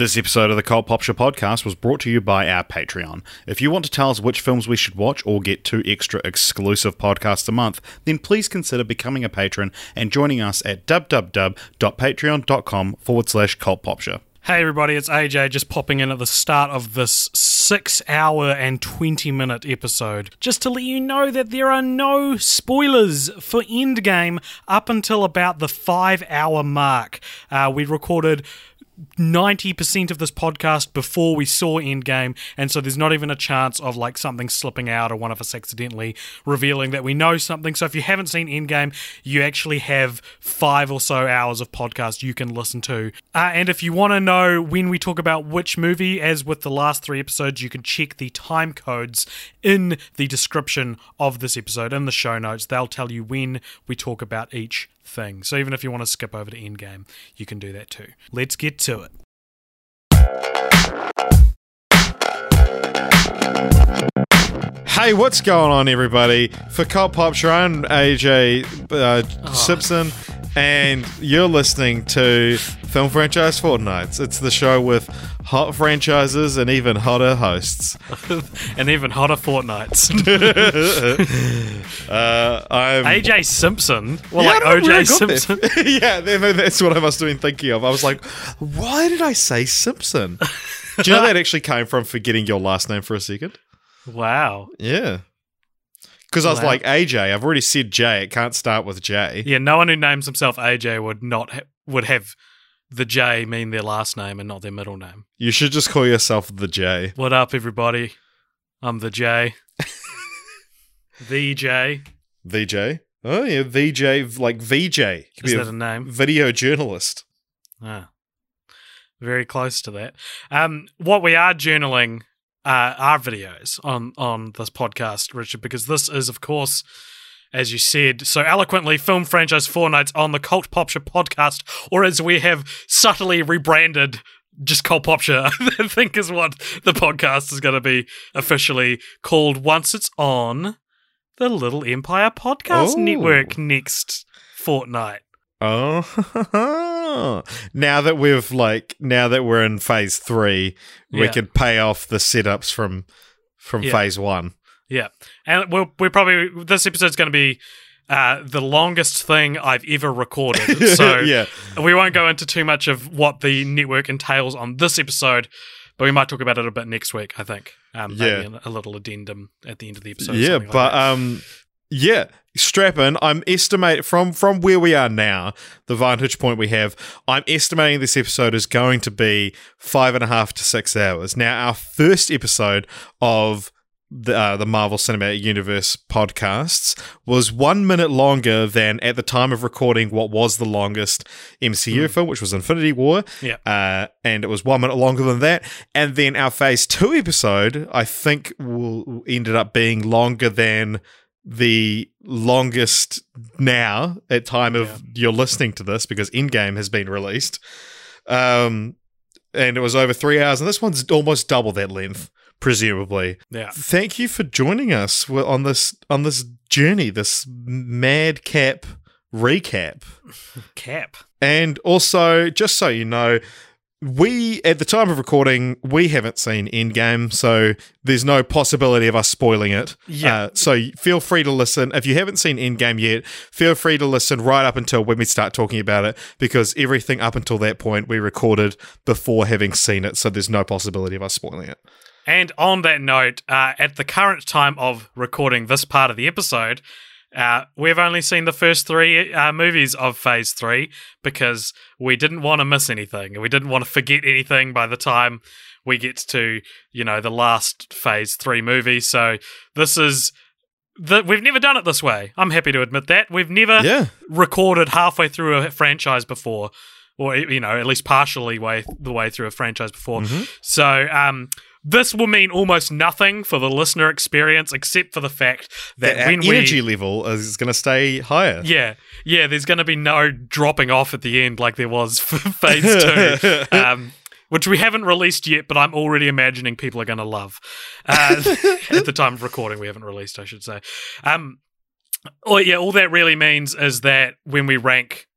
This episode of the Cult Pop Show podcast was brought to you by our Patreon. If you want to tell us which films we should watch or get two extra exclusive podcasts a month, then please consider becoming a patron and joining us at www.patreon.com forward slash Cult Pop Show. Hey everybody, it's AJ just popping in at the start of this 6 hour and 20 minute episode. Just to let you know that there are no spoilers for Endgame up until about the 5 hour mark. Uh, we recorded 90% of this podcast before we saw Endgame, and so there's not even a chance of like something slipping out or one of us accidentally revealing that we know something. So if you haven't seen Endgame, you actually have five or so hours of podcast you can listen to. Uh, and if you want to know when we talk about which movie, as with the last three episodes, you can check the time codes in the description of this episode in the show notes. They'll tell you when we talk about each thing. So even if you want to skip over to Endgame, you can do that too. Let's get to it. Hey, what's going on, everybody? For Cult Pop I'm AJ uh, Simpson, and you're listening to Film Franchise Fortnights. It's the show with hot franchises and even hotter hosts. and even hotter fortnights. Uh, I'm AJ Simpson. Well, Yeah, like I don't know where I OJ there. Simpson. yeah, that's what I must have been thinking of. I was like, why did I say Simpson? Do you know that actually came from forgetting your last name for a second? Wow. Yeah. Because I was like, AJ, I've already said J. It can't start with J. Yeah, no one who names himself AJ would not ha- would have the J mean their last name and not their middle name. You should just call yourself the J. What up, everybody? I'm the J. the J. VJ. Oh, yeah, VJ, like VJ. Could Is that a a name? video journalist. Ah, very close to that. Um, what we are journaling uh, are videos on on this podcast, Richard, because this is, of course, as you said so eloquently, film franchise Fortnights on the Cult Pop Show podcast, or as we have subtly rebranded. Just Cult Pop Show, I think is what the podcast is going to be officially called once it's on the Little Empire Podcast Oh. Network next fortnight. Oh, now that we've like now that we're in phase three, we Yeah. could pay off the setups from from Yeah. phase one. Yeah, and we're we're probably this episode's going to be uh, the longest thing I've ever recorded. So yeah, we won't go into too much of what the network entails on this episode, but we might talk about it a bit next week. I think. Um, maybe Yeah. a little addendum at the end of the episode. yeah, like but um, yeah, strap in. I'm estimating from from where we are now, the vantage point we have. I'm estimating this episode is going to be five and a half to six hours. Now, our first episode of the, uh, the Marvel Cinematic Universe podcasts was one minute longer than at the time of recording what was the longest MCU film, which was Infinity War. Yeah. Uh, and it was one minute longer than that. And then our Phase 2 episode, I think, will ended up being longer than the longest now at time of Yeah. you're listening to this because Endgame has been released. Um, and it was over three hours, and this one's almost double that length, presumably. yeah, Thank you for joining us on this on this journey, this madcap recap. cap. And also, just so you know, we at the time of recording, we haven't seen Endgame, so there's no possibility of us spoiling it. Yeah. Uh, so feel free to listen. If you haven't seen Endgame yet, feel free to listen right up until when we start talking about it, because everything up until that point we recorded before having seen it, so there's no possibility of us spoiling it. And on that note, uh, at the current time of recording this part of the episode, uh, we've only seen the first three uh, movies of Phase 3 because we didn't want to miss anything. and We didn't want to forget anything by the time we get to, you know, the last Phase 3 movie. So this is. The, we've never done it this way. I'm happy to admit that. We've never Yeah. recorded halfway through a franchise before, or you know, at least partially way the way through a franchise before. So um, this will mean almost nothing for the listener experience, except for the fact that The when energy we level is going to stay higher. yeah yeah, there's going to be no dropping off at the end like there was for Phase Two. Um, which we haven't released yet, but I'm already imagining people are going to love. Uh, at the time of recording, we haven't released, I should say. Um, oh yeah, all that really means is that when we rank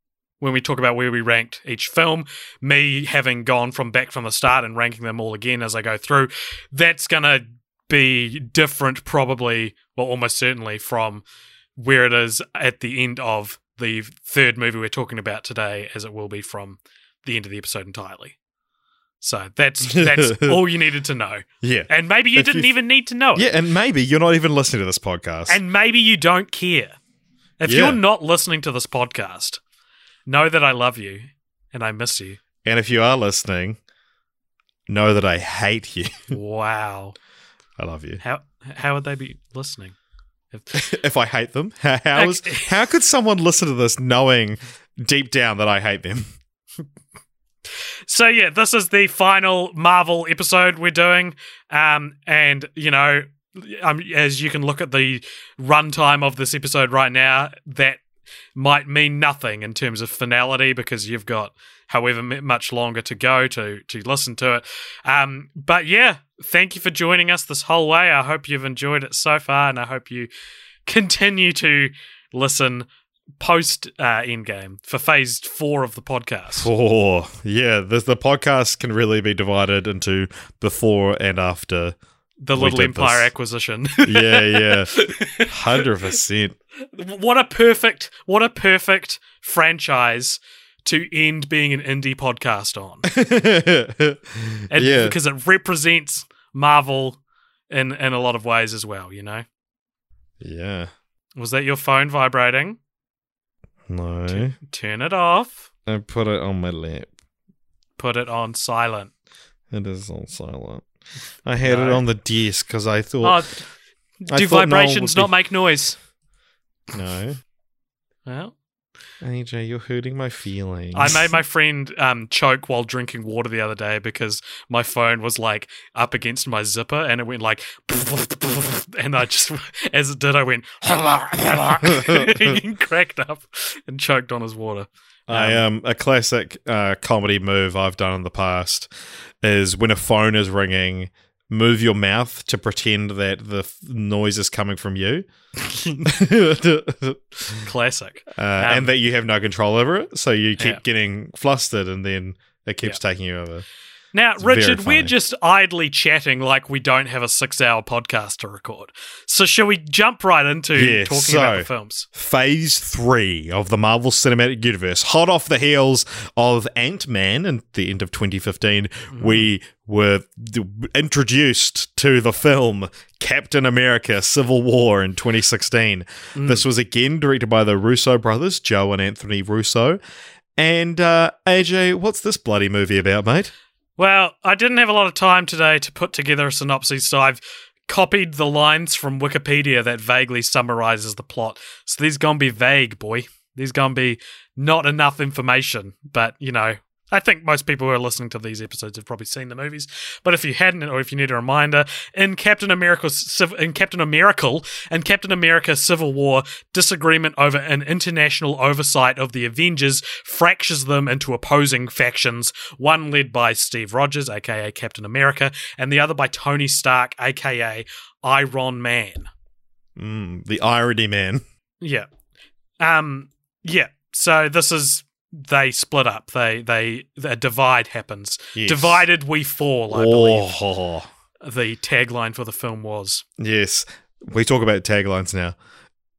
when we talk about where we ranked each film, me having gone from back from the start and ranking them all again as I go through, that's going to be different, probably, well, almost certainly from where it is at the end of the third movie we're talking about today, as it will be from the end of the episode entirely. So that's that's all you needed to know, Yeah. and maybe you If didn't even need to know it. Yeah, and maybe you're not even listening to this podcast. And maybe you don't care. If Yeah. you're not listening to this podcast, know that I love you and I miss you. and if you are listening, know that I hate you. wow. I love you. How how would they be listening? If, If I hate them, how, how is how could someone listen to this knowing deep down that I hate them? so yeah, this is the final Marvel episode we're doing. Um and you know, um, as you can look at the runtime of this episode right now, that might mean nothing in terms of finality because you've got however much longer to go to to listen to it. Um, but yeah, thank you for joining us this whole way. I hope you've enjoyed it so far, and I hope you continue to listen post uh, Endgame for Phase Four of the podcast. Oh, yeah. The, the podcast can really be divided into before and after. The We Little Empire this. acquisition. Yeah, yeah. 100%. what a perfect, what a perfect franchise to end being an indie podcast on. And yeah. because it represents Marvel in in a lot of ways as well, you know. Yeah. Was that your phone vibrating? No. Turn it off. I put it on my lap. Put it on silent. It is on silent. I had it on the desk because I thought. Oh, I do thought vibrations would not be- make noise? No. Well, AJ, you're hurting my feelings. I made my friend um, choke while drinking water the other day because my phone was like up against my zipper and it went like, and I just, as it did, I went, he cracked up and choked on his water. I um a classic uh, comedy move I've done in the past is when a phone is ringing, move your mouth to pretend that the f- noise is coming from you, uh, Classic. and that you have no control over it. So you keep Yeah. getting flustered, and then it keeps taking you over. Now, very Richard, we're just idly chatting like we don't have a six hour podcast to record. So, shall we jump right into Yeah, talking about the films? Phase three of the Marvel Cinematic Universe, hot off the heels of Ant Man and the end of 2015, we were introduced to the film Captain America Civil War in 2016. This was again directed by the Russo brothers, Joe and Anthony Russo. And uh, AJ, what's this bloody movie about, mate? Well, I didn't have a lot of time today to put together a synopsis, so I've copied the lines from Wikipedia that vaguely summarizes the plot. So these gonna be vague, boy. These gonna be not enough information, but you know. I think most people who are listening to these episodes have probably seen the movies, but if you hadn't, or if you need a reminder, in Captain America, in Captain America, and Captain America: Civil War, disagreement over an international oversight of the Avengers fractures them into opposing factions. One led by Steve Rogers, aka Captain America, and the other by Tony Stark, aka Iron Man. Mm, the Irony Man. Yeah. Um yeah. So this is they split up. They they a divide happens. Yes. Divided we fall, I believe. Oh, The tagline for the film was. yes. We talk about taglines now.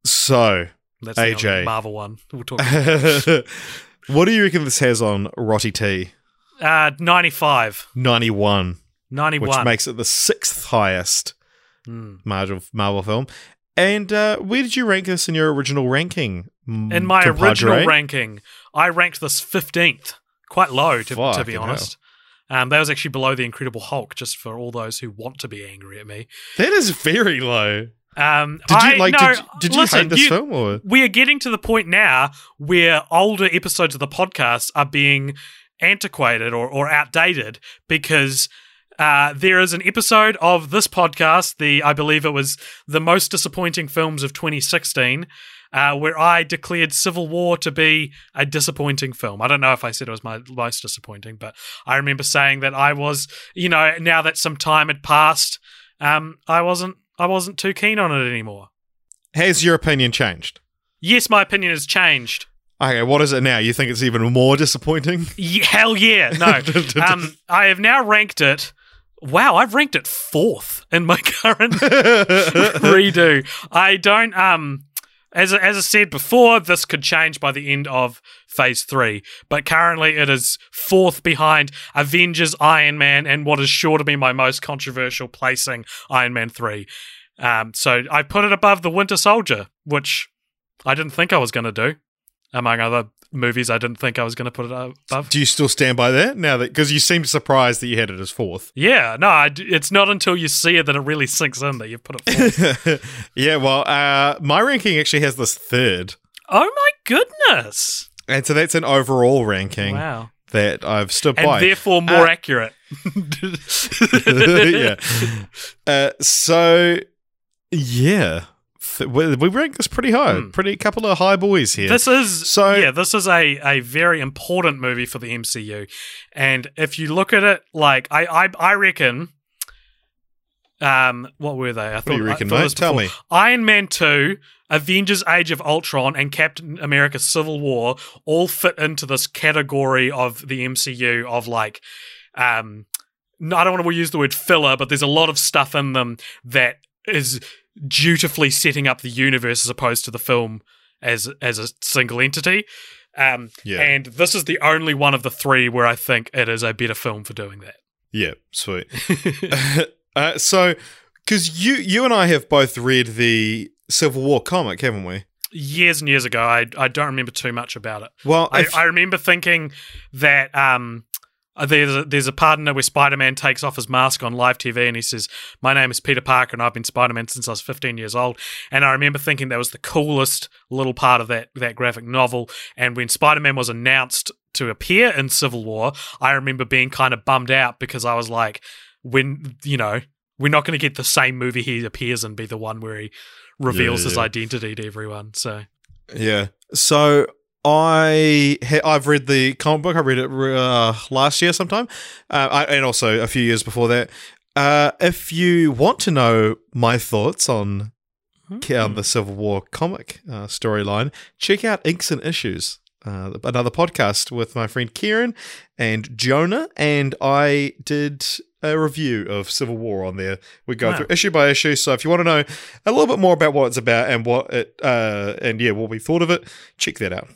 So, That's AJ. Marvel one. We'll talk what do you reckon this has on Rotty T? uh 95. 91, 91. which makes it the sixth highest Hmm. Marvel, Marvel film. And uh, where did you rank this in your original ranking? In my compadre? original ranking, I ranked this 15th. Quite low, to, to be honest. Um, that was actually below the Incredible Hulk, just for all those who want to be angry at me. That is very low. Um, Did you I- like? no, did, did you listen, hate this you- film? Or we are getting to the point now where older episodes of the podcast are being antiquated or, or outdated because uh, there is an episode of this podcast, the I believe it was the most disappointing films of 2016, uh, where I declared Civil War to be a disappointing film. I don't know if I said it was my most disappointing, but I remember saying that I was, you know, now that some time had passed, um, I wasn't I wasn't too keen on it anymore. has your opinion changed? Yes, my opinion has changed. Okay, what is it now? You think it's even more disappointing? Yeah, hell yeah. No. um, I have now ranked it. Wow, I've ranked it fourth in my current redo. I don't um as I- as I said before, this could change by the end of phase three, but currently it is fourth behind Avengers, Iron Man, and what is sure to be my most controversial placing, Iron Man three. Um, so I put it above the Winter Soldier, which I didn't think I was going to do, among other movies. I didn't think I was going to put it above. Do you still stand by that now that because you seemed surprised that you had it as fourth? Yeah, no, I it's not until you see it that it really sinks in that you've put it yeah, well, uh, my ranking actually has this third, oh my goodness! and so that's an overall ranking Wow. that I've stood And by. therefore more Uh, accurate. yeah. Uh, so yeah, Th- we, we rank this pretty high. Hmm. Pretty couple of high boys here. This is So- yeah, this is a, a very important movie for the MCU. And if you look at it like I I, I reckon um what were they? I do you I reckon, thought mate? this Tell me. Iron Man 2, Avengers Age of Ultron, and Captain America Civil War all fit into this category of the MCU of like, um, I don't want to use the word filler, but there's a lot of stuff in them that is dutifully setting up the universe as opposed to the film as as a single entity. Um, Yeah. And this is the only one of the three where I think it is a better film for doing that. Yeah, sweet. uh, so, because you you and I have both read the Civil War comic, haven't we? years and years ago, I I don't remember too much about it. Well, I, if- I remember thinking that um, Uh, there's a, there's a part in it where Spider Man takes off his mask on live TV and he says, "My name is Peter Parker and I've been Spider Man since I was 15 years old." And I remember thinking that was the coolest little part of that that graphic novel. And when Spider Man was announced to appear in Civil War, I remember being kind of bummed out because I was like, when you know. We're not going to get the same movie he appears in be the one where he reveals his yeah. identity to everyone. So yeah. So I I've read the comic book. I read it uh, last year sometime, uh, I, and also a few years before that. Uh, if you want to know my thoughts on on the Civil War comic uh, storyline, check out Inks and Issues, uh, another podcast with my friend Kieran and Jonah, and I did a review of Civil War on there. We go Wow. through issue by issue. So if you want to know a little bit more about what it's about and what it uh, and yeah, what we thought of it, check that out.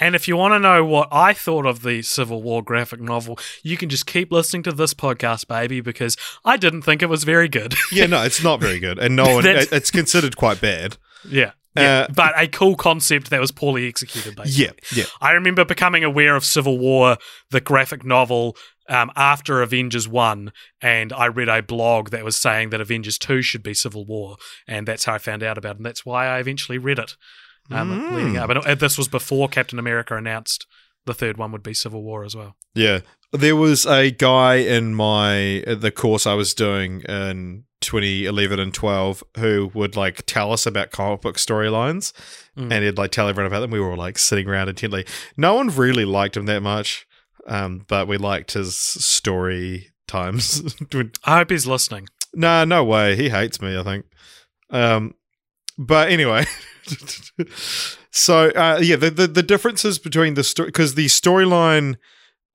And if you want to know what I thought of the Civil War graphic novel, you can just keep listening to this podcast, baby, because I didn't think it was very good. Yeah, no, it's not very good, and no one. It's considered quite bad. yeah. yeah. Uh, but a cool concept that was poorly executed, basically. Yeah, yeah. I remember becoming aware of Civil War, the graphic novel, um, after Avengers 1, and I read a blog that was saying that Avengers 2 should be Civil War, and that's how I found out about it, and that's why I eventually read it um, Mm. leading up. And uh, this was before Captain America announced the third one would be Civil War as well. Yeah. There was a guy in my the course I was doing in 2011 and 12 who would like tell us about comic book storylines Mm. and he'd like tell everyone about them. We were all like sitting around intently. No one really liked him that much, um, but we liked his story times. I hope he's listening. nah, no way. He hates me, I think. Um, but anyway, so uh, yeah, the, the the differences between the story because the storyline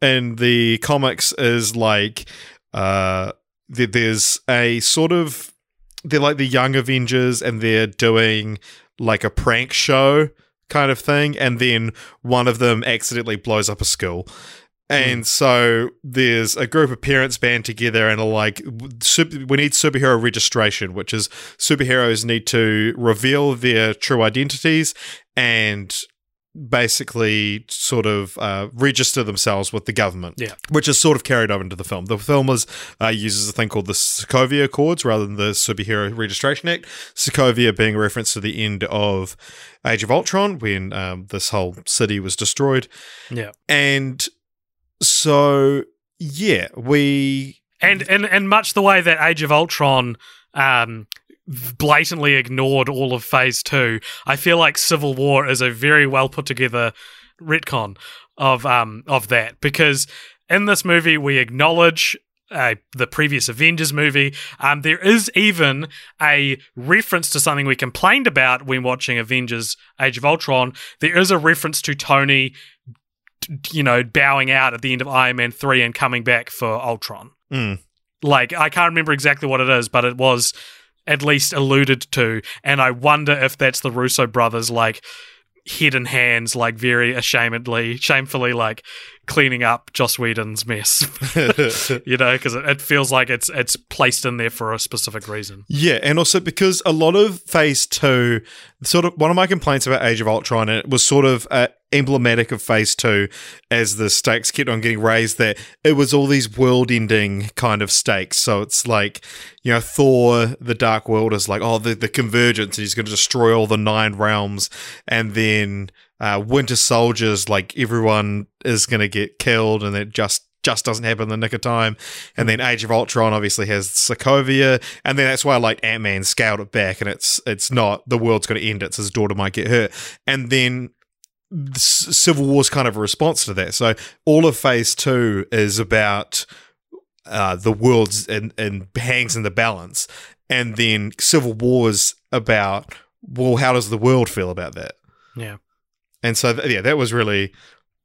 in the comics is like uh, there- there's a sort of they're like the young Avengers and they're doing like a prank show kind of thing, and then one of them accidentally blows up a school. And so there's a group of parents band together and are like, super, we need superhero registration, which is superheroes need to reveal their true identities and basically sort of uh, register themselves with the government. Yeah. Which is sort of carried over into the film. The film is, uh, uses a thing called the Sokovia Accords rather than the Superhero Registration Act. Sokovia being a reference to the end of Age of Ultron when um, this whole city was destroyed. Yeah. And so, yeah, we. And and and much the way that Age of Ultron um blatantly ignored all of phase 2, I feel like Civil War is a very well put together retcon of um of that because in this movie we acknowledge uh, the previous Avengers movie. Um, there is even a reference to something we complained about when watching Avengers Age of Ultron. There is a reference to Tony, you know, bowing out at the end of Iron Man 3 and coming back for Ultron. Mm. Like, I can't remember exactly what it is, but it was at least alluded to. And I wonder if that's the Russo brothers, like, head in hands, like, very ashamedly, shamefully, like, cleaning up Joss Whedon's mess. you know, because it, it feels like it's it's placed in there for a specific reason. Yeah, and also because a lot of Phase Two, sort of one of my complaints about Age of Ultron, and it was sort of uh, emblematic of Phase Two, as the stakes kept on getting raised. That it was all these world-ending kind of stakes. So it's like, you know, Thor: The Dark World is like, oh, the the convergence, and he's going to destroy all the nine realms, and then uh, Winter Soldiers, like everyone is going to get killed, and it just just doesn't happen in the nick of time. And then Age of Ultron obviously has Sokovia, and then that's why like Ant Man scaled it back, and it's it's not the world's going to end; it's his daughter might get hurt, and then. Civil War's kind of a response to that. So all of Phase Two is about uh, the world's and, and hangs in the balance, and then Civil War's about well, how does the world feel about that? Yeah. And so, yeah, that was really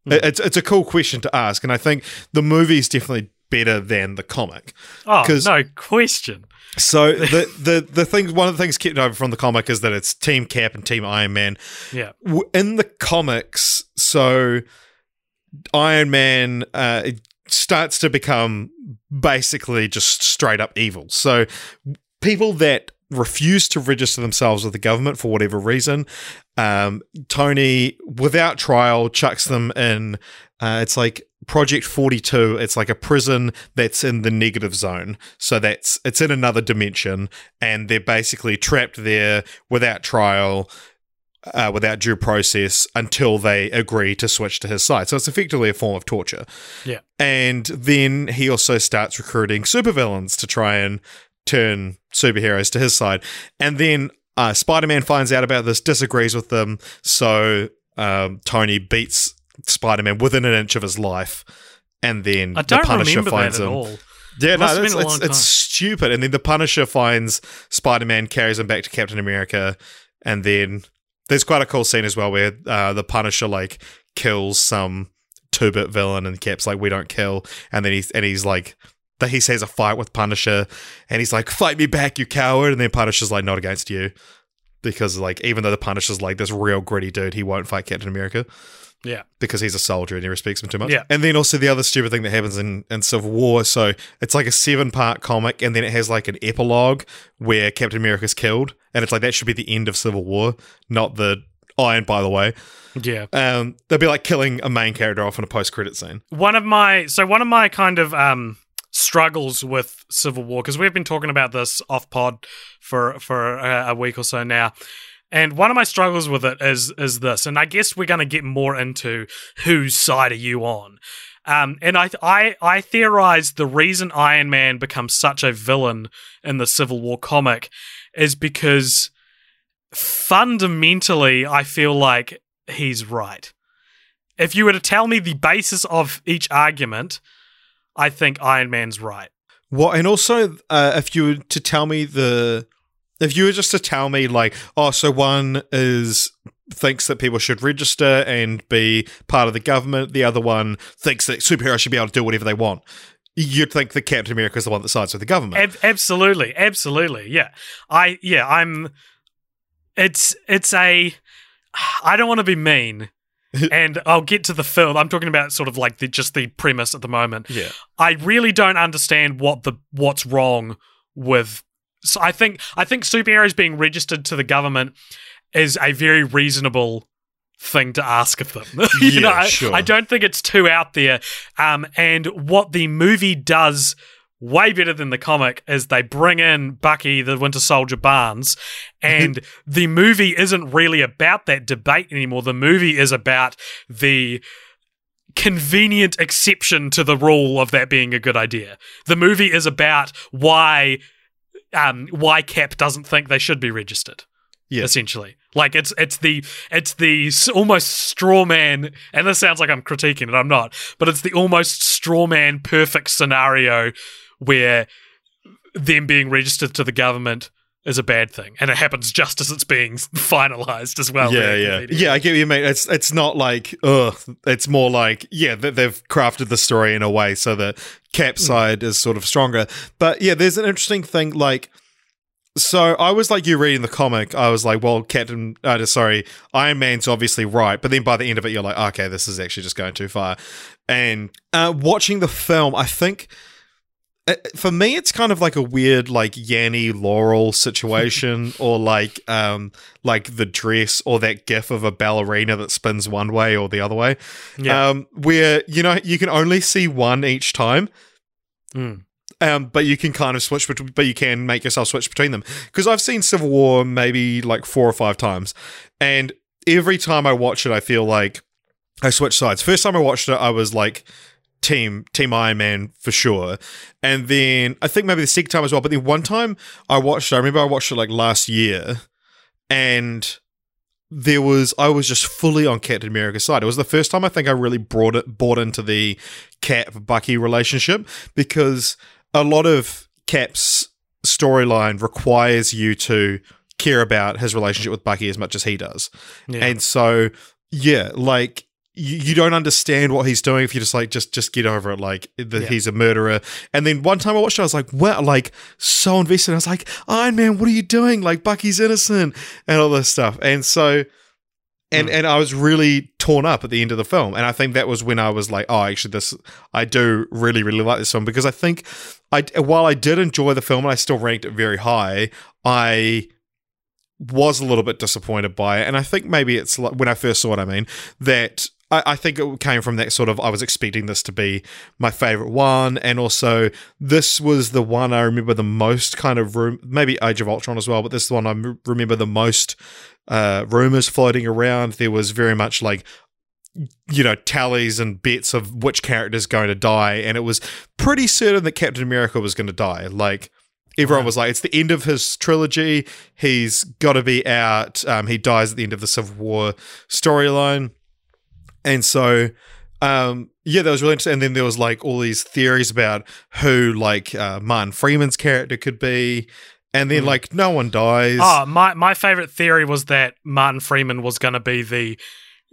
it's it's a cool question to ask, and I think the movie is definitely better than the comic. Oh, no question. So the the the thing, one of the things kept over from the comic is that it's Team Cap and Team Iron Man. Yeah. In the comics, so Iron Man uh, starts to become basically just straight up evil. So people that refuse to register themselves with the government for whatever reason, um, Tony, without trial, chucks them in. Uh, it's like Project Forty Two. It's like a prison that's in the negative zone. So that's it's in another dimension, and they're basically trapped there without trial. Uh, without due process until they agree to switch to his side. So it's effectively a form of torture. Yeah. And then he also starts recruiting supervillains to try and turn superheroes to his side. And then uh, Spider Man finds out about this, disagrees with them. So um, Tony beats Spider Man within an inch of his life. And then I don't the Punisher finds at him. all. Yeah, Must no, it's, it's, it's stupid. And then the Punisher finds Spider Man, carries him back to Captain America, and then there's quite a cool scene as well where uh, the Punisher like kills some two bit villain, and Cap's like, "We don't kill," and then he's and he's like. That he says a fight with Punisher, and he's like, "Fight me back, you coward!" And then Punisher's like, "Not against you," because like even though the Punisher's like this real gritty dude, he won't fight Captain America Yeah. because he's a soldier and he respects him too much. Yeah. And then also the other stupid thing that happens in, in Civil War. So it's like a seven part comic and then it has like an epilogue where Captain America's killed. And it's like that should be the end of Civil War, not the iron, by the way. Yeah. Um, they'd be like killing a main character off in a post credit scene. one of my so one of my kind of um struggles with civil war because we've been talking about this off pod for for a, week or so now. And one of my struggles with it is is this and i guess we're going to get more into whose side are you on. Um, and I, I I theorize the reason Iron Man becomes such a villain in the Civil War comic is because fundamentally I feel like he's right. If you were to tell me the basis of each argument, I think Iron Man's right. Well, and also, uh, if you were to tell me the, if you were just to tell me like, oh, so one is thinks that people should register and be part of the government, the other one thinks that superheroes should be able to do whatever they want. You'd think that Captain America is the one that sides with the government. Ab- absolutely, absolutely. Yeah, I yeah I'm. It's it's a. I don't want to be mean, and I'll get to the film. I'm talking about sort of like the just the premise at the moment. yeah, I really don't understand what the what's wrong with. So I think I think superheroes being registered to the government is a very reasonable thing to ask of them. you Yeah, know, I, sure. I don't think it's too out there. Um, and what the movie does way better than the comic is they bring in Bucky the Winter Soldier Barnes and the movie isn't really about that debate anymore. The movie is about the convenient exception to the rule of that being a good idea. The movie is about why um, why Cap doesn't think they should be registered. Yeah. essentially, like it's it's the it's the almost straw man, and this sounds like I'm critiquing it. I'm not, but it's the almost straw man perfect scenario where them being registered to the government is a bad thing, and it happens just as it's being finalized as well. yeah, yeah, yeah. I get you mean. It's it's not like ugh. It's more like yeah, they've crafted the story in a way so that Cap side is sort of stronger. But yeah, there's an interesting thing. Like, so I was like you reading the comic. I was like, well, Captain, uh, sorry, Iron Man's obviously right. But then by the end of it, you're like, okay, this is actually just going too far. And uh, watching the film, I think for me it's kind of like a weird like yanny laurel situation or like um like the dress or that gif of a ballerina that spins one way or the other way Yeah. um where you know you can only see one each time Mm. um, but you can kind of switch, bet- but you can make yourself switch between them. Because I've seen Civil War maybe like four or five times, and every time I watch it, I feel like I switch sides. First time I watched it, I was like team Team Iron Man for sure, and then I think maybe the second time as well. But then one time I watched, I remember I watched it like last year, and there was I was just fully on Captain America's side. It was the first time I think I really brought it bought into the Cap Bucky relationship because a lot of Cap's storyline requires you to care about his relationship with Bucky as much as he does. Yeah. And so yeah, like you, you don't understand what he's doing if you're just like just just get over it like that Yeah. he's a murderer. And then one time i watched it i was like wow like so invested. I was like iron man what are you doing? Like bucky's innocent and all this stuff. And so and Mm. and i was really torn up at the end of the film. And i think that was when i was like oh actually this i do really really like this film. Because i think i while i did enjoy the film and i still ranked it very high i was a little bit disappointed by it. And i think maybe it's like when i first saw it i mean that I, I think it came from that sort of I was expecting this to be my favorite one, and also this was the one I remember the most kind of room, maybe Age of Ultron as well, but this is the one I m- remember the most uh, rumors floating around. There was very much like you know tallies and bets of which character is going to die, and it was pretty certain that Captain America was going to die. Like everyone Wow. was like, it's the end of his trilogy. He's got to be out. Um, he dies at the end of the Civil War storyline. And so, um, yeah, that was really interesting. And then there was like all these theories about who like uh, Martin Freeman's character could be. And then Mm. like no one dies. Oh, my my favorite theory was that Martin Freeman was going to be the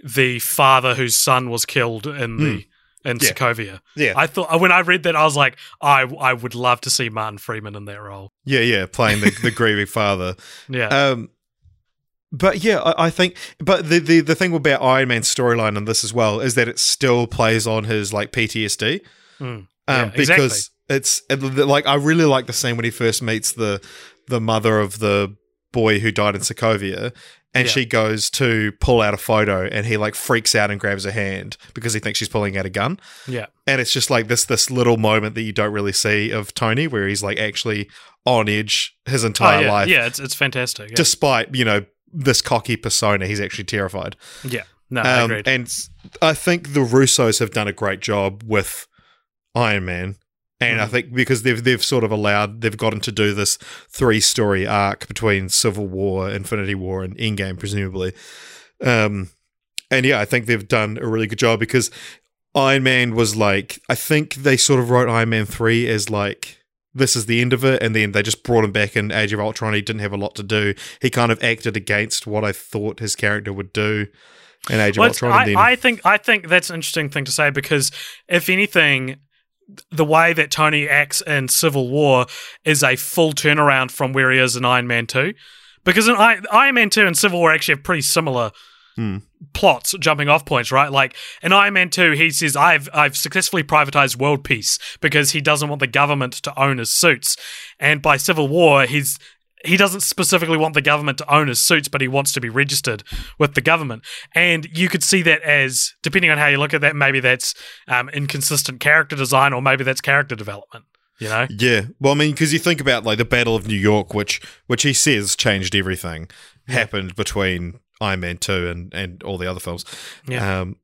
the father whose son was killed in the in Hmm. Yeah. Sokovia. yeah, I thought when I read that, I was like, I I would love to see Martin Freeman in that role. yeah, yeah, playing the, the grieving father. Yeah, Um, but yeah, I, I think. But the, the the thing about Iron Man's storyline in this as well is that it still plays on his like PTSD. Mm. um, Yeah, because exactly. it's it- like I really like the scene when he first meets the the mother of the boy who died in Sokovia, and Yeah. she goes to pull out a photo, and he like freaks out and grabs her hand because he thinks she's pulling out a gun, yeah, and it's just like this this little moment that you don't really see of Tony, where he's like actually on edge his oh, entire yeah, life, yeah. It's it's fantastic. Despite you know this cocky persona, he's actually terrified. yeah. No, I Um, agreed. and I think the Russos have done a great job with Iron Man. And I Mhm. think because they've they've sort of allowed they've gotten to do this three story arc between Civil War, Infinity War, and Endgame, presumably. Um, and yeah, I think they've done a really good job because Iron Man was like I think they sort of wrote Iron Man three as like this is the end of it, and then they just brought him back in Age of Ultron. He didn't have a lot to do. He kind of acted against what I thought his character would do in Age of Well, it's- Ultron. and then, I, I think I think that's an interesting thing to say because if anything, the way that Tony acts in Civil War is a full turnaround from where he is in Iron Man Two. Because in I, Iron Man Two and Civil War actually have pretty similar Hmm. plots, jumping off points, right? Like in Iron Man Two, he says, "I've I've successfully privatized world peace" because he doesn't want the government to own his suits, and by Civil War, he's he doesn't specifically want the government to own his suits, but he wants to be registered with the government. And you could see that as, depending on how you look at that, maybe that's um, inconsistent character design, or maybe that's character development. You know? Yeah, well, I mean, because you think about like the Battle of New York, which which he says changed everything, happened between Iron Man two and and all the other films. Yeah. Um,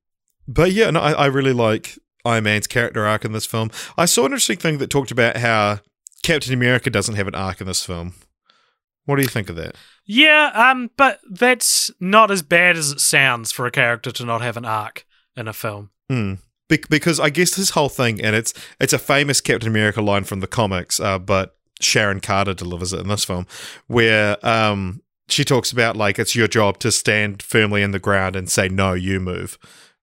but yeah, no, I, I really like Iron Man's character arc in this film. I saw an interesting thing that talked about how Captain America doesn't have an arc in this film. What do you think of that? Yeah, um, but that's not as bad as it sounds for a character to not have an arc in a film. Hmm. Bec- because I guess this whole thing, and it's it's a famous Captain America line from the comics, uh, but Sharon Carter delivers it in this film, where um, she talks about like it's your job to stand firmly in the ground and say no, you move.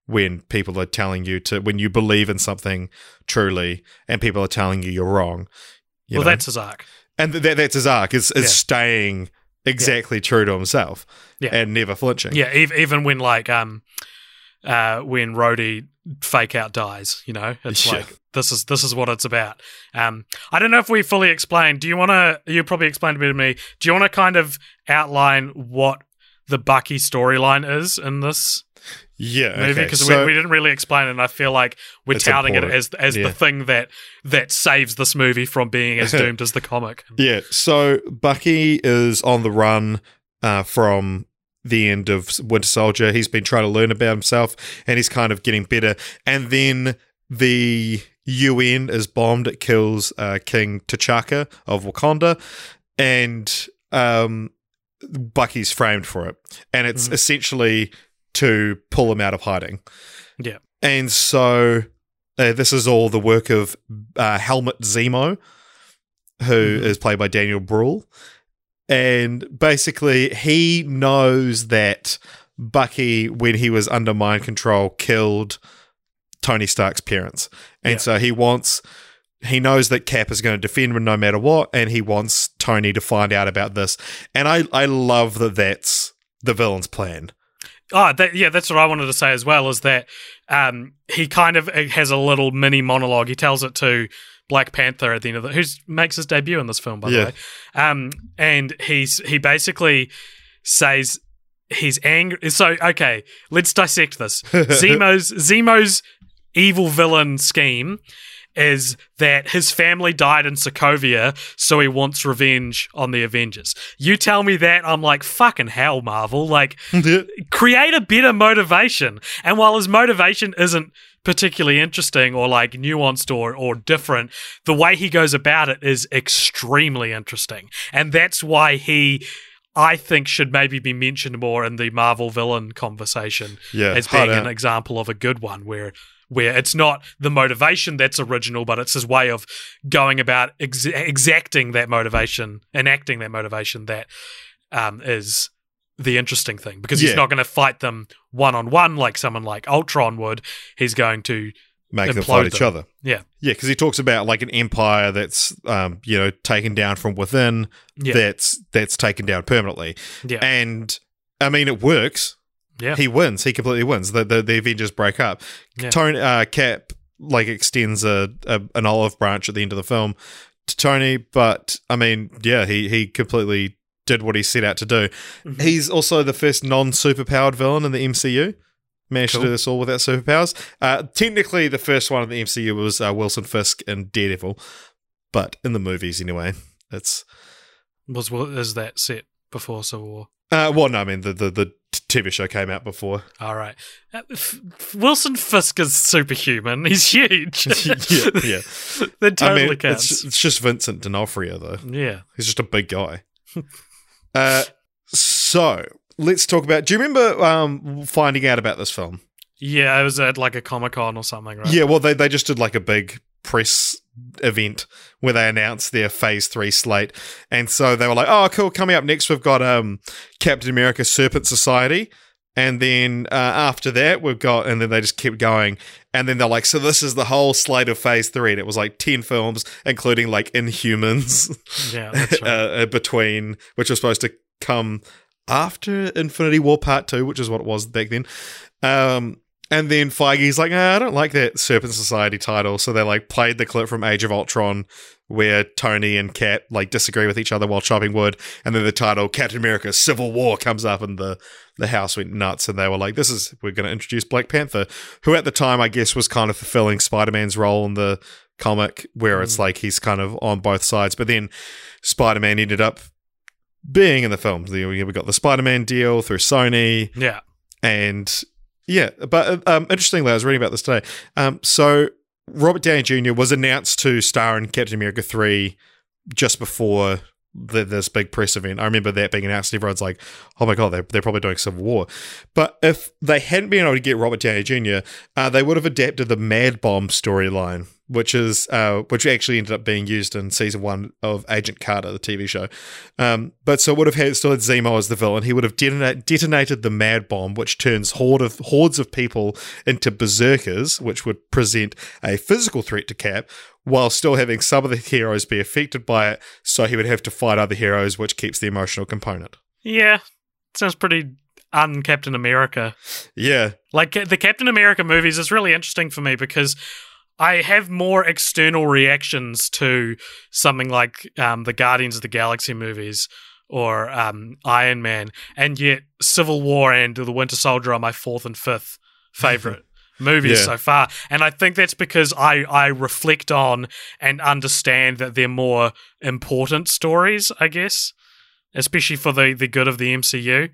When people are telling you to, when you believe in something truly, and people are telling you you're wrong, you well, know? that's his arc. and th- that's his arc is, is Yeah. staying exactly true to himself Yeah. and never flinching. Yeah, ev- even when like um, uh, when Rhodey fake out dies, you know, it's Yeah. like this is this is what it's about. Um, I don't know if we fully explained. Do you want to? You probably explained a bit to me. Do you want to kind of outline what the Bucky storyline is in this yeah. movie? okay. Because So- we, we didn't really explain it. and I feel like we're touting it as as Yeah. the thing that that saves this movie from being as doomed as the comic. Yeah, so Bucky is on the run uh, from the end of Winter Soldier. He's been trying to learn about himself and he's kind of getting better. And then the UN is bombed, it kills uh, King T'Chaka of Wakanda, and um, Bucky's framed for it. And it's Mhm. essentially to pull him out of hiding. Yeah. And so uh, this is all the work of uh, Helmut Zemo, who is Mhm. played by Daniel Bruhl. And basically, he knows that Bucky, when he was under mind control, killed Tony Stark's parents. And Yeah. so he wants, he knows that Cap is going to defend him no matter what. And he wants Tony to find out about this. And I, I love that that's the villain's plan. Oh, that, yeah, that's what I wanted to say as well. Is that um, he kind of has a little mini monologue. He tells it to Black Panther at the end of the, who makes his debut in this film, by Yeah. the way. Um, and he's he basically says he's angry. So okay, let's dissect this. Zemo's Zemo's evil villain scheme is that his family died in Sokovia, so he wants revenge on the Avengers. You tell me that, I'm like, fucking hell, Marvel. Like, create a better motivation. And while his motivation isn't particularly interesting or like nuanced or, or different, the way he goes about it is extremely interesting. And that's why he. I think should maybe be mentioned more in the Marvel villain conversation yeah. as being an example of a good one where where it's not the motivation that's original but it's his way of going about ex- exacting that motivation enacting that motivation that um, is the interesting thing because he's not going to fight them one on one like someone like Ultron would he's going to make them fight each other. Yeah. Yeah, because he talks about like an empire that's um, you know, taken down from within yeah that's that's taken down permanently. yeah And I mean it works. Yeah He wins. He completely wins. The the, the Avengers break up. Yeah. Tony uh, Cap like extends a, a an olive branch at the end of the film to Tony, but I mean, yeah, he he completely did what he set out to do. Mhm. He's also the first non superpowered villain in the MCU. Managed Cool. to do this all without superpowers. Uh, technically, the first one in the MCU was uh, Wilson Fisk in Daredevil, but in the movies anyway, it's was well, is that set before Civil War uh, well, no, I mean the, the the TV show came out before. all right Uh, F- Wilson Fisk is superhuman he's huge yeah, yeah. that totally I mean, counts it's, it's just Vincent D'Onofrio though. yeah He's just a big guy. uh, so let's talk about. Do you remember um, finding out about this film? Yeah, it was at like a Comic Con or something, right? Yeah, well, they they just did like a big press event where they announced their Phase Three slate, and so they were like, "Oh, cool! Coming up next, we've got um, Captain America: Serpent Society." And then uh, after that, we've got, and then they just kept going. And then they're like, so this is the whole slate of phase three. And it was like 10 films, including like Inhumans Yeah, that's right. uh, between, which was supposed to come after Infinity War Part 2, which is what it was back then. Um, and then Feige's like, ah, I don't like that Serpent Society title. So they like played the clip from Age of Ultron where Tony and Cap like disagree with each other while chopping wood. And then the title Captain America Civil War comes up and the, the house went nuts. And they were like, this is, we're going to introduce Black Panther, who at the time, I guess, was kind of fulfilling Spider Man's role in the comic where it's Mm. like he's kind of on both sides. But then Spider Man ended up being in the film. We we got the Spider Man deal through Sony. yeah. And yeah, but um, interestingly, I was reading about this today. Um, so Robert Downey Jr. was announced to star in Captain America 3 just before the, this big press event. I remember that being announced. And everyone's like, "Oh my god, they're, they're probably doing Civil War." But if they hadn't been able to get Robert Downey Jr., uh, they would have adapted the Mad Bomb storyline, which is uh, which actually ended up being used in season one of Agent Carter, the TV show. Um, but so it would have had still had Zemo as the villain. He would have detonate, detonated the Mad Bomb, which turns horde of hordes of people into berserkers, which would present a physical threat to Cap while still having some of the heroes be affected by it, so he would have to fight other heroes, which keeps the emotional component. Yeah, sounds pretty un Captain America. Yeah. Like the Captain America movies is really interesting for me because I have more external reactions to something like um, the Guardians of the Galaxy movies or um, Iron Man, and yet Civil War and The Winter Soldier are my fourth and fifth favorite movies Yeah. so far. And I think that's because I, I reflect on and understand that they're more important stories, I guess, especially for the, the good of the MCU.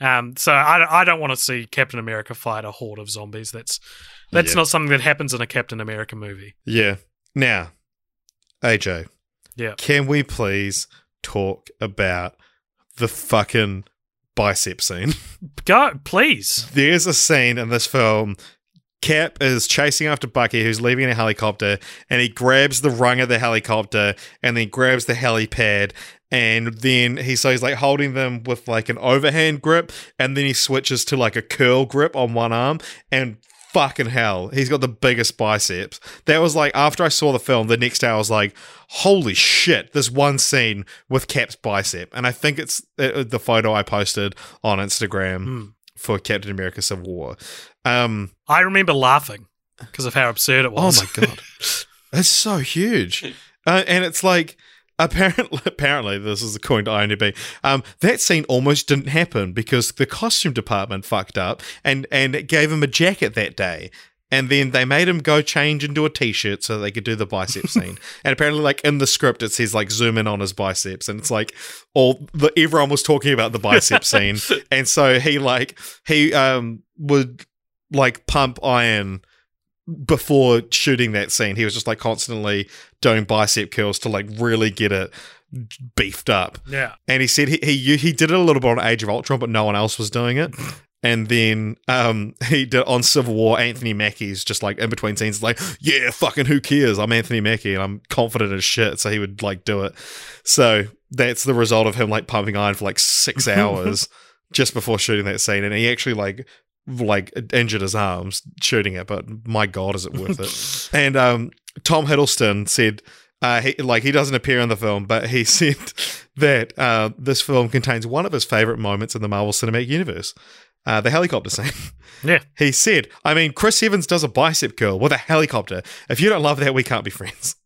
Um, so I, I don't want to see Captain America fight a horde of zombies. That's that's Yeah. not something that happens in a Captain America movie. Yeah. Now, AJ, Yeah. can we please talk about the fucking bicep scene? Go, please. There's a scene in this film. Cap is chasing after Bucky, who's leaving in a helicopter, and he grabs the rung of the helicopter and then grabs the helipad. And then he so he's like holding them with like an overhand grip, and then he switches to like a curl grip on one arm. And fucking hell, he's got the biggest biceps. That was like after I saw the film, the next day I was like, holy shit, this one scene with Cap's bicep. And I think it's uh, the photo I posted on Instagram Hmm. For Captain America Civil War. Um, I remember laughing because of how absurd it was. oh my god, it's so huge, uh, and it's like apparently, apparently this is according to IMDb. Um, that scene almost didn't happen because the costume department fucked up and and it gave him a jacket that day. And then they made him go change into a t-shirt so they could do the bicep scene. And apparently, like in the script, it says like zoom in on his biceps, and it's like all the everyone was talking about the bicep scene, and so he like he um would like pump iron before shooting that scene. He was just like constantly doing bicep curls to like really get it beefed up. Yeah. And he said he he he did it a little bit on Age of Ultron, but no one else was doing it. And then um, he did on Civil War. Anthony Mackie's just like in between scenes, like, yeah, fucking who cares? I'm Anthony Mackie, and I'm confident as shit. So he would like do it. So that's the result of him like pumping iron for like six hours just before shooting that scene, and he actually like like injured his arms shooting it. But my god, is it worth it? and um, Tom Hiddleston said. Uh, he, like he doesn't appear in the film, but he said that uh, this film contains one of his favorite moments in the Marvel Cinematic Universe, uh, the helicopter scene. Yeah. He said, "I mean, Chris Evans does a bicep curl with a helicopter. If you don't love that, we can't be friends."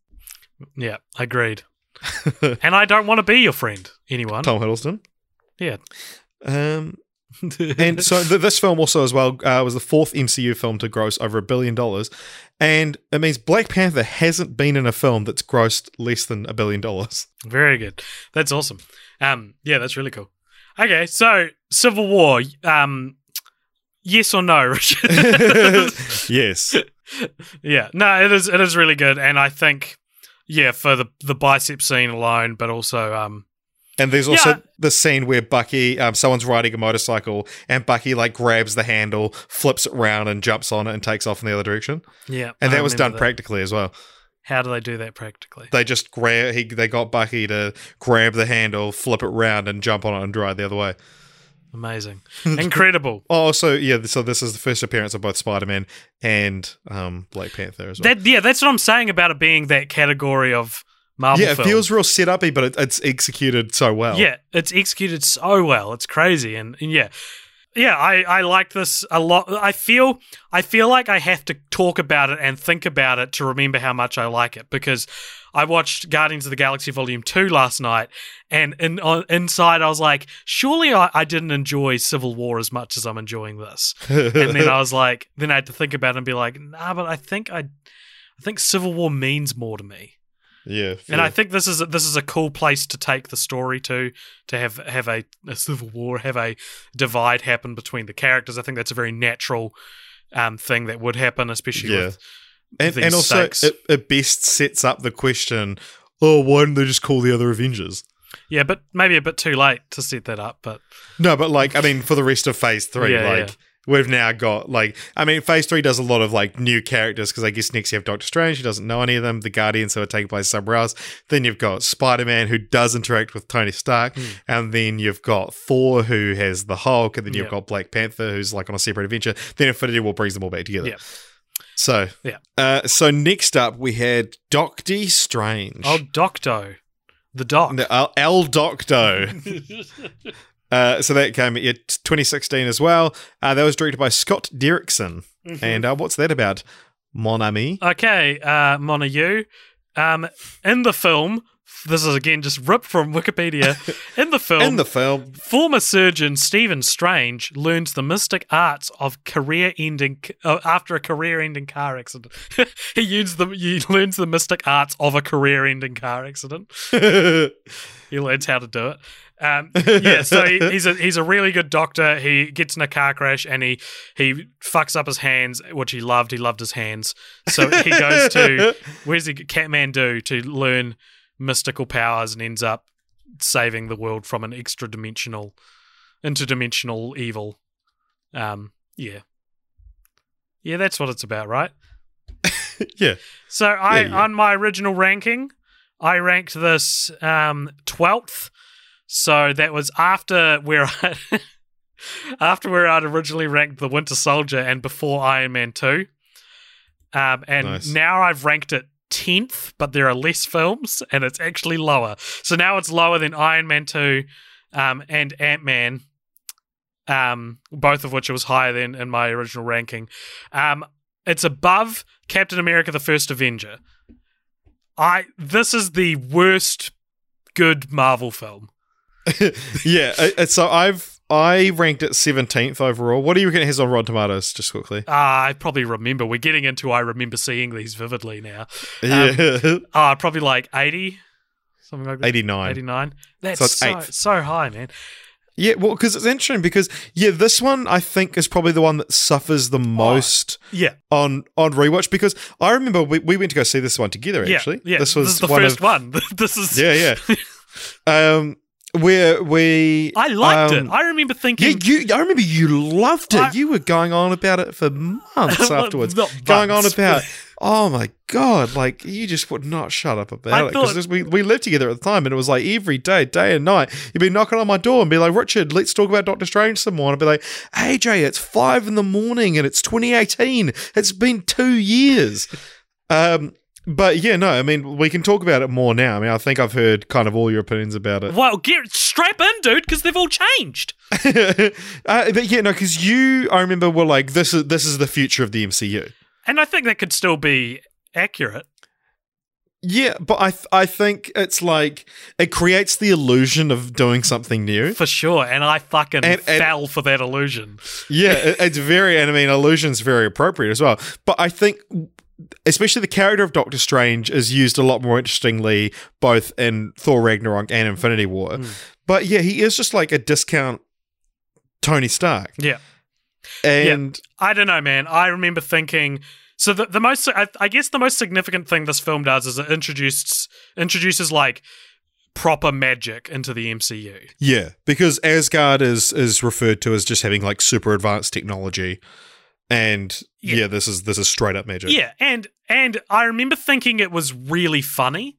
Yeah. Agreed. and I don't want to be your friend, anyone. Tom Hiddleston. Yeah. Um, and so th- this film also as well uh, was the fourth MCU film to gross over a billion dollars, and it means Black Panther hasn't been in a film that's grossed less than a billion dollars. Very good. That's awesome. Um, yeah, that's really cool. Okay, so Civil War. Um, yes or no, Richard? yes, yeah, no, it is. It is really good, and I think, yeah, for the the bicep scene alone, but also, um, and there's also Yeah. the scene where Bucky, um, someone's riding a motorcycle, and Bucky like grabs the handle, flips it round, and jumps on it and takes off in the other direction. yeah, And I that was done remember practically as well. How do they do that practically? They just grab he they got Bucky to grab the handle, flip it round, and jump on it and drive the other way. Amazing, incredible. Oh, so yeah, so this is the first appearance of both Spider Man and um, Black Panther as well. That yeah, that's what I'm saying about it being that category of Marvel. yeah, it film. feels real set upy, but it, it's executed so well. Yeah, it's executed so well. It's crazy, and, and yeah, yeah, I I like this a lot. I feel I feel like I have to talk about it and think about it to remember how much I like it because I watched Guardians of the Galaxy Volume Two last night, and in, on, inside I was like, surely I, I didn't enjoy Civil War as much as I'm enjoying this. And then I was like, then I had to think about it and be like, nah, but I think I, I think Civil War means more to me. Yeah, And I think this is a, this is a cool place to take the story to to have have a, a civil war, have a divide happen between the characters. I think that's a very natural um, thing that would happen, especially Yeah. with and, and also it, it best sets up the question: Oh, why didn't they just call the other Avengers? Yeah, but maybe a bit too late to set that up. But No, but like I mean, for the rest of Phase Three, Yeah, like. yeah. We've now got like I mean, Phase Three does a lot of like new characters because I guess next you have Doctor Strange, who doesn't know any of them, the Guardians who are taking place somewhere else. Then you've got Spider Man who does interact with Tony Stark, and then you've got Thor who has the Hulk, and then you've Yeah. got Black Panther who's like on a separate adventure. Then Infinity War brings them all back together. Yeah. So Yeah. Uh, so next up we had Doctor Strange. oh, Docto, the Doc. No, El, El Docto. Uh, so that came in 2016 as well. Uh, that was directed by Scott Derrickson. Mm-hmm. And uh, what's that about? Mon ami. Okay, uh, Montague. Um, in the film, this is again just ripped from Wikipedia. In the film, In the film, former surgeon Stephen Strange learns the mystic arts of career-ending uh, after a career-ending car accident. he uses the he learns the mystic arts of a career-ending car accident. He learns how to do it. Um, yeah, so he, he's a he's a really good doctor. He gets in a car crash and he he fucks up his hands, which he loved. He loved his hands, so he goes to where's he Kathmandu to learn mystical powers and ends up saving the world from an extra dimensional, interdimensional evil. Um, yeah, yeah, that's what it's about, right? yeah. So I Yeah, yeah. on my original ranking, I ranked this um twelfth. So that was after where I after where I'd originally ranked the Winter Soldier and before Iron Man two. Um, and Nice. now I've ranked it tenth, but there are less films, and it's actually lower. So now it's lower than Iron Man two, um, and Ant Man. Um, both of which it was higher than in my original ranking. Um, it's above Captain America: The First Avenger. I this is the worst good Marvel film. yeah. uh, uh, so I've I ranked it 17th overall. What do you reckon it has on Rotten Tomatoes? Just quickly. Uh, I probably remember. We're getting into. I remember seeing these vividly now. yeah. Uh, probably like eighty, something like that. 89. Eighty nine. That's So so so, high, man. Yeah, well, because it's interesting because yeah, this one I think is probably the one that suffers the most Yeah, on on rewatch because I remember we, we went to go see this one together. Actually, yeah. this was is the first of, one. this is. Yeah, yeah. um, where we I liked um, it. I remember Yeah, thinking. you. I remember you loved it. I- you were going on about it for months afterwards. Not going on about, oh my god, like you just would not shut up I about it because we we lived together at the time, and it was like every day, day and night, you'd be knocking on my door and be like, Richard, let's talk about Doctor Strange some more. And I'd be like, AJ, it's five in the morning and it's 2018. It's been two years. Um. But yeah, no, I mean, we can talk about it more now. I mean, I think I've heard kind of all your opinions about it. Well, get strap in, dude, because they've all changed. uh, but yeah, no, because you, I remember, were like, "This is this is the future of the MCU." And I think that could still be accurate. Yeah, but I th- I think it's like it creates the illusion of doing something new. For sure, and I fucking And- and- fell for that illusion. Yeah, it's very, and I mean, illusion's very appropriate as well. But I think, especially the character of Doctor Strange is used a lot more interestingly, both in Thor Ragnarok and Infinity War. Hmm. But yeah, he is just like a discount Tony Stark, Yeah. and I don't know, man. I remember thinking. So the, the most, I, I guess, the most significant thing this film does is it introduces introduces like proper magic into the MCU. Yeah, because Asgard is is referred to as just having like super advanced technology, and Yeah. yeah, this is this is straight up magic. Yeah, and and I remember thinking it was really funny.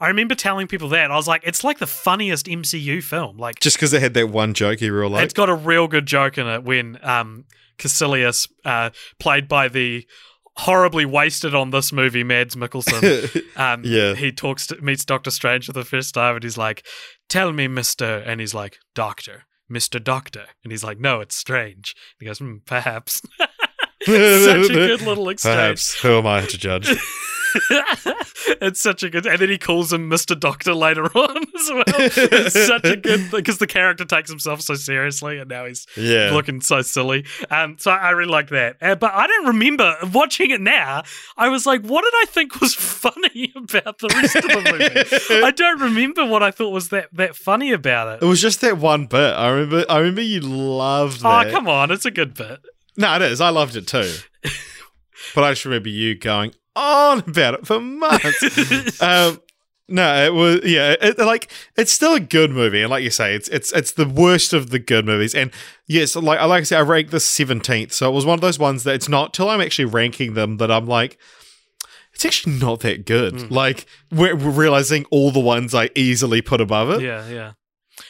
I remember telling people that I was like, it's like the funniest MCU film. Like, just because it had that one joke you real like. it's got a real good joke in it when um Kaecilius, uh, played by the horribly wasted on this movie Mads Mikkelsen. Um, Yeah. he talks to, meets Doctor Strange for the first time, and he's like, "Tell me, Mister," and he's like, "Doctor, Mister Doctor," and he's like, "No, it's Strange." he goes, hmm, "Perhaps." Such a good little exchange. Perhaps who am I to judge? it's such a good, and then he calls him Mister Doctor later on as well. It's such a good because the character takes himself so seriously, and now he's Yeah. looking so silly. Um, so I really like that. Uh, but I don't remember watching it now. I was like, what did I think was funny about the rest of the movie? I don't remember what I thought was that that funny about It it. was just that one bit. I remember. I remember you loved Oh, come on, it's a good bit. No, it is. I loved it too. but I just remember you going on about it for months. um, No, it was yeah, it, like it's still a good movie, and like you say, it's it's it's the worst of the good movies. And yes, like I like I said, I ranked this seventeenth, so it was one of those ones that it's not till I'm actually ranking them that I'm like, it's actually not that good. Mm. Like we're, we're realizing all the ones I easily put above it. Yeah, yeah,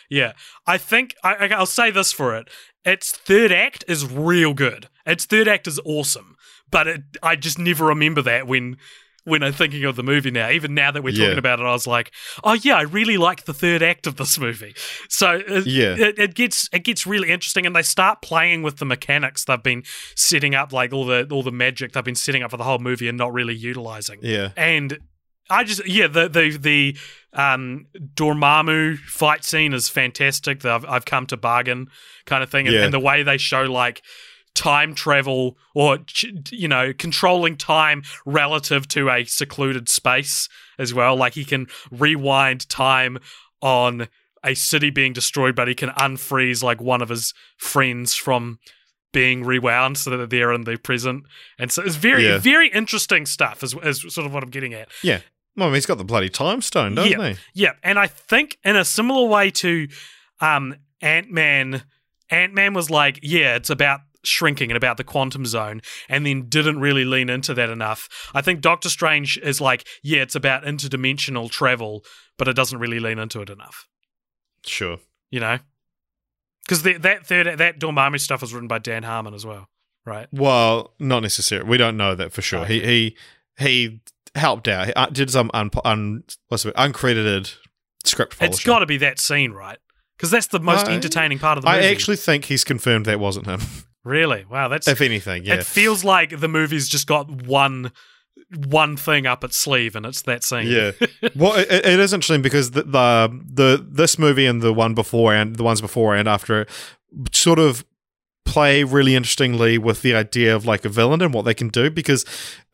yeah. I think I, I- I'll say this for it: its third act is real good. Its third act is awesome, but it, I just never remember that when when I'm thinking of the movie now. Even now that we're Yeah. talking about it, I was like, oh yeah, I really like the third act of this movie. So it, Yeah. it, it gets it gets really interesting, and they start playing with the mechanics they've been setting up, like all the all the magic they've been setting up for the whole movie and not really utilizing Yeah, and I just yeah the the the um Dormammu fight scene is fantastic. The I've, I've come to bargain kind of thing, and, Yeah. and the way they show like time travel or you know controlling time relative to a secluded space as well. Like he can rewind time on a city being destroyed, but he can unfreeze like one of his friends from being rewound so that they're in the present. And so it's very, Yeah. very interesting stuff, is, is sort of what I'm getting at. yeah. Well, I mean, he's got the bloody time stone, doesn't Yeah. he? Yeah, and I think in a similar way to um, Ant Man, Ant Man was like, yeah, it's about shrinking and about the quantum zone, and then didn't really lean into that enough. I think Doctor Strange is like, yeah, it's about interdimensional travel, but it doesn't really lean into it enough. Sure. You know, because that third that Dormammu stuff was written by Dan Harmon as well, right? Well, not necessarily. We don't know that for sure. Okay. He he he helped out. He uh, did some un, un what's it, uncredited script polishing. It's got to be that scene, right? Because that's the most I- entertaining part of the movie. I actually think he's confirmed that wasn't him. really, wow, that's if anything, yeah. It feels like the movie's just got one one thing up its sleeve, and it's that scene. Yeah. well, it, it is interesting because the, the the this movie and the one before and the ones before and after sort of play really interestingly with the idea of like a villain and what they can do because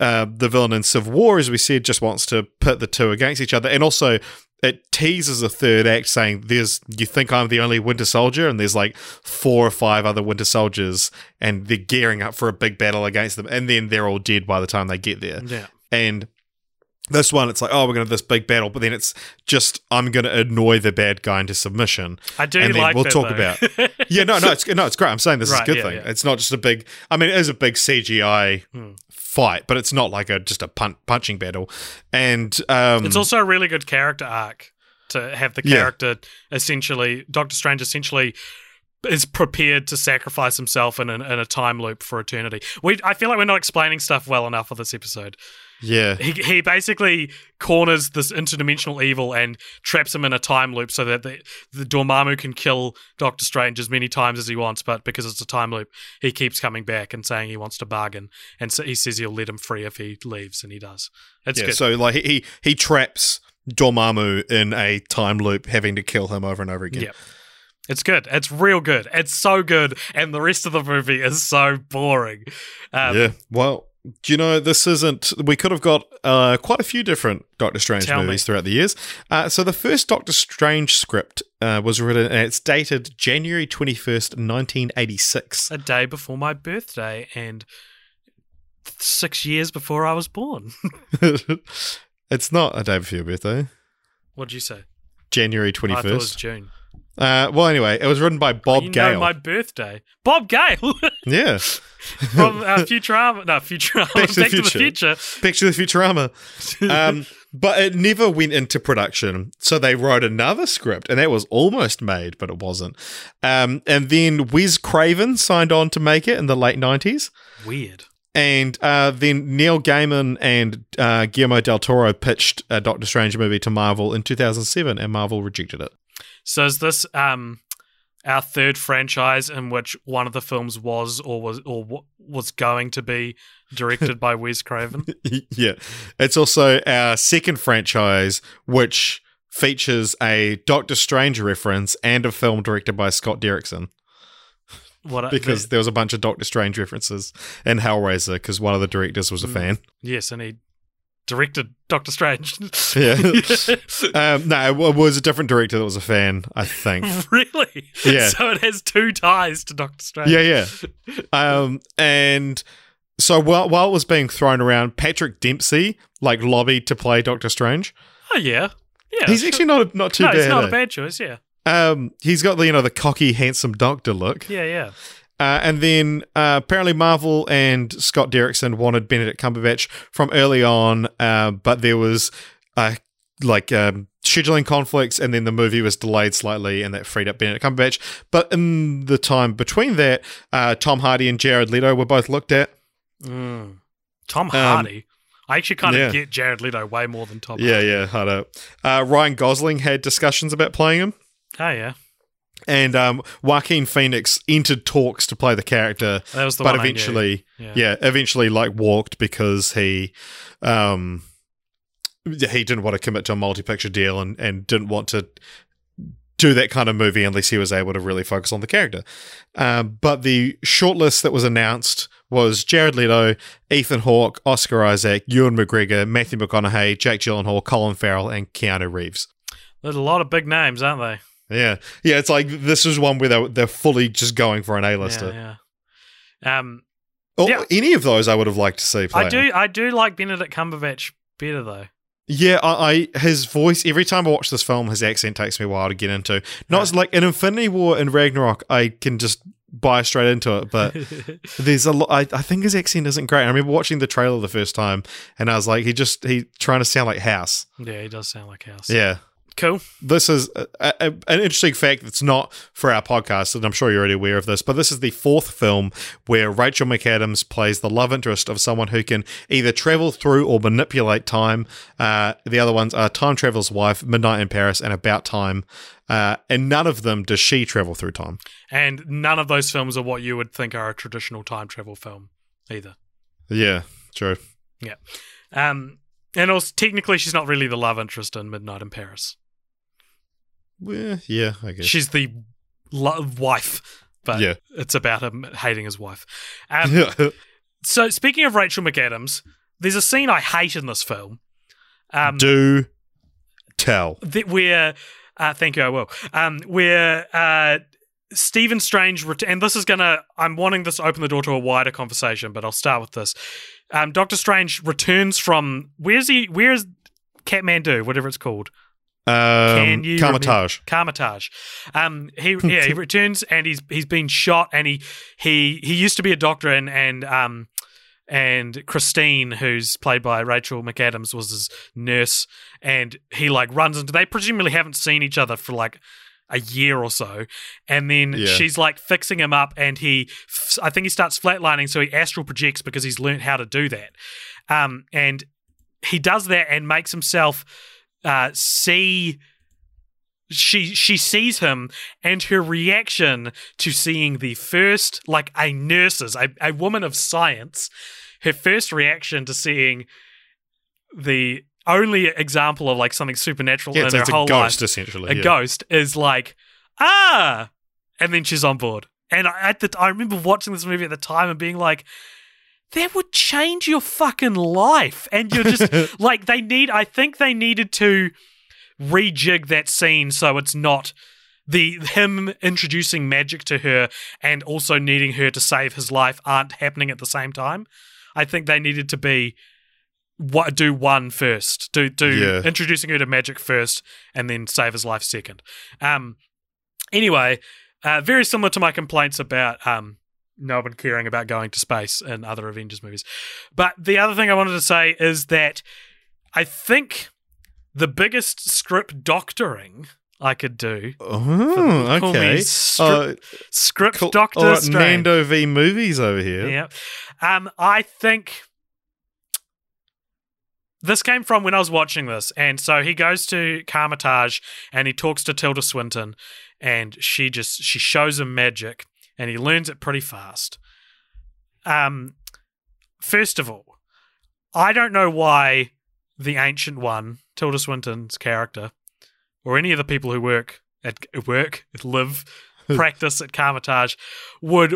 uh, the villain in Civil War, as we said, just wants to pit the two against each other, and also it teases a third act saying there's you think I'm the only Winter Soldier? And there's like four or five other Winter Soldiers and they're gearing up for a big battle against them. And then they're all dead by the time they get there. Yeah. and this one it's like oh we're gonna have this big battle but then it's just i'm gonna annoy the bad guy into submission I do and then like we'll that, talk though. about yeah no no it's no it's great i'm saying this is a good yeah, thing yeah. it's not just a big i mean it is a big cgi Hmm. fight but it's not like a just a pun- punching battle and um it's also a really good character arc to have the Yeah. character essentially Doctor Strange essentially is prepared to sacrifice himself in, an, in a time loop for eternity. We I feel like we're not explaining stuff well enough for this episode. yeah He, he basically corners this interdimensional evil and traps him in a time loop so that the, the Dormammu can kill Doctor Strange as many times as he wants, but because it's a time loop, he keeps coming back and saying he wants to bargain. And so he says he'll let him free if he leaves, and he does. It's yeah good. so like he he, traps Dormammu in a time loop having to kill him over and over again Yep. It's good. It's real good. It's so good, and the rest of the movie is so boring. Um, yeah. Well, do you know this isn't? We could have got uh, quite a few different Doctor Strange Tell me. movies throughout the years. Uh, so the first Doctor Strange script uh, was written, and it's dated January twenty first, nineteen eighty six. A day before my birthday, and six years before I was born. It's not a day before your birthday. What'd you say? January twenty first. I thought it was. June. Uh, well, anyway, it was written by Bob you Gale. know my birthday. Bob Gale yeah, from uh, Futurama. No, Futurama. Back to the Back to the Future. Back to the Futurama. Um, but it never went into production. So they wrote another script, and that was almost made, but it wasn't. Um, and then Wes Craven signed on to make it in the late 90s. Weird. And uh, then Neil Gaiman and uh, Guillermo del Toro pitched a Doctor Strange movie to Marvel in 2007, and Marvel rejected it. So is this um our third franchise in which one of the films was or was or wa- was going to be directed by Wes Craven? yeah. It's also our second franchise, which features a Doctor Strange reference and a film directed by Scott Derrickson. What a- because there was a bunch of Doctor Strange references in Hellraiser because one of the directors was a Mm. fan. yes, and he directed Doctor Strange. Yeah. um, no, it was a different director that was a fan, I think. really? Yeah. So it has two ties to Doctor Strange. yeah, yeah. Um, and so while while it was being thrown around, Patrick Dempsey like lobbied to play Doctor Strange. Oh yeah. Yeah, He's actually not not too no, bad. it's not eh? a bad choice. Yeah, Um, he's got the you know the cocky, handsome doctor look. yeah, yeah. Uh, and then uh, apparently Marvel and Scott Derrickson wanted Benedict Cumberbatch from early on, uh, but there was uh, like um, scheduling conflicts, and then the movie was delayed slightly, and that freed up Benedict Cumberbatch. But in the time between that, uh, Tom Hardy and Jared Leto were both looked at. Mm. Tom Hardy. I actually kind of Um, yeah. get Jared Leto way more than Tom. Yeah, Hardy. yeah, hard up. Uh, Ryan Gosling had discussions about playing him. Oh yeah, And um, Joaquin Phoenix entered talks to play the character, the but one. I knew. eventually, Yeah. yeah, eventually like walked because he um he didn't want to commit to a multi-picture deal and and didn't want to do that kind of movie unless he was able to really focus on the character. Um, but the shortlist that was announced was Jared Leto, Ethan Hawke, Oscar Isaac, Ewan McGregor, Matthew McConaughey, Jake Gyllenhaal, Colin Farrell, and Keanu Reeves. There's a lot of big names, aren't they? Yeah, yeah. It's like this is one where they're, they're fully just going for an A-lister. Yeah, yeah. Um, Or Yeah. any of those, I would have liked to see. I do, I do like Benedict Cumberbatch better though. Yeah, I, I his voice every time I watch this film, his accent takes me a while to get into. Not like in Infinity War and Ragnarok, I can just buy straight into it. But there's a lot. I, I think his accent isn't great. I remember watching the trailer the first time, and I was like, he just he trying to sound like House. yeah, he does sound like House. Yeah, cool. this is a, a, an interesting fact that's not for our podcast, and I'm sure you're already aware of this, but this is the fourth film where Rachel McAdams plays the love interest of someone who can either travel through or manipulate time. Uh, the other ones are Time Traveler's Wife, Midnight in Paris, and About Time. Uh, and none of them does she travel through time. And none of those films are what you would think are a traditional time travel film either. Yeah, true. Um, and also, technically, she's not really the love interest in Midnight in Paris. Well, yeah, I guess. She's the lo- wife, but Yeah. it's about him hating his wife. Um, so, speaking of Rachel McAdams, there's a scene I hate in this film. Um, Do tell. that where uh, thank you, I will. Um, where uh, Stephen Strange ret- and this is gonna. I'm wanting this to open the door to a wider conversation, but I'll start with this. Um, Doctor Strange returns from where's he? Where's Kathmandu, whatever it's called, Um, Can you Kamar-Taj. Kamar-Taj. Um, he yeah he returns and he's he's been shot and he he he used to be a doctor and and um and Christine, who's played by Rachel McAdams, was his nurse, and he like runs into. They presumably haven't seen each other for like a year or so, and then Yeah. she's like fixing him up, and he, I think he starts flatlining, so he astral projects because he's learned how to do that, um, and he does that and makes himself uh, see. She she sees him and her reaction to seeing the first like a nurse's a, a woman of science her first reaction to seeing the only example of like something supernatural Yeah, in her whole ghost, life essentially. a yeah. ghost is like ah and then she's on board and I, at the I remember watching this movie at the time and being like that would change your fucking life and you're just like they need I think they needed to rejig that scene so it's not the him introducing magic to her and also needing her to save his life aren't happening at the same time. I think they needed to be what do one first, do do Yeah. introducing her to magic first, and then save his life second. Um, anyway, uh, very similar to my complaints about um, no one caring about going to space in other Avengers movies. But the other thing I wanted to say is that I think the biggest script doctoring I could do Oh, okay. strip- Uh, script cool. Doctor right, Nando v movies over here. Yeah. Um, I think this came from when I was watching this, and so he goes to Kamar-Taj and he talks to Tilda Swinton, and she just she shows him magic, and he learns it pretty fast. Um, first of all, I don't know why the ancient one, Tilda Swinton's character, or any of the people who work at work, live, practice at Kamar-Taj, would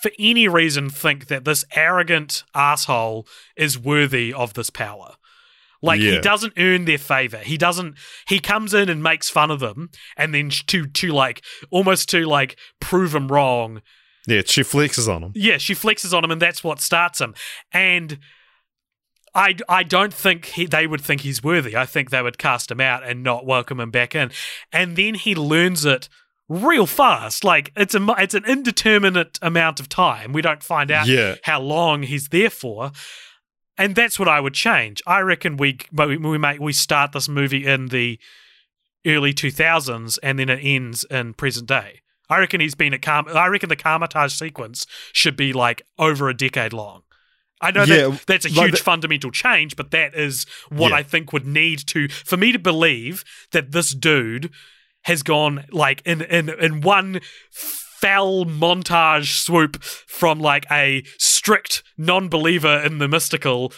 for any reason think that this arrogant asshole is worthy of this power. Like he doesn't earn their favor. He doesn't. He comes in and makes fun of them, and then to to like almost to like prove them wrong. Yeah, she flexes on him. Yeah, she flexes on him, and that's what starts him. And I, I don't think he, they would think he's worthy. I think they would cast him out and not welcome him back in. And then he learns it real fast. Like it's a it's an indeterminate amount of time. We don't find out Yeah. how long he's there for. And that's what I would change. I reckon we we make we start this movie in the early 2000s and then it ends in present day. I reckon he's been at Karm- I reckon the Kamar-Taj sequence should be like over a decade long. I know Yeah, that that's a like huge fundamental change, but that is what Yeah. I think would need to for me to believe that this dude has gone like in in in one foul montage swoop from like a strict non-believer in the mystical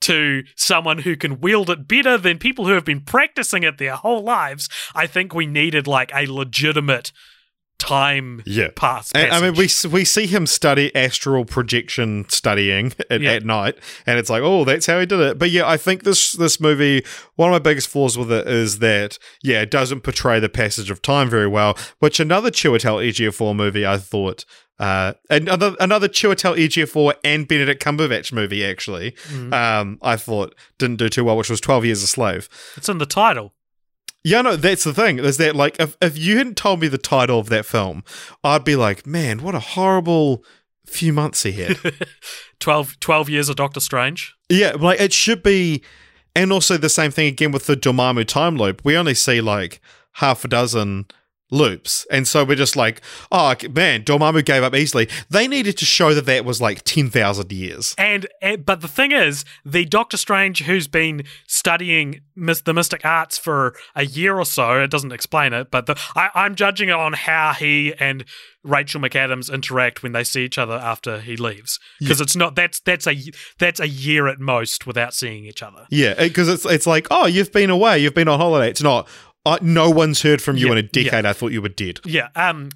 to someone who can wield it better than people who have been practicing it their whole lives. I think we needed like a legitimate time Yeah. pass. And, I mean, we we see him study astral projection studying at, Yeah. at night, and it's like, oh, that's how he did it. But yeah, I think this this movie, one of my biggest flaws with it is that yeah, it doesn't portray the passage of time very well. Which another Chiwetel Ejiofor movie, I thought. Uh, another another Chiwetel Ejiofor and Benedict Cumberbatch movie actually, Mm. um, I thought didn't do too well, which was Twelve Years a Slave. it's in the title. Yeah, no, that's the thing. Is that like if if you hadn't told me the title of that film, I'd be like, man, what a horrible few months he had. 12, 12 years of Doctor Strange. yeah, like it should be, and also the same thing again with the Dormammu time loop. We only see like half a dozen loops, and so we're just like, oh man, Dormammu gave up easily. They needed to show that that was like ten thousand years. And, and but the thing is, the Doctor Strange who's been studying mis- the mystic arts for a year or so, it doesn't explain it, but the, I, I'm judging it on how he and Rachel McAdams interact when they see each other after he leaves, because it's not that's that's a that's a year at most without seeing each other. Yeah, because it's it's like, oh, you've been away, you've been on holiday. It's not. Uh, no one's heard from you Yeah, in a decade. I thought you were dead. Yeah. Um,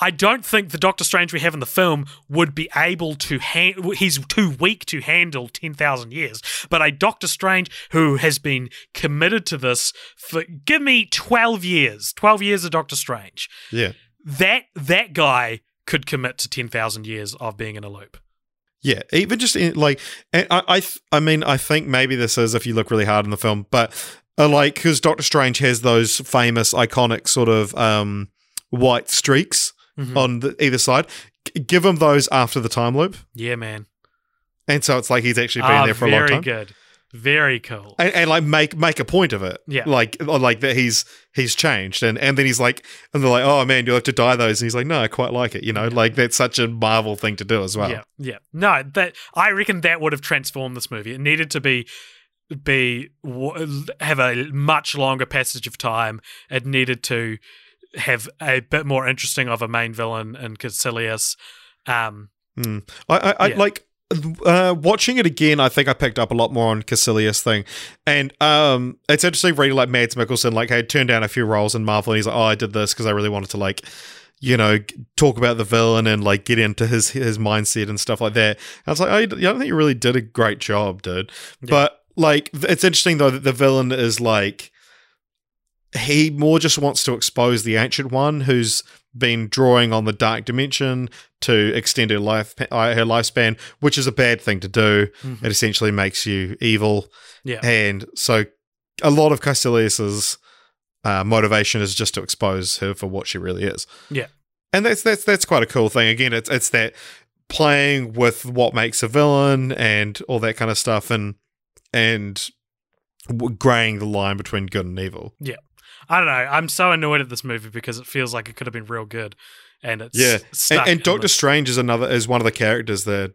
I don't think the Doctor Strange we have in the film would be able to. Han- he's too weak to handle ten thousand years. But a Doctor Strange who has been committed to this for give me twelve years, twelve years of Doctor Strange. Yeah. That that guy could commit to ten thousand years of being in a loop. Yeah, even just in, like, I, I, I mean, I think maybe this is if you look really hard in the film, but uh, like because Doctor Strange has those famous, iconic sort of um, white streaks Mhm. on the, either side. G- give him those after the time loop, Yeah, man. and so it's like he's actually been Ah, there for a long time. Very good. Very cool. And, and like make make a point of it, Yeah. Like like that he's he's changed, and and then he's like, and they're like, oh man, you'll have to dye those, and he's like, no, I quite like it, you know, like that's such a Marvel thing to do as well. Yeah, yeah. No, that I reckon that would have transformed this movie. It needed to be be have a much longer passage of time. It needed to have a bit more interesting of a main villain in Kaecilius. Um, Mm. I, I, I like uh, watching it again. I think I picked up a lot more on Kaecilius thing, and um, it's interesting reading like Mads Mikkelsen, like had turned down a few roles in Marvel, and he's like, "Oh, I did this because I really wanted to like." You know, talk about the villain and like get into his his mindset and stuff like that. I was like, I, d- I don't think you really did a great job, dude. But like, it's interesting though that the villain is like he more just wants to expose the ancient one who's been drawing on the dark dimension to extend her life uh, her lifespan, which is a bad thing to do. Mhm. It essentially makes you evil, yeah, and so a lot of Kaecilius's uh, motivation is just to expose her for what she really is. Yeah. and that's that's that's quite a cool thing. Again, it's it's that playing with what makes a villain and all that kind of stuff, and and graying the line between good and evil. Yeah. I don't know. I'm so annoyed at this movie because it feels like it could have been real good, and it's Yeah. and, and Doctor this- Strange is another is one of the characters that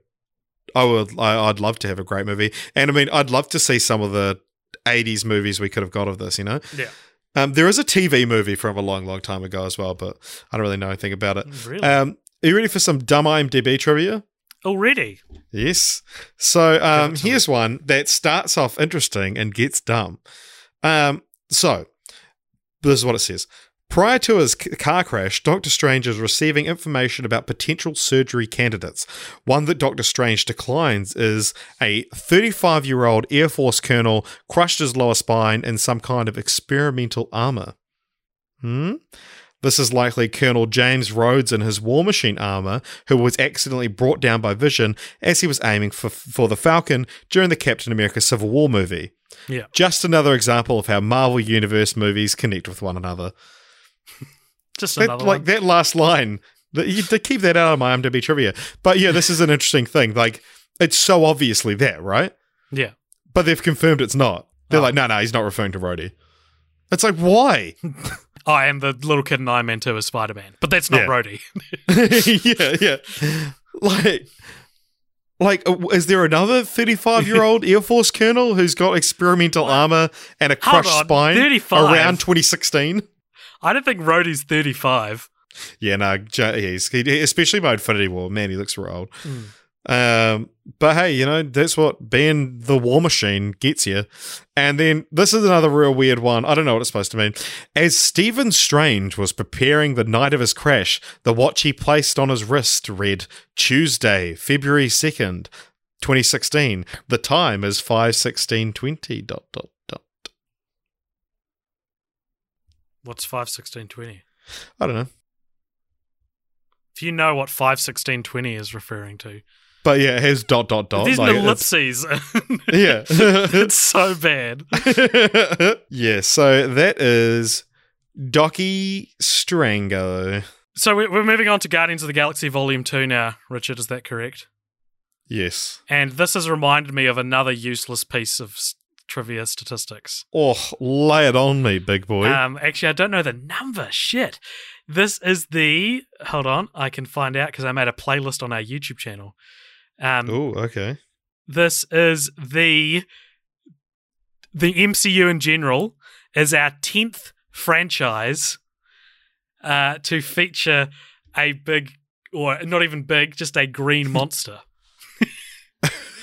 I would I, I'd love to have a great movie, and I mean I'd love to see some of the '80s movies we could have got of this. You know, Yeah. Um, there is a TV movie from a long, long time ago as well, but I don't really know anything about it. Really? Um, are you ready for some dumb IMDb trivia? Already? Yes. So um, here's one that starts off interesting and gets dumb. Um, so this is what it says. Prior to his car crash, Doctor Strange is receiving information about potential surgery candidates. One that Doctor Strange declines is a 35 year old Air Force colonel crushed his lower spine in some kind of experimental armor. Hmm? This is likely Colonel James Rhodes in his War Machine armor, who was accidentally brought down by Vision as he was aiming for, for the Falcon during the Captain America Civil War movie. Yeah. Just another example of how Marvel Universe movies connect with one another. Just That, another like one. that last line, you to keep that out of my IMDb trivia. But yeah, this is an interesting thing. Like, it's so obviously that, right? Yeah. But they've confirmed it's not. They're Oh. like, no, no, he's not referring to Rhodey. It's like, why? Oh, and the little kid in Iron Man 2 is Spider Man. But that's not Yeah. Rhodey. yeah, yeah. Like, like, uh, is there another 35 year old Air Force colonel who's got experimental armor and a crushed on, spine 35? around 2016? I don't think Rhodey's 35. Yeah, no, he, especially by Infinity War. Man, he looks real old. Hmm. Um, but hey, you know that's what being the War Machine gets you. And then this is another real weird one. I don't know what it's supposed to mean. As Stephen Strange was preparing the night of his crash, the watch he placed on his wrist read Tuesday, February second, twenty sixteen. The time is five sixteen twenty. Dot dot dot. What's 51620? I don't know. If you know what 51620 is referring to, But yeah, it has dot dot dot. there's like, ellipses. yeah. it's so bad. yeah, so that is Docky Strango. So we- we're moving on to Guardians of the Galaxy Volume 2 now, Richard, is that correct? Yes. And this has reminded me of another useless piece of trivia statistics. Oh, lay it on me, big boy. Um, actually, I don't know the number. Shit. This is the. Hold on, I can find out because I made a playlist on our YouTube channel. Um, oh, okay. this is the the MCU in general is our tenth franchise uh, to feature a big or not even big, just a green monster.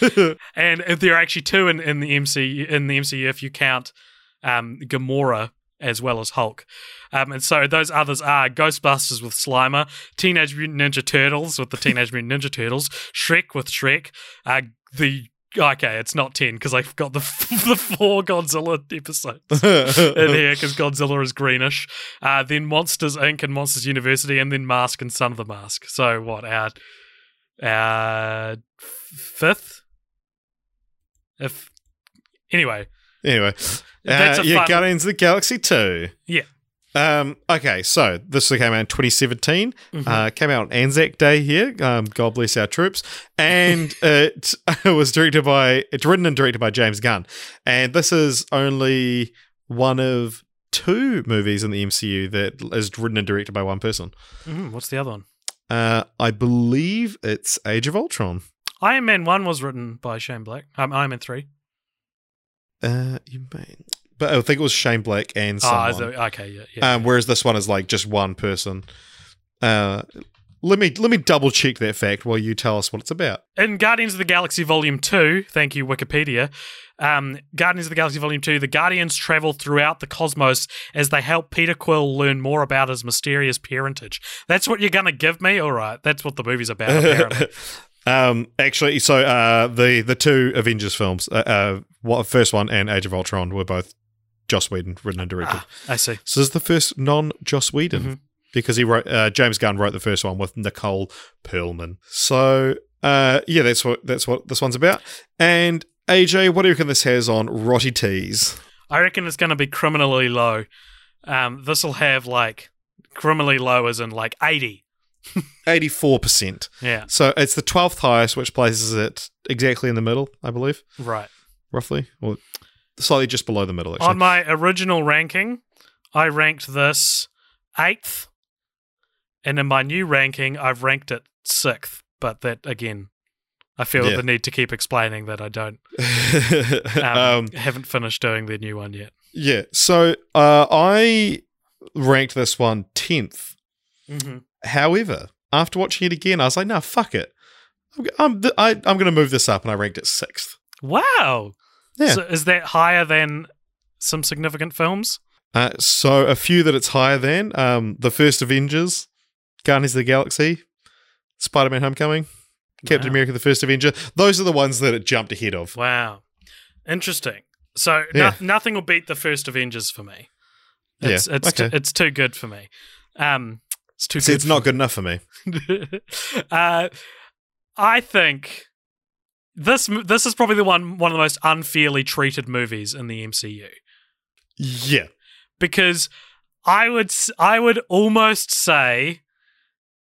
and there are actually two in, in the MCU in the MCU if you count um, Gamora as well as Hulk. Um, and so those others are Ghostbusters with Slimer, Teenage Mutant Ninja Turtles with the Teenage Mutant Ninja Turtles, Shrek with Shrek, uh, the okay, it's not ten because I've got the the four Godzilla episodes in here because Godzilla is greenish. Uh, then Monsters Inc. and Monsters University, and then Mask and Son of the Mask. So what our our fifth? If anyway, anyway, That's uh, a yeah, fun- Guardians of the Galaxy 2. Yeah. Um, okay, so this came out in 2017. Mhm. Uh, came out on Anzac Day here. Um, God bless our troops. And it was directed by, it's written and directed by James Gunn. And this is only one of two movies in the MCU that is written and directed by one person. Mhm, what's the other one? Uh, I believe it's Age of Ultron. Iron Man one was written by Shane Black. Um, Iron Man three. Uh, you may, but I think it was Shane Black and Oh, someone. it- okay, yeah, yeah. Um, whereas this one is like just one person. Uh, let me let me double check that fact while you tell us what it's about. in Guardians of the Galaxy Volume 2, thank you, Wikipedia, um, Guardians of the Galaxy Volume 2, the Guardians travel throughout the cosmos as they help Peter Quill learn more about his mysterious parentage. That's what you're going to give me? All right. That's what the movie's about, apparently. um, actually, so uh, the the two Avengers films, uh, uh, what first one and Age of Ultron were both Joss Whedon written and directed. Ah, I see. So this is the first non Joss Whedon Mhm. because he wrote uh, James Gunn wrote the first one with Nicole Perlman. So uh, yeah, that's what that's what this one's about. And AJ, what do you reckon this has on Rotty Tees? I reckon it's going to be criminally low. Um, this will have like criminally low as in like 80. Eighty four percent. Yeah, So it's the twelfth highest, which places it exactly in the middle, I believe, right. roughly, or slightly just below the middle. Actually, On my original ranking, I ranked this eighth, and in my new ranking, I've ranked it sixth. But that again, I feel Yeah. the need to keep explaining that I don't um, um, haven't finished doing the new one yet. yeah. So uh, I ranked this one tenth. Mm-hmm. However, after watching it again, I was like, "No, fuck it. I'm I'm, I, I'm going to move this up," and I ranked it sixth. Wow. Yeah. So is that higher than some significant films? Uh, so a few that it's higher than um, the first Avengers, Guardians of the Galaxy, Spider-Man: Homecoming, Captain Wow. America: The First Avenger. Those are the ones that it jumped ahead of. Wow. Interesting. So Yeah. no- nothing will beat the first Avengers for me. It's Yeah, it's okay. it's too good for me. Um, it's too See, good it's not good enough for me. uh, I think this this is probably the one one of the most unfairly treated movies in the MCU Yeah. because I would I would almost say,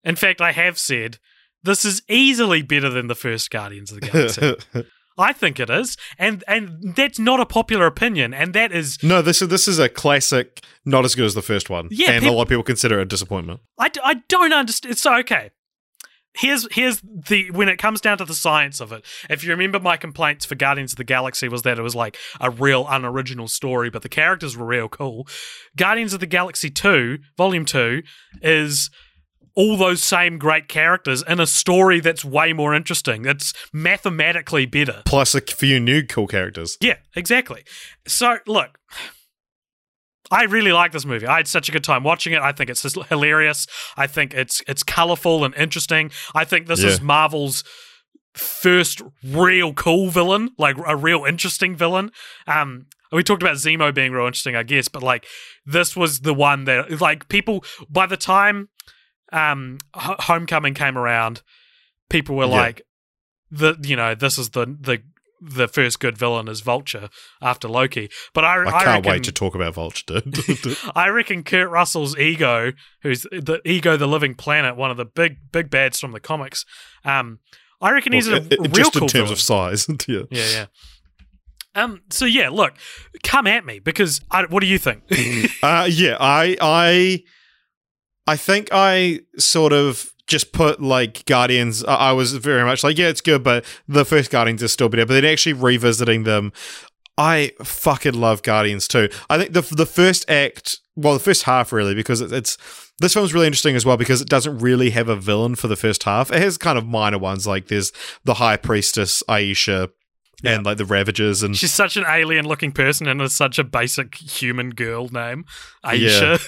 in fact, I have said this is easily better than the first Guardians of the Galaxy. I think it is, and and that's not a popular opinion, and that is no, this is this is a classic, not as good as the first one. Yeah, and a lot of people consider it a disappointment. I, d- I don't understand. So okay, here's here's the when it comes down to the science of it. If you remember, my complaints for Guardians of the Galaxy was that it was like a real unoriginal story, but the characters were real cool. Guardians of the Galaxy Two, Volume Two, is all those same great characters in a story that's way more interesting. That's mathematically better. Plus a few new cool characters. Yeah, exactly. So, look, I really like this movie. I had such a good time watching it. I think it's hilarious. I think it's it's colorful and interesting. I think this is Marvel's first real cool villain, like a real interesting villain. Um we talked about Zemo being real interesting, I guess, but like this was the one that like people by the time um H- Homecoming came around, people were Yeah. like the you know, this is the the the first good villain is Vulture after Loki. But I, I I can't reckon, wait to talk about Vulture. dude. I reckon Kurt Russell's ego, who's the ego, the living planet, one of the big big bads from the comics. Um, I reckon he's a it- it- real just cool in terms villain. of size. yeah. yeah, yeah. Um. So yeah, look, come at me because I, what do you think? Uh, yeah, I, I, I think I sort of just put like Guardians. I was very much like, yeah, it's good, but the first Guardians is still better. But then actually revisiting them, I fucking love Guardians too. I think the the first act, well, the first half really, because it, it's this film's really interesting as well because it doesn't really have a villain for the first half. It has kind of minor ones like there's the High Priestess Aisha. And like the Ravagers and She's such an alien looking person and is such a basic human girl name, Aisha.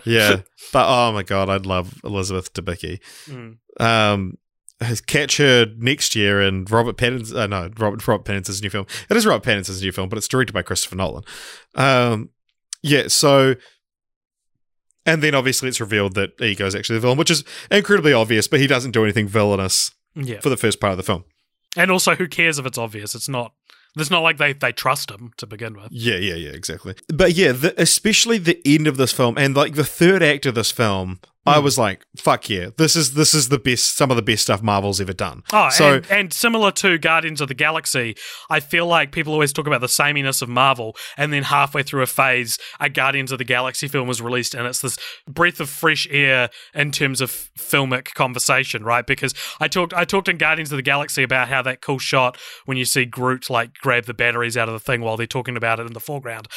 yeah, but oh my god, I'd love Elizabeth Debicki. Mm. Um, catch her next year in Robert Pattinson. Uh, no, Robert Robert Pattinson's new film. It is Robert Pattinson's new film, but it's directed by Christopher Nolan. Um, yeah, so. And then obviously it's revealed that Ego is actually the villain, which is incredibly obvious, but he doesn't do anything villainous Yeah. for the first part of the film. And also, who cares if it's obvious? It's not. It's not like they, they trust him to begin with. Yeah, yeah, yeah, exactly. But yeah, the, especially the end of this film and like the third act of this film, I was like, "Fuck yeah, this is this is the best, some of the best stuff Marvel's ever done." Oh, so and, and similar to Guardians of the Galaxy, I feel like people always talk about the sameness of Marvel, and then halfway through a phase, a Guardians of the Galaxy film was released, and it's this breath of fresh air in terms of filmic conversation, right? Because I talked, I talked in Guardians of the Galaxy about how that cool shot when you see Groot like grab the batteries out of the thing while they're talking about it in the foreground.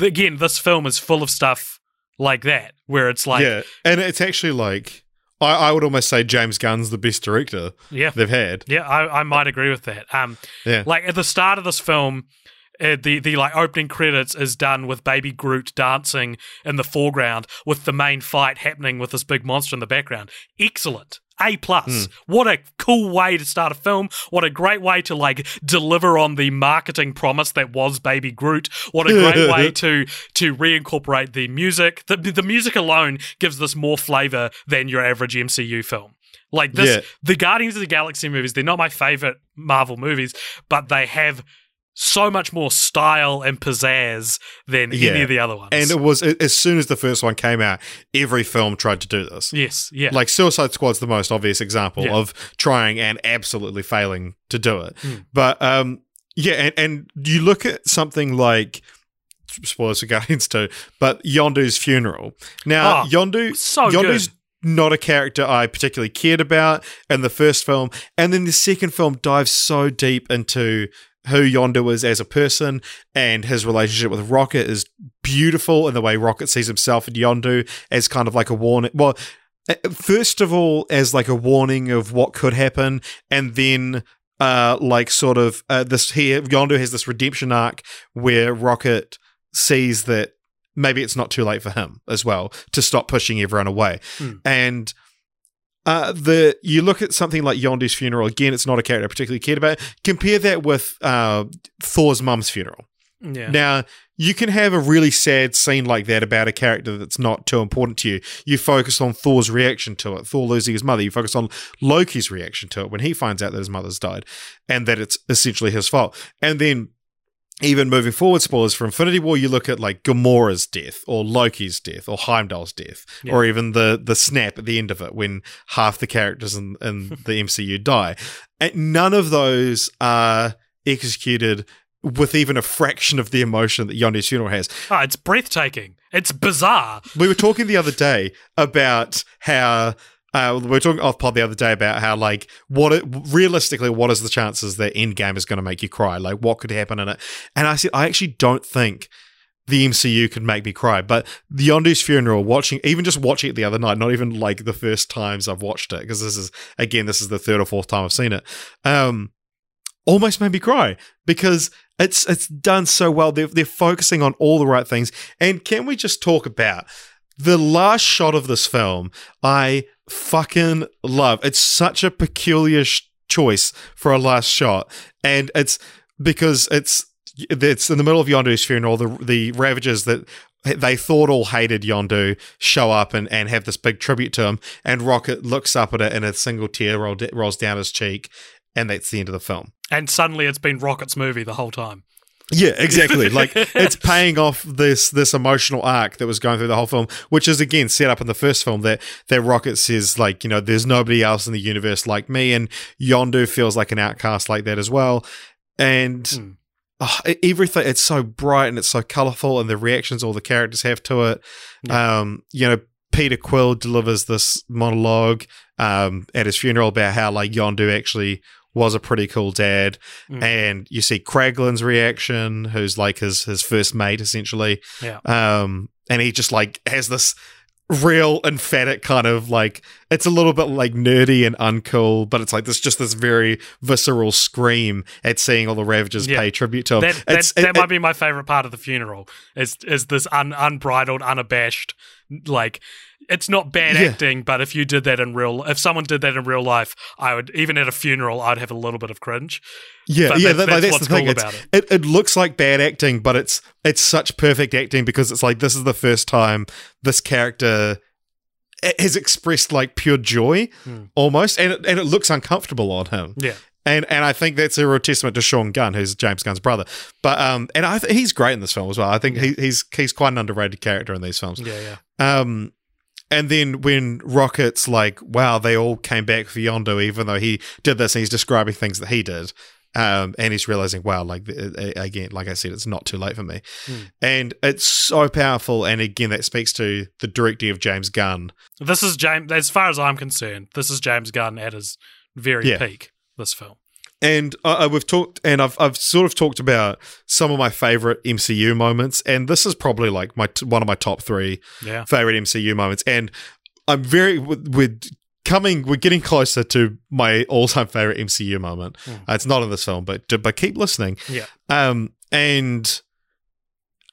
Again, this film is full of stuff like that, where it's like, yeah, and it's actually like I, I would almost say James Gunn's the best director yeah, they've had. Yeah, I, I might agree with that. Um, Yeah. like at the start of this film, uh, the the like opening credits is done with Baby Groot dancing in the foreground, with the main fight happening with this big monster in the background. Excellent. A plus. What a cool way to start a film. What a great way to like deliver on the marketing promise that was Baby Groot. What a great way to to reincorporate the music. The the music alone gives this more flavor than your average MCU film. Like this, Yeah. the Guardians of the Galaxy movies, they're not my favorite Marvel movies, but they have so much more style and pizzazz than any of the other ones. And it was as soon as the first one came out, every film tried to do this. yes, yeah. Like Suicide Squad's the most obvious example Yeah. of trying and absolutely failing to do it. Hmm. But um, yeah, and, and you look at something like spoilers for Guardians too, but Yondu's funeral. Now, Oh, Yondu so Yondu's good. not a character I particularly cared about in the first film, and then the second film dives so deep into who Yondu is as a person and his relationship with Rocket is beautiful in the way Rocket sees himself and Yondu as kind of like a warning. Well, uh, first of all, as like a warning of what could happen, and then uh, like sort of uh, this here Yondu has this redemption arc where Rocket sees that maybe it's not too late for him as well to stop pushing everyone away, Hmm. and. Uh, the you look at something like Yondu's funeral again. It's not a character I particularly cared about. Compare that with uh, Thor's mum's funeral. yeah. Now, you can have a really sad scene like that about a character that's not too important to you. You focus on Thor's reaction to it, Thor losing his mother. You focus on Loki's reaction to it when he finds out that his mother's died and that it's essentially his fault. And then even moving forward, spoilers for Infinity War, you look at like Gamora's death or Loki's death or Heimdall's death Yeah. or even the the snap at the end of it when half the characters in, in the MCU die. And none of those are executed with even a fraction of the emotion that Yondu's funeral has. Oh, it's breathtaking. It's bizarre. We were talking the other day about how uh, we were talking off pod the other day about how like what it, realistically what is the chances that Endgame is going to make you cry? Like what could happen in it? And I said I actually don't think the MCU could make me cry. But the Yondu's funeral, watching even just watching it the other night, not even like the first times I've watched it because this is again this is the third or fourth time I've seen it. Um, almost made me cry because it's it's done so well. They're they're focusing on all the right things. And can we just talk about the last shot of this film? I fucking love. It's such a peculiar sh- choice for a last shot, and it's because it's it's in the middle of Yondu's funeral. The the Ravagers that they thought all hated Yondu show up and, and have this big tribute to him, and Rocket looks up at it and a single tear roll, rolls down his cheek, and that's the end of the film. And suddenly it's been Rocket's movie the whole time. Yeah, exactly. like it's paying off this this emotional arc that was going through the whole film, which is again set up in the first film that that Rocket says like you know there's nobody else in the universe like me, and Yondu feels like an outcast like that as well, and. Hmm. oh, everything it's so bright and it's so colorful and the reactions all the characters have to it um you know peter quill delivers this monologue um at his funeral about how like yondu actually was a pretty cool dad Mm. and you see Kraglin's reaction who's like his his first mate essentially Yeah. um and he just like has this real emphatic kind of like it's a little bit like nerdy and uncool but it's like this just this very visceral scream at seeing all the ravagers Yeah. pay tribute to him That, that, It's- that it- might be my favorite part of the funeral. Is is this un, unbridled, unabashed, like it's not bad Yeah. acting, but if you did that in real, if someone did that in real life, I would even at a funeral, I'd have a little bit of cringe. Yeah, But yeah, that- that, that's that's, what's the thing. cool about it. It, looks like bad acting, but it's it's such perfect acting because it's like this is the first time this character has expressed like pure joy, Hmm. almost, and it, and it looks uncomfortable on him. Yeah, And and I think that's a real testament to Sean Gunn, who's James Gunn's brother. But um, and I th- he's great in this film as well. I think he, he's he's quite an underrated character in these films. yeah, yeah. Um, and then when Rocket's like, wow, they all came back for Yondu, even though he did this, and he's describing things that he did. Um, and he's realizing, wow, like again, like I said, it's not too late for me, Hmm. and it's so powerful. And again, that speaks to the directing of James Gunn. This is James. As far as I'm concerned, this is James Gunn at his very Yeah. peak. This film. And uh, we've talked, and I've I've sort of talked about some of my favorite MCU moments, and this is probably like my t- one of my top three Yeah, favorite MCU moments, and I'm very with, with coming. We're getting closer to my all-time favorite MCU moment. Mm. Uh, it's not in this film, but but keep listening. yeah. Um, and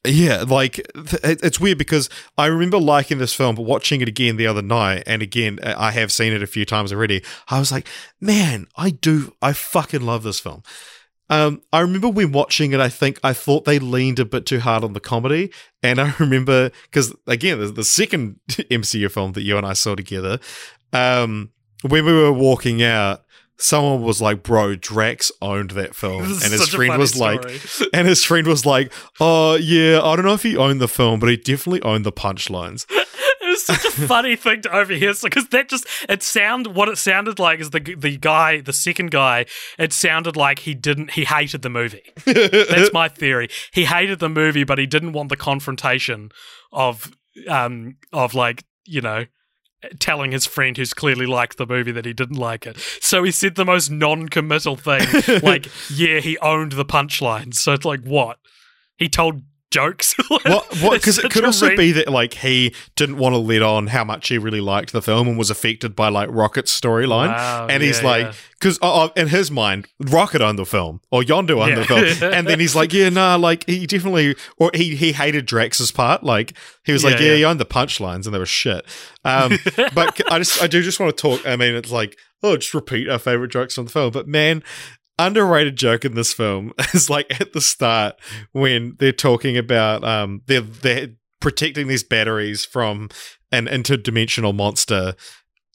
yeah, like it's weird because I remember liking this film, but watching it again the other night, and again uh, I have seen it a few times already. I was like, man, I do, I fucking love this film. Um, I remember when watching it, I think I thought they leaned a bit too hard on the comedy, and I remember because again, the, the second MCU film that you and I saw together, um, when we were walking out. Someone was like, "Bro, Drax owned that film," and his friend was like, and his friend was like, "Oh yeah, I don't know if he owned the film, but he definitely owned the punchlines." It was such a funny thing to overhear because that just it sound what it sounded like is the the guy the second guy it sounded like he didn't he hated the movie. That's my theory. He hated the movie, but he didn't want the confrontation of um of like you know telling his friend who's clearly liked the movie that he didn't like it. So he said the most non-committal thing, like yeah, he owned the punchlines. So it's like what he told jokes. What? Because it could also ran- be that like he didn't want to let on how much he really liked the film and was affected by like Rocket's storyline, Wow, and he's like, because uh, uh, in his mind, Rocket owned the film or Yondu owned the film, and then he's like, yeah, nah, like he definitely, or he he hated Drax's part, like he was like, Yeah, yeah, yeah. he owned the punchlines and they were shit. Um, but I just I do just want to talk. I mean, it's like, oh, just repeat our favorite jokes on the film, but man. Underrated joke in this film is like at the start when they're talking about um they're they're protecting these batteries from an interdimensional monster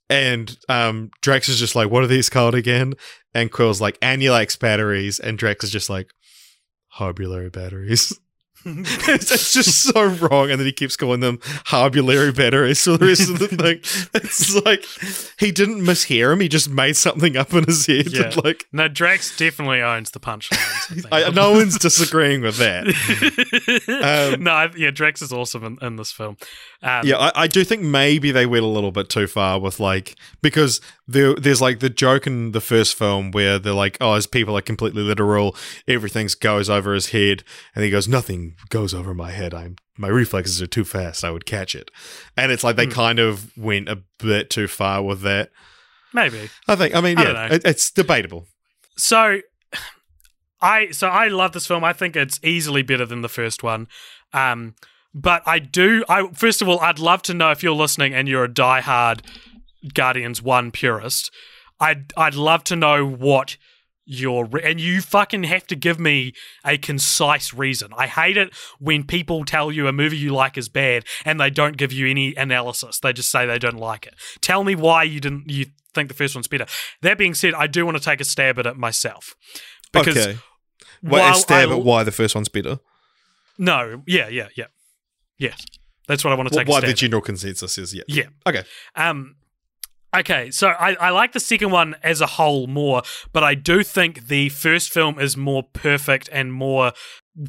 and um Drax is just like, what are these called again? And Quill's like Anulax batteries, and Drax is just like harbulary batteries. it's, it's just so wrong, and then he keeps calling them harbulary batteries for the rest of the thing. It's like he didn't mishear him; he just made something up in his head. Yeah. Like No, Drax definitely owns the punchlines. I think. I, no one's disagreeing with that. Um, no, I, yeah, Drax is awesome in, in this film. Um, Yeah, I, I do think maybe they went a little bit too far with like because there there's like the joke in the first film where they're like, oh, his people are completely literal, everything goes over his head, and he goes, nothing goes over my head. I'm my reflexes are too fast. I would catch it, and it's like they Hmm. kind of went a bit too far with that. maybe. I think. I mean, I yeah, it, it's debatable. So, I so I love this film. I think it's easily better than the first one. Um, but I do. I first of all, I'd love to know if you're listening and you're a diehard Guardians One purist. I'd I'd love to know what your re- and you fucking have to give me a concise reason. I hate it when people tell you a movie you like is bad and they don't give you any analysis. They just say they don't like it. Tell me why you didn't you think the first one's better. That being said, I do want to take a stab at it myself. Because okay, well, while stab I- at why the first one's better. no, yeah, yeah, yeah. Yes. That's what I want to take why a stab the general consensus is yeah. Yeah. Okay. Um, okay, so I, I like the second one as a whole more, but I do think the first film is more perfect and more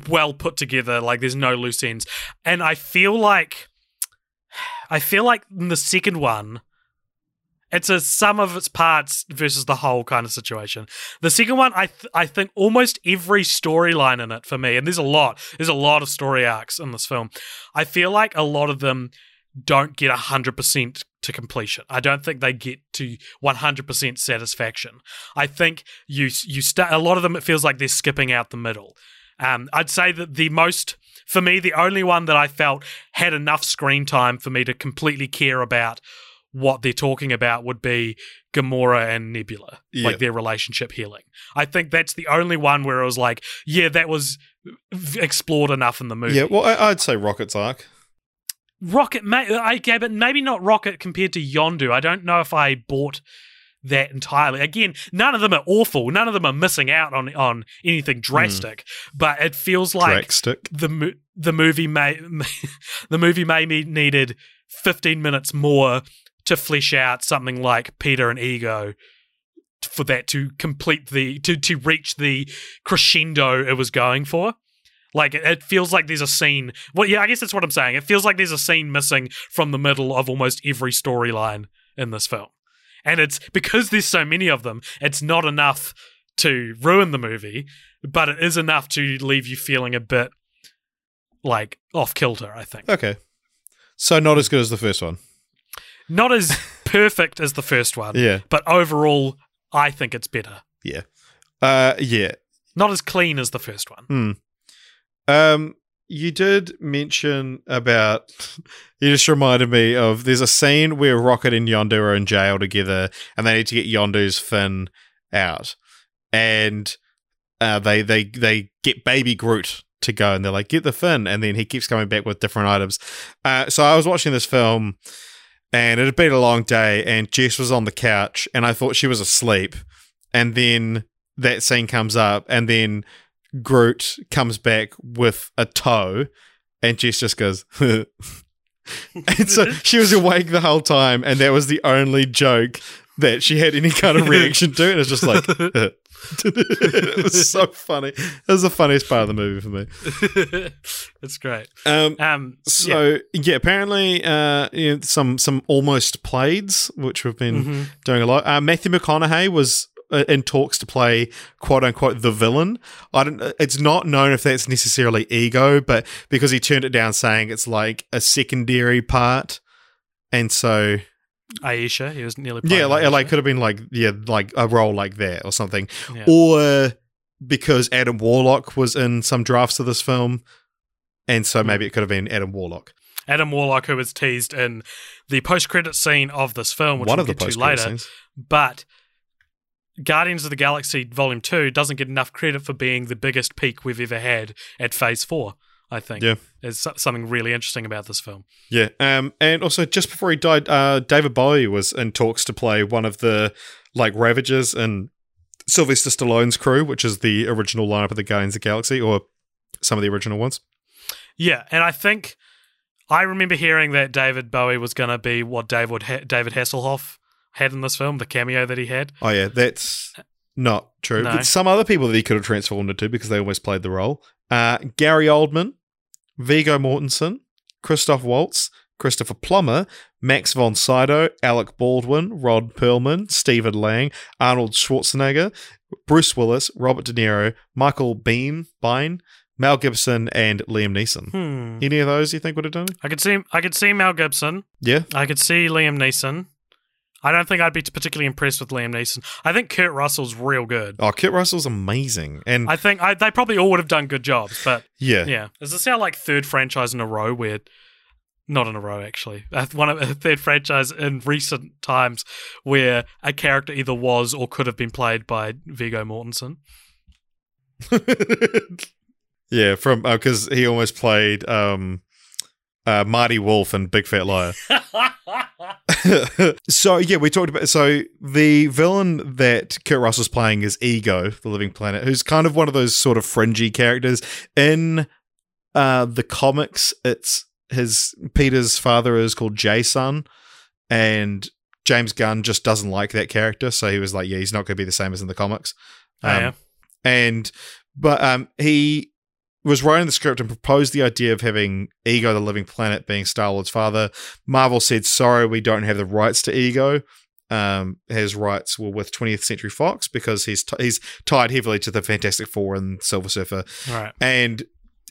well put together. Like there's no loose ends, and I feel like I feel like in the second one. It's a sum of its parts versus the whole kind of situation. The second one, I th- I think almost every storyline in it for me, and there's a lot, there's a lot of story arcs in this film. I feel like a lot of them don't get 100% to completion. I don't think they get to 100% satisfaction. I think you you start a lot of them it feels like they're skipping out the middle. Um, I'd say that the most for me the only one that I felt had enough screen time for me to completely care about what they're talking about would be Gamora and Nebula, Yeah. like their relationship healing. I think that's the only one where I was like, yeah, that was explored enough in the movie. Yeah. Well, I'd say Rocket's arc. Rocket, may, I yeah, but maybe not Rocket compared to Yondu. I don't know if I bought that entirely. Again, none of them are awful. None of them are missing out on on anything hmm. drastic. But it feels like Dragstick. the the movie may the movie maybe needed 15 minutes more to flesh out something like Peter and Ego for that to complete the to to reach the crescendo it was going for. Like it, it feels like there's a scene. Well, yeah, I guess that's what I'm saying. It feels like there's a scene missing from the middle of almost every storyline in this film, and it's because there's so many of them. It's not enough to ruin the movie, but it is enough to leave you feeling a bit like off kilter. I think Okay. So not as good as the first one. not as perfect as the first one, Yeah. but overall, I think it's better. Yeah, uh. Yeah. Not as clean as the first one. Hmm. Um. You did mention about. You just reminded me of. There's a scene where Rocket and Yondu are in jail together, and they need to get Yondu's fin out, and uh, they they they get Baby Groot to go, and they're like, "Get the fin," and then he keeps coming back with different items. Uh, so I was watching this film, and it had been a long day, and Jess was on the couch, and I thought she was asleep, and then that scene comes up, and then Groot comes back with a toe, and Jess just goes. and so she was awake the whole time, and that was the only joke that she had any kind of reaction to. And it's just like, it was so funny. It was the funniest part of the movie for me. it's great. Um, Um, so yeah, apparently, uh, you know, some some almost playeds, which we've been Mhm. doing a lot. Uh, Matthew McConaughey was uh, in talks to play quote unquote the villain. I don't. It's not known if that's necessarily ego, but because he turned it down, saying it's like a secondary part, and so Aisha, he was nearly yeah, like Aisha. like could have been like yeah, like a role like that or something, Yeah. or because Adam Warlock was in some drafts of this film. And so Hmm. maybe it could have been Adam Warlock. Adam Warlock, who was teased in the post-credit scene of this film, which One we'll of the get to later. scenes. But Guardians of the Galaxy Volume 2 doesn't get enough credit for being the biggest peak we've ever had at Phase 4, I think. Yeah. There's something really interesting about this film. Yeah, um, and also just before he died, uh, David Bowie was in talks to play one of the like Ravagers in Sylvester Stallone's crew, which is the original lineup of the Guardians of the Galaxy, or some of the original ones. Yeah, and I think I remember hearing that David Bowie was going to be what David ha- David Hasselhoff had in this film, the cameo that he had. Oh yeah, that's not true. No. Some other people that he could have transformed into because they almost played the role. Uh, Gary Oldman, Viggo Mortensen, Christoph Waltz, Christopher Plummer, Max von Sydow, Alec Baldwin, Ron Perlman, Stephen Lang, Arnold Schwarzenegger, Bruce Willis, Robert De Niro, Michael Bean, Bine, Mel Gibson, and Liam Neeson. Hmm. Any of those you think would have done? I could see I could see Mel Gibson. Yeah. I could see Liam Neeson. I don't think I'd be particularly impressed with Liam Neeson. I think Kurt Russell's real good. Oh, Kurt Russell's amazing. And I think I, they probably all would have done good jobs, but yeah. yeah. Does this sound like third franchise in a row where not in a row actually. Uh, One of a third franchise in recent times where a character either was or could have been played by Viggo Mortensen. yeah, from because he almost played um, uh, Marty Wolf and Big Fat Liar. so yeah, we talked about so the villain that Kurt Russell's playing is Ego, the Living Planet, who's kind of one of those sort of fringy characters in uh, the comics. It's his Peter's father is called Jason, and James Gunn just doesn't like that character, so he was like, yeah, he's not going to be the same as in the comics. Oh, yeah. and but um, he was writing the script and proposed the idea of having Ego, the Living Planet, being Star Lord's father. Marvel said, "Sorry, we don't have the rights to Ego." Um, his rights were with 20th Century Fox because he's t- he's tied heavily to the Fantastic Four and Silver Surfer, Right. and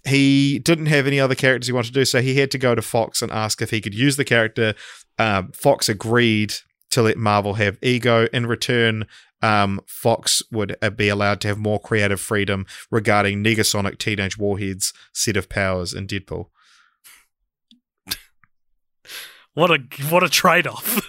he didn't have any other characters he wanted to do, so he had to go to Fox and ask if he could use the character. Um, Fox agreed to let Marvel have Ego. In return, um, Fox would uh, be allowed to have more creative freedom regarding Negasonic Teenage Warhead's set of powers in Deadpool. What a what a trade off.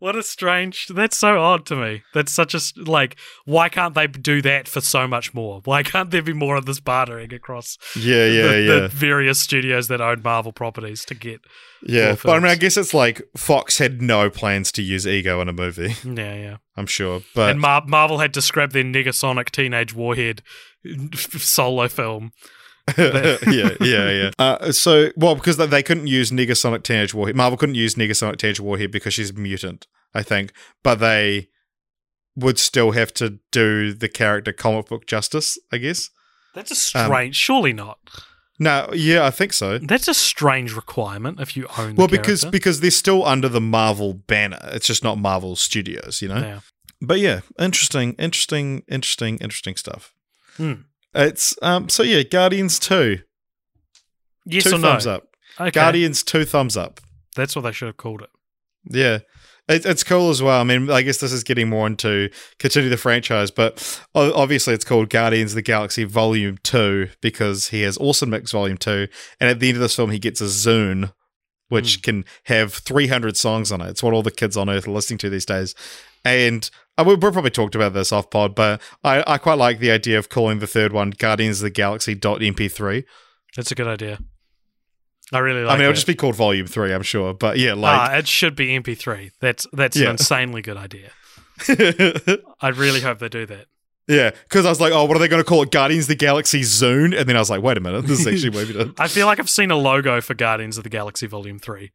what a strange. That's so odd to me. That's such a like. Why can't they do that for so much more? Why can't there be more of this bartering across yeah, yeah, the, yeah, the various studios that own Marvel properties to get? yeah. But I mean, I guess it's like Fox had no plans to use Ego in a movie. Yeah, yeah. I'm sure, but and Mar- Marvel had to scrap their Negasonic Teenage Warhead solo film. yeah, yeah, yeah. Uh, so, well, because they- couldn't use Negasonic Teenage Warhead. Marvel couldn't use Negasonic Teenage Warhead because she's a mutant, I think. But they would still have to do the character comic book justice, I guess. That's a strange. surely not. No, yeah, I think so. That's a strange requirement if you own. Well, the because character. because they're still under the Marvel banner. It's just not Marvel Studios, you know. yeah. But yeah, interesting, interesting, interesting, interesting stuff. Hmm. It's um. So yeah, Guardians two, yes two or no? thumbs up. Okay. Guardians two thumbs up. That's what they should have called it. Yeah. It, it's cool as well. I mean, I guess this is getting more into continue the franchise, but obviously it's called Guardians of the Galaxy Volume 2 because he has Awesome Mix Volume 2. And at the end of this film, he gets a Zune, which can have 300 songs on it. It's what all the kids on Earth are listening to these days. And we- we've probably talked about this off pod, but I, I quite like the idea of calling the third one Guardians of the Galaxy MP3. That's a good idea. I really like. I mean, it'll that. just be called Volume 3, I'm sure. But yeah, like. ah, it should be MP3. That's that's Yeah. an insanely good idea. I really hope they do that. Yeah, because I was like, oh, what are they going to call it? Guardians of the Galaxy Zune? And then I was like, wait a minute, this is actually maybe done. I feel like I've seen a logo for Guardians of the Galaxy Volume Three.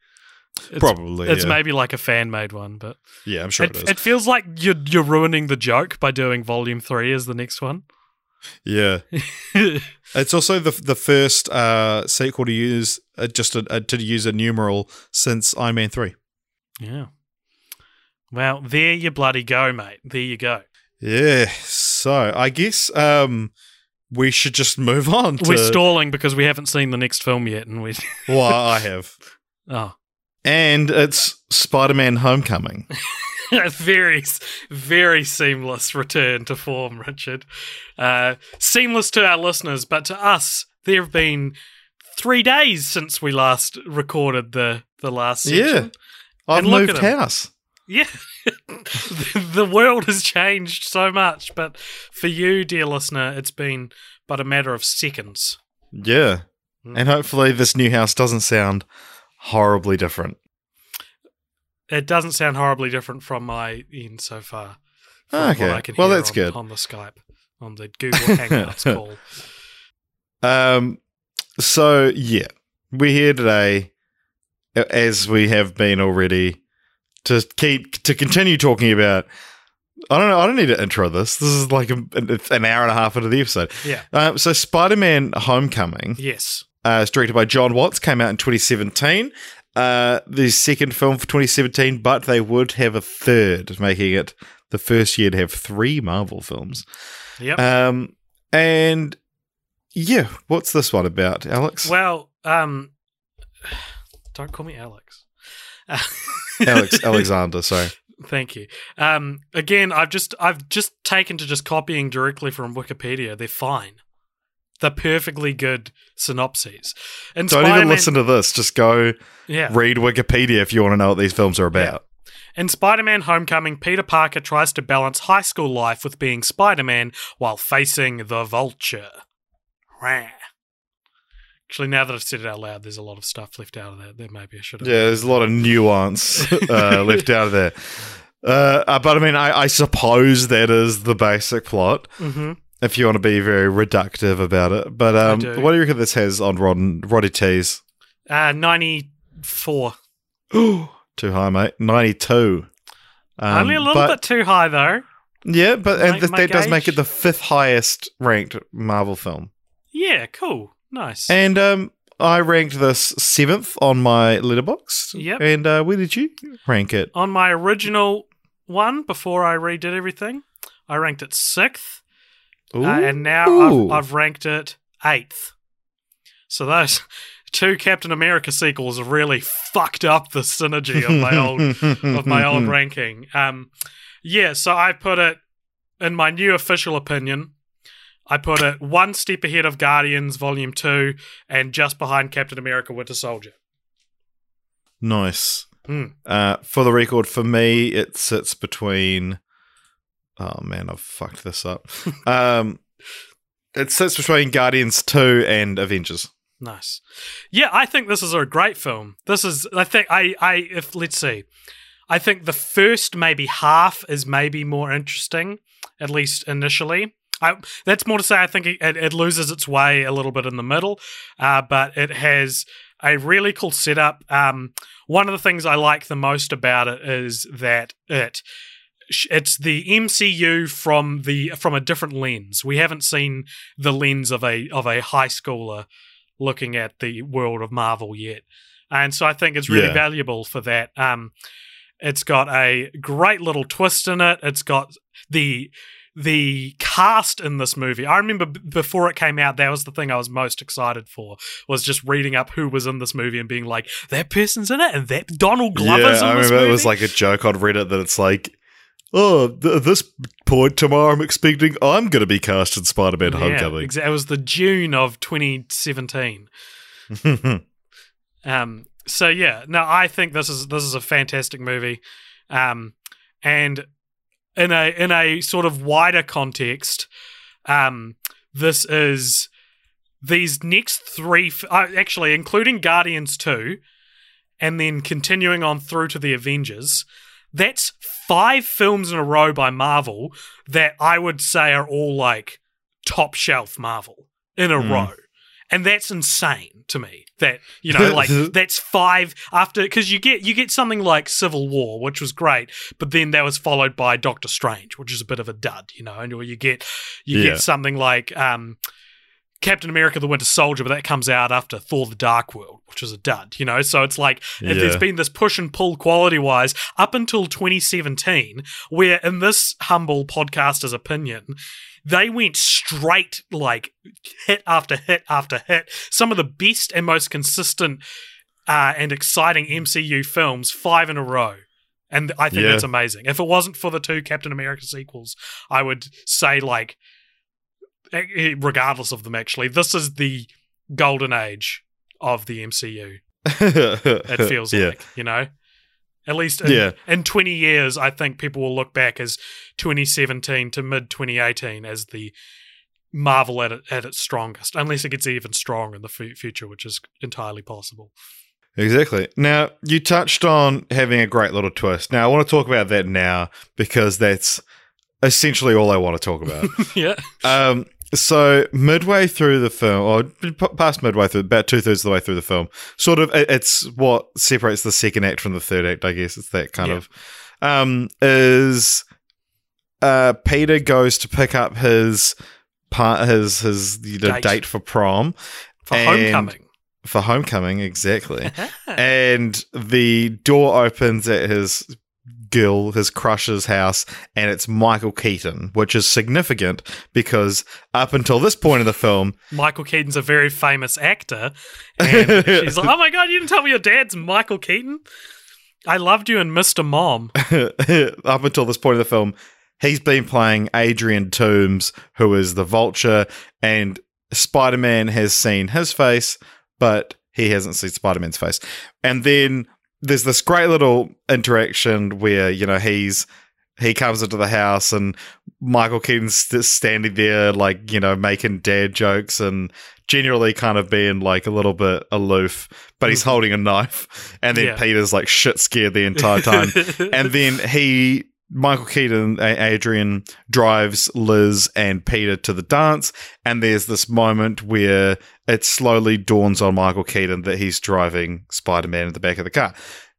It's, Probably. It's yeah. maybe like a fan made one, but yeah, I'm sure it, it it feels like you're you're ruining the joke by doing Volume Three as the next one. yeah, it's also the the first uh, sequel to use uh, just a, a, to use a numeral since Iron Man three. yeah. Well, there you bloody go, mate. There you go. Yeah, so I guess um, we should just move on. To, We're stalling because we haven't seen the next film yet, and we well, I have, oh. And it's Spider Man Homecoming. a very, very seamless return to form, Richard. Uh, seamless to our listeners, but to us, there have been three days since we last recorded the the last section. Yeah, I've moved house. Yeah, the, the world has changed so much, but for you, dear listener, it's been but a matter of seconds. Yeah. Mm. And hopefully this new house doesn't sound horribly different. It doesn't sound horribly different from my end so far. what Okay. I can Well, hear that's on, good. on the Skype, on the Google Hangouts call. Um so yeah. We're here today as we have been already to keep to continue talking about I don't know. I don't need to intro this. This is like a, an hour and a half into the episode. Yeah. Um, so, Spider-Man: Homecoming Yes. Uh, it's directed by John Watts, came out in 2017. Uh, the second film for 2017, but they would have a third, making it the first year to have three Marvel films. Yep. Um, and yeah, what's this one about, Alex? well, um, don't call me Alex. Alex Alexander, sorry. Thank you. Um, again, I've just I've just taken to just copying directly from Wikipedia. They're fine. They're perfectly good synopses. And Don't Spider-Man, even listen to this. Just go Yeah. read Wikipedia if you want to know what these films are about. In Spider Man Homecoming, Peter Parker tries to balance high school life with being Spider Man while facing the vulture. Rah. Actually, now that I've said it out loud, there's a lot of stuff left out of that. That maybe I should have. Yeah, there's a lot of nuance uh, left out of there. Uh, uh, but I mean, I, I suppose that is the basic plot. hmm if you want to be very reductive about it. But um, do. what do you reckon this has on Rod Roddy T's? Uh, 94. Too high, mate. Ninety-two. Um, Only a little but- bit too high, though. Yeah, but and My- th- my that does make it the fifth highest ranked Marvel film. Yeah, cool. Nice. And um, I ranked this seventh on my Letterboxd. Yep. And uh, where did you rank it? On my original one, before I redid everything, I ranked it sixth. Uh, and now I've, I've ranked it eighth. So those two Captain America sequels have really fucked up the synergy of my old of my old ranking. Um, yeah, so I put it in my new official opinion. I put it one step ahead of Guardians Volume Two and just behind Captain America: Winter Soldier. Nice. Hmm. Uh, for the record, for me, it sits between. Oh man, I've fucked this up. um, it sits between Guardians Two and Avengers. Nice. Yeah, I think this is a great film. This is I think I I if let's see. I think the first maybe half is maybe more interesting, at least initially. I, that's more to say. I think it, it loses its way a little bit in the middle, uh, but it has a really cool setup. Um, one of the things I like the most about it is that it it's the MCU from the from a different lens. We haven't seen the lens of a of a high schooler looking at the world of Marvel yet. And so I think it's really Yeah. valuable for that. Um, it's got a great little twist in it. It's got the the cast in this movie. I remember b- before it came out, that was the thing I was most excited for. Was just reading up who was in this movie and being like, that person's in it, and that Donald Glover's yeah, in I remember movie. it was like a joke on Reddit that it's like, oh, th- this point tomorrow, I'm expecting I'm going to be cast in Spider-Man: Yeah, Homecoming. exa- it was the June of 2017. Um, so yeah, no, I think this is this is a fantastic movie, um, and in a in a sort of wider context, um, this is these next three, f- uh, actually including Guardians two, and then continuing on through to the Avengers. That's five films in a row by Marvel that I would say are all like top shelf Marvel in a Hmm. row. And that's insane to me. That you know, like that's five after because you get you get something like Civil War, which was great, but then that was followed by Doctor Strange, which is a bit of a dud, you know. And or you get you Yeah. get something like um, Captain America: The Winter Soldier, but that comes out after Thor: The Dark World, which was a dud, you know. So it's like it- there's Yeah. been this push and pull quality wise up until 2017, where in this humble podcaster's opinion, they went straight like hit after hit after hit. Some of the best and most consistent uh, and exciting MCU films, five in a row. And I think Yeah. that's amazing. If it wasn't for the two Captain America sequels, I would say like, regardless of them, actually, this is the golden age of the MCU. It feels yeah. like you know. At least in, Yeah. in 20 years, I think people will look back as 2017 to mid 2018 as the Marvel at, it, at its strongest, unless it gets even stronger in the fu- future, which is entirely possible. Exactly. Now, you touched on having a great little twist. Now, I want to talk about that now because that's essentially all I want to talk about. yeah. um, so, midway through the film, or past midway through, about two thirds of the way through the film, sort of, it's what separates the second act from the third act, I guess. It's that kind Yeah. of, um, is uh, Peter goes to pick up his part, his, his you know, Date. date for prom. For Homecoming. For homecoming, exactly. and the door opens at his girl, his crush's house, and it's Michael Keaton, which is significant because up until this point in the film, Michael Keaton's a very famous actor. And she's like, oh my God, you didn't tell me your dad's Michael Keaton? I loved you in Mr. Mom. up until this point in the film, he's been playing Adrian Toombs, who is the Vulture, and Spider Man has seen his face, but he hasn't seen Spider Man's face. And then there's this great little interaction where, you know, he's. He comes into the house and Michael Keaton's st- standing there, like, you know, making dad jokes and generally kind of being like a little bit aloof, but he's mm-hmm. holding a knife. And then Yeah. Peter's like shit scared the entire time and then he Michael Keaton, Adrian drives Liz and Peter to the dance, and there's this moment where it slowly dawns on Michael Keaton that he's driving Spider-Man in the back of the car.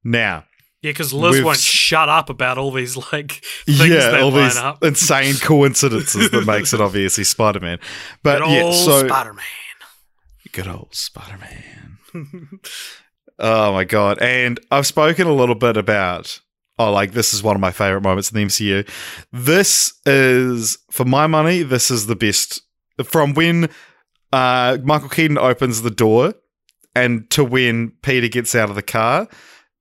Now, Yeah, because Liz won't shut up about all these like things yeah, that all line these up. insane coincidences that makes it obviously Spider-Man. But Good yeah, old so Spider-Man. good old Spider-Man. Oh my god! And I've spoken a little bit about. Oh, like this is one of my favorite moments in the MCU. This is, for my money, this is the best. From when uh, Michael Keaton opens the door and to when Peter gets out of the car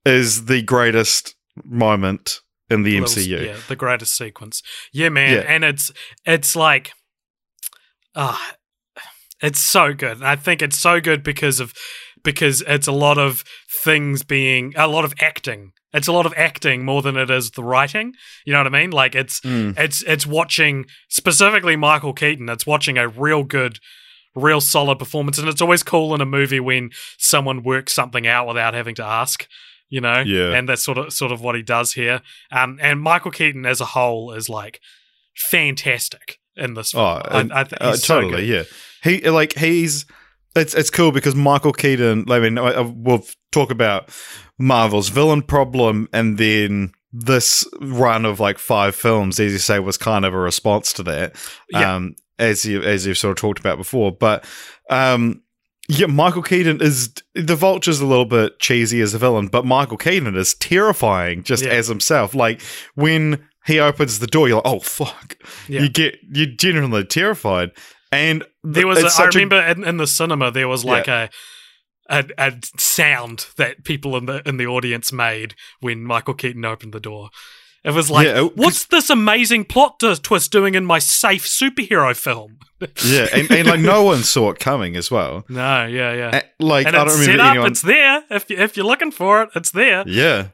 is the greatest moment in the Little- MCU. Yeah, the greatest sequence. Yeah, man, Yeah. and it's it's like, ah, it's so good. I think it's so good because of because it's a lot of things being a lot of acting. It's a lot of acting more than it is the writing. You know what I mean? Like it's Mm. it's it's watching specifically Michael Keaton. It's watching a real good, real solid performance, and it's always cool in a movie when someone works something out without having to ask. You know, Yeah. and that's sort of sort of what he does here. Um, and Michael Keaton as a whole is like fantastic in this. Oh, Film. I, and- I think uh, he's so totally, good. yeah. He like he's it's it's cool because Michael Keaton. I mean, I, I- we'll talk about Marvel's villain problem, and then this run of like five films, as you say, was kind of a response to that. Yeah. Um, as you as you've sort of talked about before, but um. Yeah, Michael Keaton is the Vulture's a little bit cheesy as a villain, but Michael Keaton is terrifying just Yeah. as himself. Like when he opens the door, you're like, "Oh fuck!" Yeah. You get you're genuinely terrified. And There was, a, I a- remember in, in the cinema there was like a, a a sound that people in the in the audience made when Michael Keaton opened the door. It was like, Yeah, what's this amazing plot twist doing in my safe superhero film? yeah, and, and like no one saw it coming as well. No, yeah, yeah. Uh, Like and I don't remember up. anyone. It's there. If you, if you're looking for it, it's there. Yeah.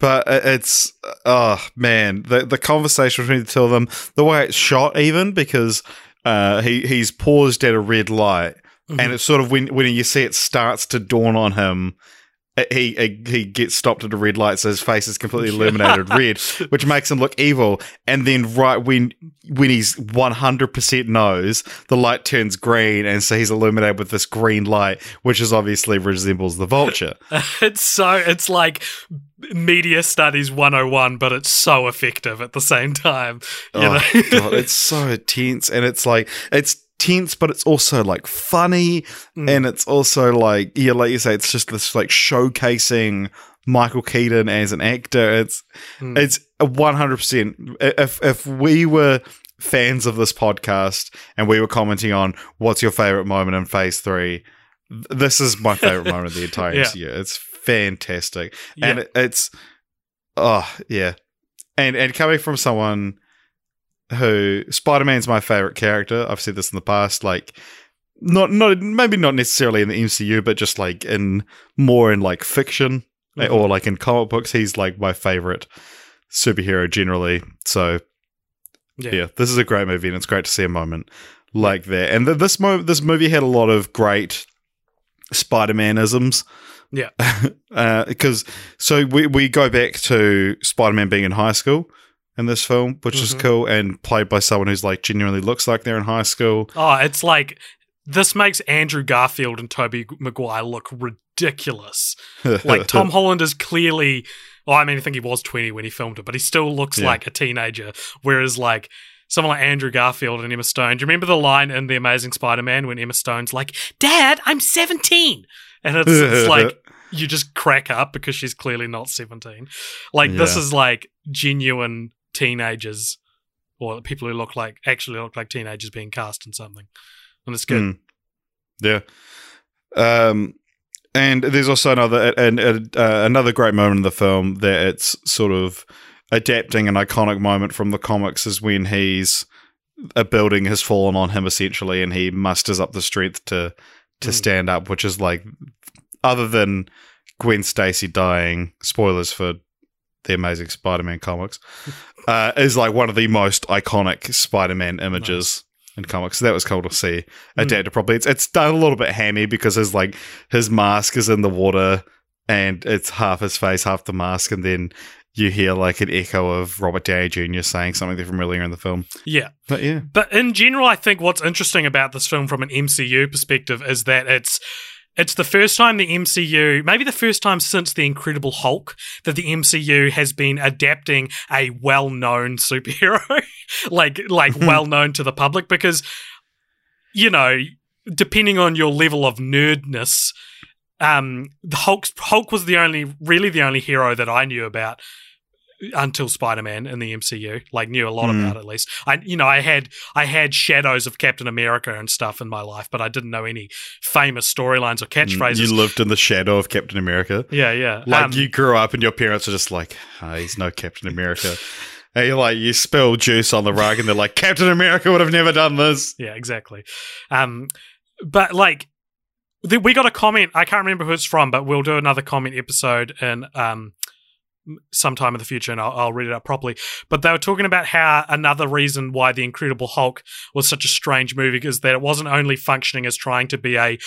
But it's oh man, the the conversation between the two of them, the way it's shot, even because uh, he he's paused at a red light, Mm-hmm. and it's sort of when when you see it starts to dawn on him. Uh, He he he gets stopped at a red light, so his face is completely illuminated red, which makes him look evil. And then right when when he's one hundred percent knows, the light turns green, and so he's illuminated with this green light, which is obviously resembles the vulture. It's so it's like media studies 101, but it's so effective at the same time. You oh know? god, it's so intense and it's like it's tense, but it's also like funny, Mm. and it's also like yeah, like you say, it's just this like showcasing Michael Keaton as an actor. It's Mm. it's one hundred percent. If if we were fans of this podcast and we were commenting on what's your favorite moment in Phase Three, this is my favorite moment of the entire Yeah. MCU. It's fantastic, and it, it's oh yeah, and and coming from someone who Spider Man's my favorite character. I've said this in the past, like not not maybe not necessarily in the MCU, but just like in more in like fiction. Uh, or like in comic books, he's like my favorite superhero generally. So Yeah. yeah. this is a great movie, and it's great to see a moment like that. And th- this mo- this movie had a lot of great Spider Manisms. Yeah. because so we we go back to Spider-Man being in high school in this film, which is Mhm. cool, and played by someone who's like genuinely looks like they're in high school. Oh, it's like this makes Andrew Garfield and Tobey Maguire look ridiculous. Like Tom Holland is clearly well, I mean I think he was 20 when he filmed it, but he still looks Yeah. like a teenager. Whereas like someone like Andrew Garfield and Emma Stone. Do you remember the line in The Amazing Spider-Man when Emma Stone's like, "Dad, I'm 17." And it's, it's like you just crack up because she's clearly not 17. Like this is like genuine teenagers or people who look like actually look like teenagers being cast in something. And it's good. Mm. Yeah. Um, and there's also another and uh, another great moment in the film that it's sort of adapting an iconic moment from the comics is when he's a building has fallen on him essentially, and he musters up the strength to to Mm. stand up, which is like other than Gwen Stacy dying. Spoilers for the Amazing Spider-Man comics. Uh, is like one of the most iconic Spider-Man images in comics. So that was cool to see adapted properly. It's it's done a little bit hammy because his like his mask is in the water and it's half his face, half the mask, and then you hear like an echo of Robert Downey Jr. saying something from earlier in the film. Yeah. But yeah, But in general, I think what's interesting about this film from an MCU perspective is that it's it's the first time the MCU, maybe the first time since the Incredible Hulk, that the MCU has been adapting a well-known superhero, like like well-known to the public, because you know, depending on your level of nerdness, um, the Hulk Hulk was the only, really the only hero that I knew about until Spider-Man in the MCU. Like knew a lot Hmm. about at least. I you know I had I had shadows of Captain America and stuff in my life, but I didn't know any famous storylines or catchphrases. you lived in the shadow of Captain America. yeah, yeah. Like Um, you grew up and your parents are just like, oh, he's no Captain America. and you like you spill juice on the rug and they're like, Captain America would have never done this. Yeah, exactly. Um, but like, we got a comment. I can't remember who it's from, but we'll do another comment episode in um sometime in the future, and I'll, I'll read it out properly. But they were talking about how another reason why the Incredible Hulk was such a strange movie is that it wasn't only functioning as trying to be a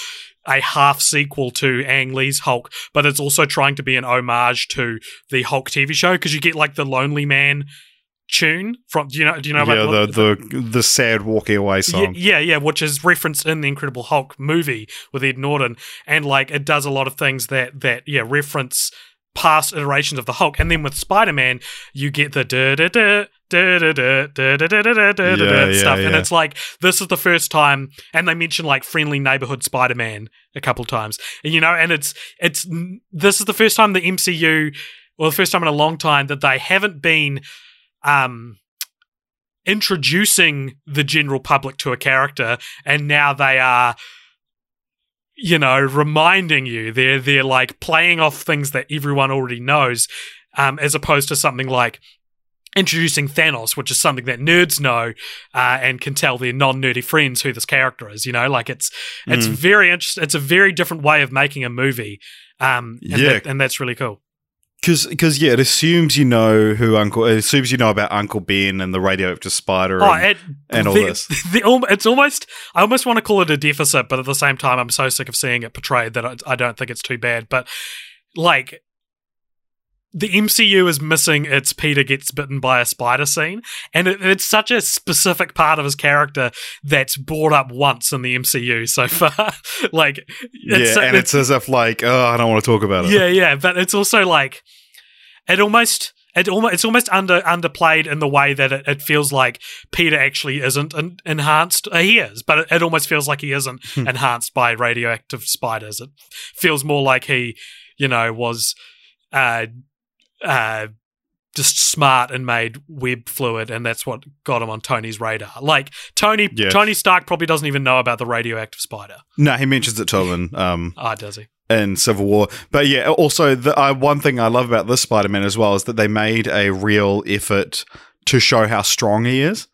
a half sequel to Ang Lee's Hulk, but it's also trying to be an homage to the Hulk TV show because you get like the Lonely Man tune from do you know do you know yeah, about the, the the sad walking away song. Yeah, yeah, which is referenced in the Incredible Hulk movie with Ed Norton, and like it does a lot of things that that yeah reference past iterations of the Hulk. And then with Spider Man, you get the da da da. Da, da, da, da, da, da, stuff. And it's like, this is the first time, and they mention like friendly neighborhood Spider Man a couple times, and, you know, and it's, it's, this is the first time the MCU, or the first time in a long time that they haven't been, um, introducing the general public to a character, and now they are you know reminding you they're they're like playing off things that everyone already knows um, as opposed to something like introducing Thanos, which is something that nerds know uh, and can tell their non-nerdy friends who this character is. You know, like it's it's Mm. very interesting. It's a very different way of making a movie, um, and, Yeah. that- and that's really cool. Because because yeah, it assumes you know who Uncle. It assumes you know about Uncle Ben and the radioactive spider. Oh, and, and all the, this. The, um, it's almost. I almost want to call it a deficit, but at the same time, I'm so sick of seeing it portrayed that I, I don't think it's too bad. But like, the MCU is missing its Peter gets bitten by a spider scene, and it, it's such a specific part of his character that's brought up once in the MCU so far. like, yeah, it's, and it's as if like, oh, I don't want to talk about it. yeah, yeah, but it's also like it almost it almost it's almost under underplayed in the way that it, it feels like Peter actually isn't en- enhanced. Uh, he is, but it, it almost feels like he isn't Hmm. enhanced by radioactive spiders. It feels more like he, you know, was uh uh just smart and made web fluid and that's what got him on Tony's radar. Like Tony Yeah. Tony Stark probably doesn't even know about the radioactive spider. No, he mentions it to him in, um, Ah, does he? In Civil War. But yeah, also the uh, one thing I love about this Spider-Man as well is that they made a real effort to show how strong he is.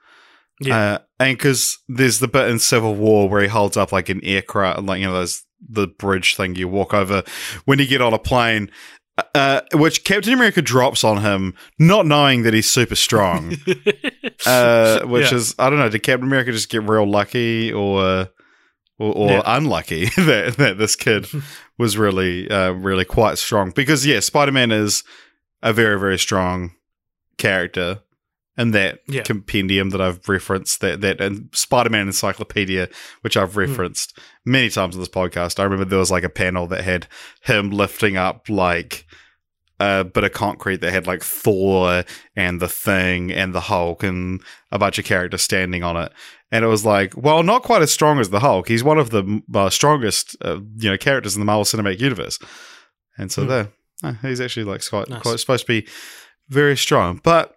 Yeah. Uh, and because there's the bit in Civil War where he holds up like an aircraft, like you know, those the bridge thing you walk over when you get on a plane. uh, which Captain America drops on him, not knowing that he's super strong. uh, which Yeah. is I don't know. Did Captain America just get real lucky, or or, or Yeah. unlucky that that this kid was really uh, really quite strong? Because yeah, Spider Man is a very very strong character. And that Yeah. compendium that I've referenced, that that and Spider Man Encyclopedia, which I've referenced many times on this podcast. I remember there was like a panel that had him lifting up like a bit of concrete that had like Thor and the Thing and the Hulk and a bunch of characters standing on it. And it was like, well, not quite as strong as the Hulk. He's one of the uh, strongest, uh, you know, characters in the Marvel Cinematic Universe. And so Hmm. there, uh, he's actually like quite, Nice. quite supposed to be very strong. But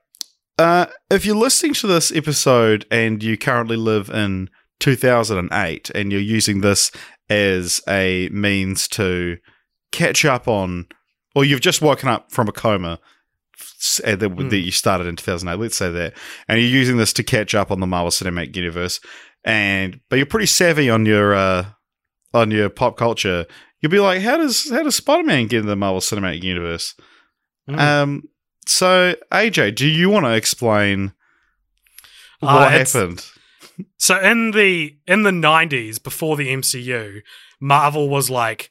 uh, if you're listening to this episode and you currently live in 2008 and you're using this as a means to catch up on, or you've just woken up from a coma uh, that, Mm. that you started in 2008, let's say that, and you're using this to catch up on the Marvel Cinematic Universe, and but you're pretty savvy on your uh, on your pop culture. You'll be like, how does how does Spider Man get in the Marvel Cinematic Universe? Mm. Um, so AJ, do you want to explain Uh, what it's- happened? So in the in the nineties, before the MCU, Marvel was like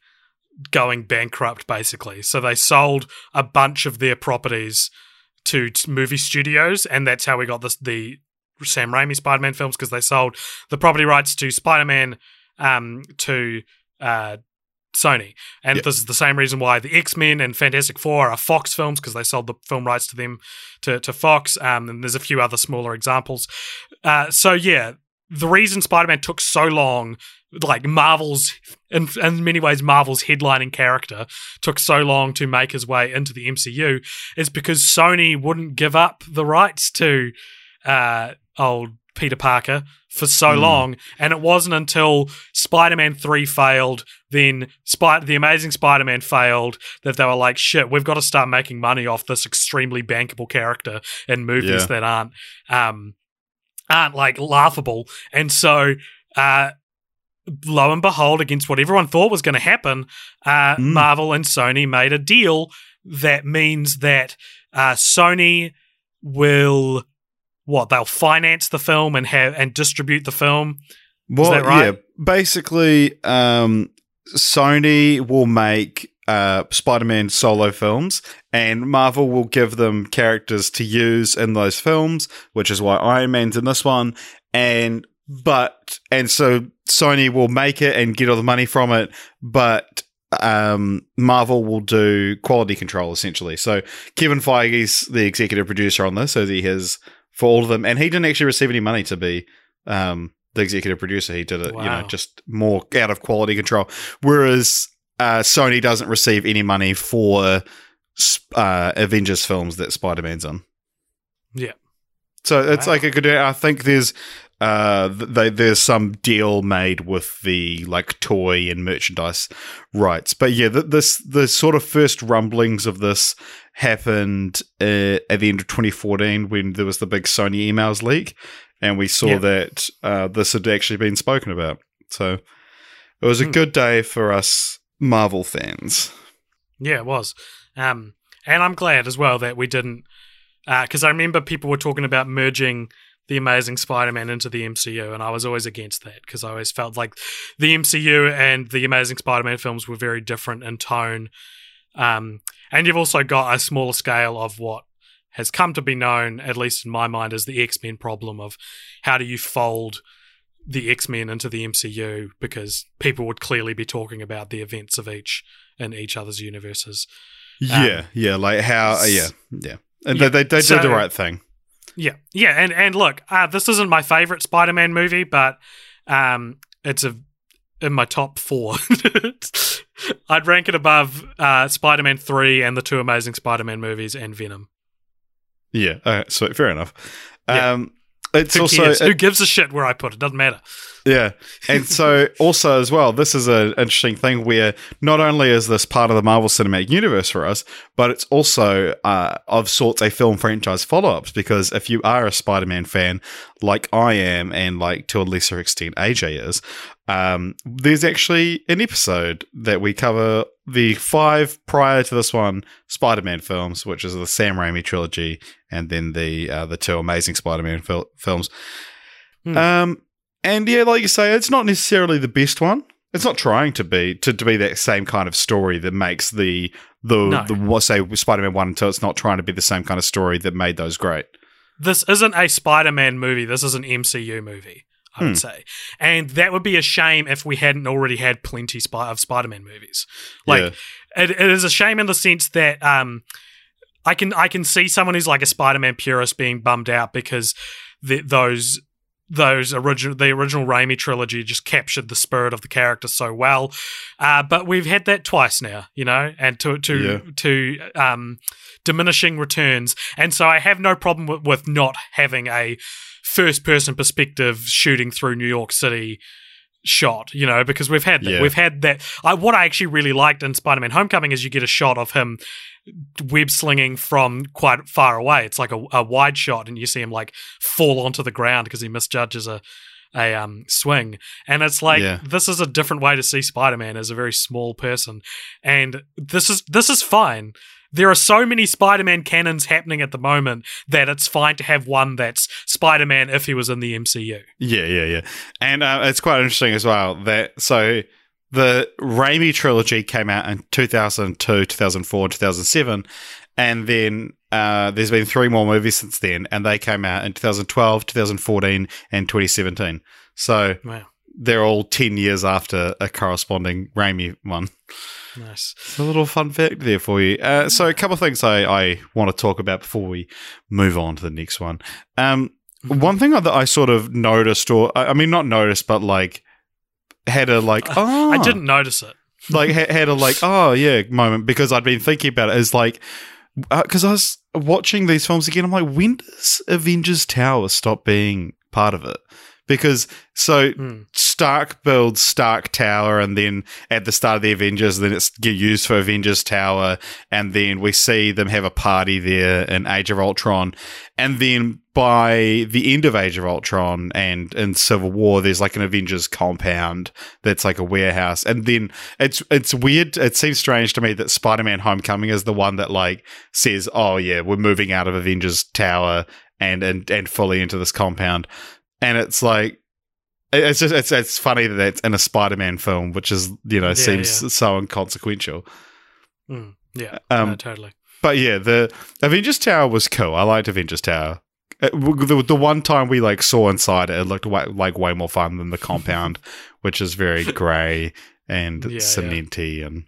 going bankrupt basically. So they sold a bunch of their properties to t- movie studios, and that's how we got this the Sam Raimi Spider Man films because they sold the property rights to Spider Man um, to uh, Sony. And Yep. this is the same reason why the X Men and Fantastic Four are Fox films because they sold the film rights to them to, to Fox. Um, and there's a few other smaller examples. Uh, so yeah, the reason Spider-Man took so long, like Marvel's, in, in many ways, Marvel's headlining character took so long to make his way into the MCU, is because Sony wouldn't give up the rights to uh, old Peter Parker for so Hmm. long, and it wasn't until Spider-Man Three failed, then Spy- the Amazing Spider-Man failed, that they were like, "Shit, we've got to start making money off this extremely bankable character in movies Yeah. that aren't." Um, aren't like laughable. And so, uh, lo and behold, against what everyone thought was going to happen, uh, Mm. Marvel and Sony made a deal that means that uh, Sony will. What they'll finance the film and have and distribute the film. Well, that right? yeah, basically, um, Sony will make uh, Spider-Man solo films, and Marvel will give them characters to use in those films, which is why Iron Man's in this one. And but and so Sony will make it and get all the money from it, but um, Marvel will do quality control essentially. So Kevin Feige's the executive producer on this, so he has for all of them, and he didn't actually receive any money to be um, the executive producer. He did it, you know, just more out of quality control. Whereas uh, Sony doesn't receive any money for uh, Avengers films that Spider Man's on. Yeah. So it's Wow. like a good. I think there's uh th- they, there's some deal made with the like toy and merchandise rights, but yeah, th- this the sort of first rumblings of this happened uh, at the end of 2014 when there was the big Sony emails leak, and we saw Yeah. that uh, this had actually been spoken about. So it was a Hmm. good day for us Marvel fans. Yeah, it was. Um, and I'm glad as well that we didn't, because I remember people were talking about merging the Amazing Spider-Man into the MCU, and I was always against that because I always felt like the MCU and the Amazing Spider-Man films were very different in tone. Um, and you've also got a smaller scale of what has come to be known, at least in my mind, as the X-Men problem of how do you fold the X-Men into the MCU because people would clearly be talking about the events of each in each other's universes. Yeah, yeah, like how? Yeah, yeah, and Yeah, they they, they so- did the right thing. Yeah, yeah, and and look, uh, this isn't my favorite Spider-Man movie, but um, it's a in my top four. I'd rank it above uh, Spider-Man three and the two Amazing Spider-Man movies and Venom. Yeah, uh, so fair enough. Yeah. Um, it's Who also cares? Who gives a shit where I put it? Doesn't matter. Yeah. And so also as well, this is an interesting thing where not only is this part of the Marvel Cinematic Universe for us, but it's also uh, of sorts a film franchise follow-ups because if you are a Spider-Man fan like I am and like to a lesser extent AJ is, um, there's actually an episode that we cover the five prior to this one Spider-Man films, which is the Sam Raimi trilogy, and then the uh, the two Amazing Spider-Man fil- films. Hmm. Um, and yeah, like you say, it's not necessarily the best one. It's not trying to be to, to be that same kind of story that makes the the No. the say Spider-Man one until it's not trying to be the same kind of story that made those great. this isn't a Spider-Man movie. This is an MCU movie. I would Hmm. say, and that would be a shame if we hadn't already had plenty of Spider-Man movies. Like, yeah. it, it is a shame in the sense that um, I can I can see someone who's like a Spider-Man purist being bummed out because the, those those original the original Raimi trilogy just captured the spirit of the character so well. Uh, but we've had that twice now, you know, and to to Yeah. to um, diminishing returns. And so I have no problem with, with not having a first person perspective shooting through New York City shot, you know, because we've had that. Yeah. We've had that. I, what I actually really liked in Spider Man Homecoming is you get a shot of him web slinging from quite far away. It's like a, a wide shot, and you see him like fall onto the ground because he misjudges a a um, swing, and it's like Yeah. this is a different way to see Spider Man as a very small person, and this is this is fine. There are so many Spider Man canons happening at the moment that it's fine to have one that's Spider Man if he was in the MCU. Yeah, yeah, yeah. And uh, it's quite interesting as well that so the Raimi trilogy came out in 2002, 2004, 2007, and then uh, there's been three more movies since then, and they came out in 2012, 2014, and 2017. So Wow, they're all 10 years after a corresponding Raimi one. nice. It's a little fun fact there for you. Uh, so, a couple of things I, I want to talk about before we move on to the next one. Um, one thing that I sort of noticed, or I mean, not noticed, but like had a like, oh, I didn't notice it. like ha- had a like, oh yeah, moment because I'd been thinking about it. Is like because I was watching these films again. I'm like, when does Avengers Tower stop being part of it? Because so Hmm. Stark builds Stark Tower, and then at the start of the Avengers, then it's get used for Avengers Tower, and then we see them have a party there in Age of Ultron, and then by the end of Age of Ultron and in Civil War, there's like an Avengers compound that's like a warehouse, and then it's it's weird. It seems strange to me that Spider-Man: Homecoming is the one that like says, "Oh yeah, we're moving out of Avengers Tower and and and fully into this compound," and it's like it's just it's it's funny that it's in a Spider-Man film, which is you know Yeah, seems yeah. so inconsequential. Hmm. Yeah, Um, no, totally. But yeah, the Avengers Tower was cool. I liked Avengers Tower. It- the, the one time we like saw inside it, it looked way, like way more fun than the compound, which is very grey and yeah. cementy and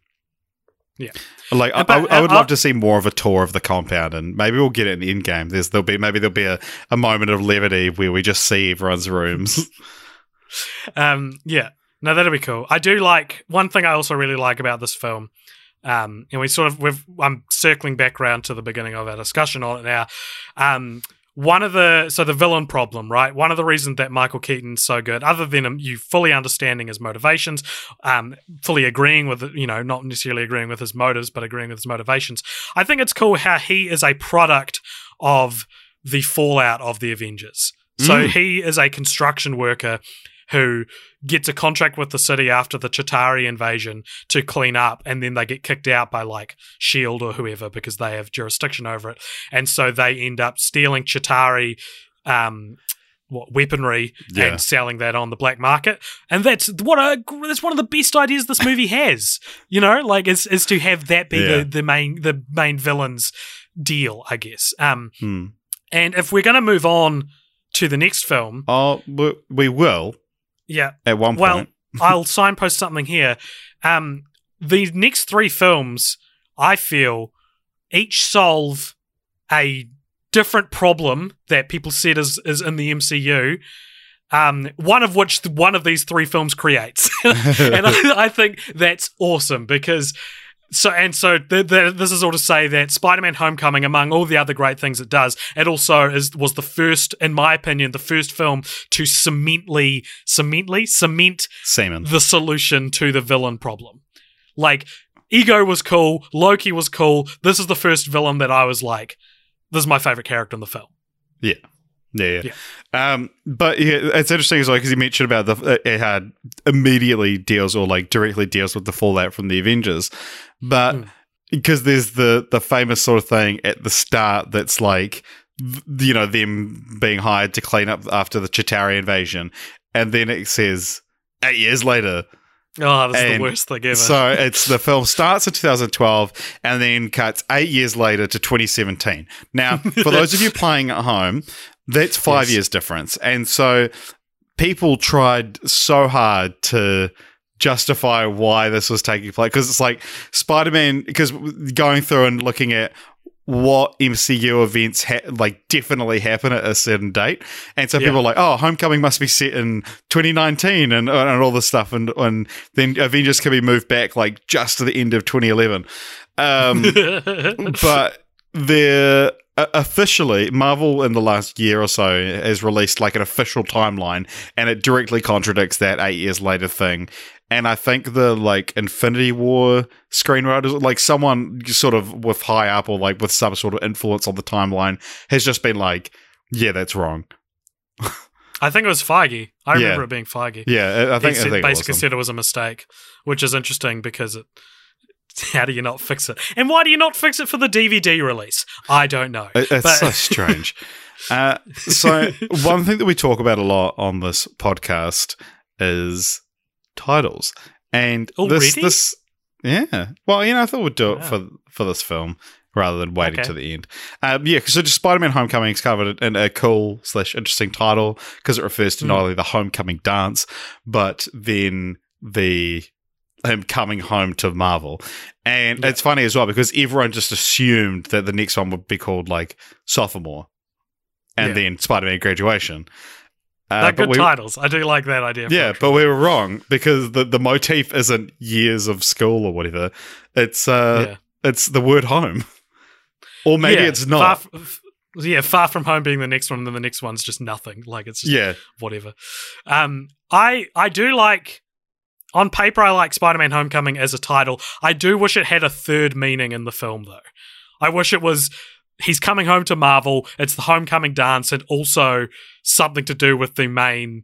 Yeah. Like I, I, I would uh, love uh, to see more of a tour of the compound, and maybe we'll get it in the end game. There's there'll be maybe there'll be a, a moment of levity where we just see everyone's rooms. Um, yeah, no, that'll be cool. I do like one thing I also really like about this film. Um, and we sort of we've I'm circling back around to the beginning of our discussion on it now. Um, one of the so the villain problem, right? One of the reasons that Michael Keaton's so good, other than you fully understanding his motivations, um, fully agreeing with you know not necessarily agreeing with his motives, but agreeing with his motivations. I think it's cool how he is a product of the fallout of the Avengers. So Mm. he is a construction worker who gets a contract with the city after the Chitauri invasion to clean up, and then they get kicked out by like Shield or whoever because they have jurisdiction over it, and so they end up stealing Chitauri. Um, what weaponry Yeah. and selling that on the black market, and that's what a that's one of the best ideas this movie has. You know, like is is to have that be Yeah. the, the main the main villain's deal, I guess. Um, Hmm. and if we're gonna move on to the next film, Oh, we, we will yeah, at one well, point. Well, I'll signpost something here. Um, the next three films, I feel, each solve a different problem that people said is is in the MCU. Um, one of which one of these three films creates, and I, I think that's awesome because. So and so, th- th- this is all to say that Spider-Man: Homecoming, among all the other great things it does, it also is was the first, in my opinion, the first film to cemently, cemently, cement Seaman. the solution to the villain problem. Like, Ego was cool, Loki was cool. This is the first villain that I was like, this is my favorite character in the film. Yeah. Yeah, yeah. Um, but yeah, it's interesting as well because you mentioned about the it had immediately deals or like directly deals with the fallout from the Avengers, but Mm. because there's the the famous sort of thing at the start that's like you know them being hired to clean up after the Chitauri invasion, and then it says eight years later. Oh, that's And the worst thing ever. So it's the film starts in 2012 and then cuts eight years later to 2017. Now, for those of you playing at home, that's five Yes. years difference, and so people tried so hard to justify why this was taking place because it's like Spider-Man because going through and looking at what MCU events ha- like definitely happen at a certain date, and so Yeah. people are like, "Oh, Homecoming must be set in 2019," and and all this stuff, and and then Avengers can be moved back like just to the end of 2011. Um, but they're uh, officially Marvel in the last year or so has released like an official timeline, and it directly contradicts that eight years later thing. And I think the like Infinity War screenwriters, like someone sort of with high up or like with some sort of influence on the timeline, has just been like, "Yeah, that's wrong." I think it was Feige. I Yeah. remember it being Feige. Yeah, I think, he I think basically it was said it was a mistake, which is interesting because it. How do you not fix it? And why do you not fix it for the DVD release? I don't know. It- It's But- so strange. Uh, so one thing that we talk about a lot on this podcast is titles, and this Already? this yeah. Well, you know, I thought we'd do it Wow. for for this film rather than waiting Okay. to the end. Um, yeah, so just Spider-Man: Homecoming is covered in a cool slash interesting title because it refers to not Mm. only the homecoming dance, but then the him coming home to Marvel. And Yeah. it's funny as well because everyone just assumed that the next one would be called like sophomore and Yeah. then Spider-Man graduation. Uh, They're good we- titles. I do like that idea. yeah, but we were wrong because the, the motif isn't years of school or whatever. It's uh Yeah. it's the word home. Or maybe Yeah, it's not. Far f- yeah, far from home being the next one, and then the next one's just nothing. Like it's just yeah. whatever. Um, I I do like on paper I like Spider-Man: Homecoming as a title. I do wish it had a third meaning in the film though. I wish it was he's coming home to Marvel. It's the homecoming dance, and also something to do with the main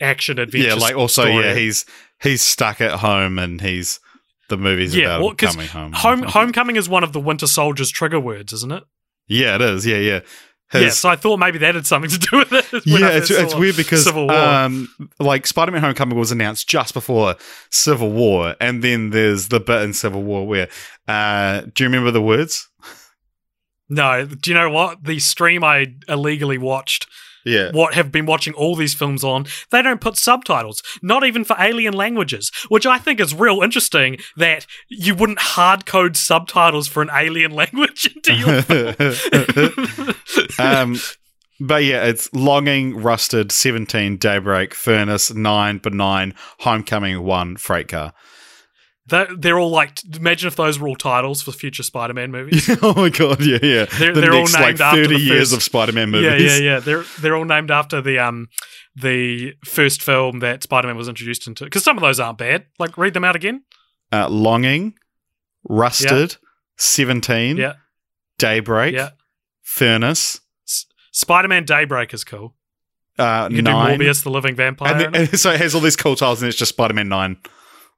action adventure. Yeah, like also story. yeah, he's he's stuck at home and he's the movie's Yeah, about well, coming home. Home homecoming is one of the Winter Soldier's trigger words, isn't it? Yeah, it is. Yeah, yeah. yeah, so I thought maybe that had something to do with it. yeah, it's, it's weird because Civil War. um, like Spider-Man: Homecoming was announced just before Civil War, and then there's the bit in Civil War where, uh, do you remember the words? No, do you know what? The stream I illegally watched Yeah, what have been watching all these films on, they don't put subtitles, not even for alien languages, which I think is real interesting that you wouldn't hard code subtitles for an alien language into your film. um, but yeah, it's longing, rusted, seventeen, daybreak, furnace, nine, benign, homecoming, one, freight car. They're, they're all like, imagine if those were all titles for future Spider Man movies. oh my god, yeah, yeah. They're- the they're all next like named after thirty years first- of Spider-Man movies. yeah, yeah, yeah. They're they're all named after the um the first film that Spider Man was introduced into. Because some of those aren't bad. Like, read them out again. Uh, longing, rusted, seventeen, Yeah, daybreak, yeah. furnace, Spider Man Daybreak is cool. uh, You can nine. do Morbius, the living vampire. and, it. and so it has all these cool titles, and it's just Spider-Man nine.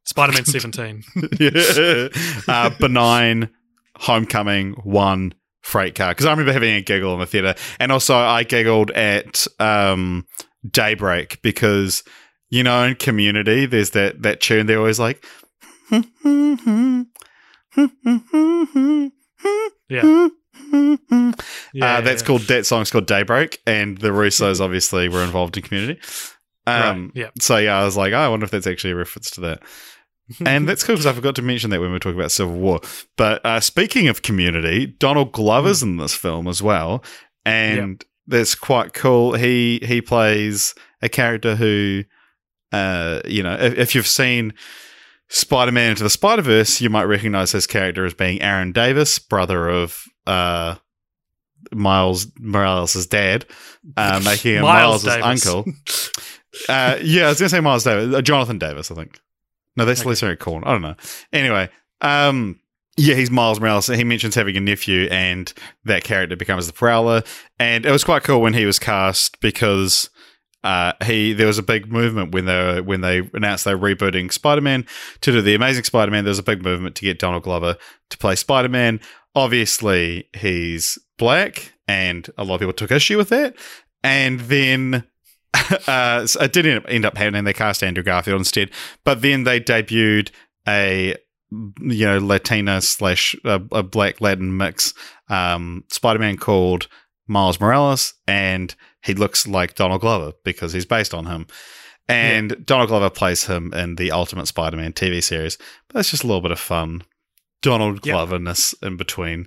Spider Man 17. yeah. uh, benign, homecoming, one, freight car. Because I remember having a giggle in the theater, and also I giggled at um, Daybreak because you know in Community there's that that tune they're always like. Yeah. uh, Yeah, that's yeah. called that song's called Daybreak, and the Russos obviously were involved in Community. Um, right. Yeah. So yeah, I was like, oh, I wonder if that's actually a reference to that. And that's cool because I forgot to mention that when we were talking about Civil War. But uh, speaking of Community, Donald Glover's in this film as well, and that's quite cool. He he plays a character who, uh, you know, if, if you've seen. Spider Man into the Spider Verse, you might recognize his character as being Aaron Davis, brother of uh, Miles Morales' dad, uh, making him Miles Miles' Davis. uncle. Uh, yeah, I was going to say Miles Davis. Uh, Jonathan Davis, I think. No, that's Okay. Leslie Corn. I don't know. Anyway, um, Yeah, he's Miles Morales. He mentions having a nephew, and that character becomes the Prowler. And it was quite cool when he was cast because uh, he there was a big movement when they when they announced they were rebooting Spider Man to do the Amazing Spider Man. There was a big movement to get Donald Glover to play Spider Man. Obviously, he's black, and a lot of people took issue with that. And then uh, so it didn't end up happening. They cast Andrew Garfield instead, but then they debuted a you know Latina slash a, a black Latin mix um, Spider Man called Miles Morales, and he looks like Donald Glover because he's based on him. And yeah. Donald Glover plays him in the Ultimate Spider Man TV series. But that's just a little bit of fun Donald Gloverness yep. in between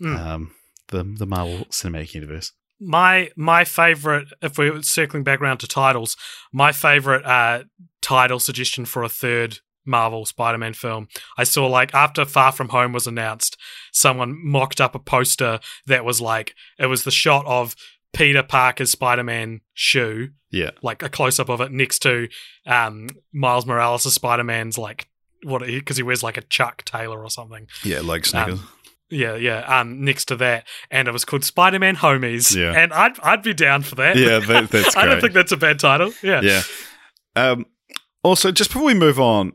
mm. um, the the Marvel Cinematic Universe my my favorite if we're circling back around to titles my favorite uh title suggestion for a third marvel spider-man film i saw like after far from home was announced someone mocked up a poster that was like it was the shot of peter parker's spider-man shoe yeah. like a close-up of it next to um miles morales' spider-man's like what because he wears like a chuck taylor or something. Yeah like sneakers um, yeah, yeah. Um, next to that, and it was called Spider Man Homies. Yeah, and I'd I'd be down for that. Yeah, that, that's. I don't think that's a bad title. Yeah, yeah. Um, also, just before we move on,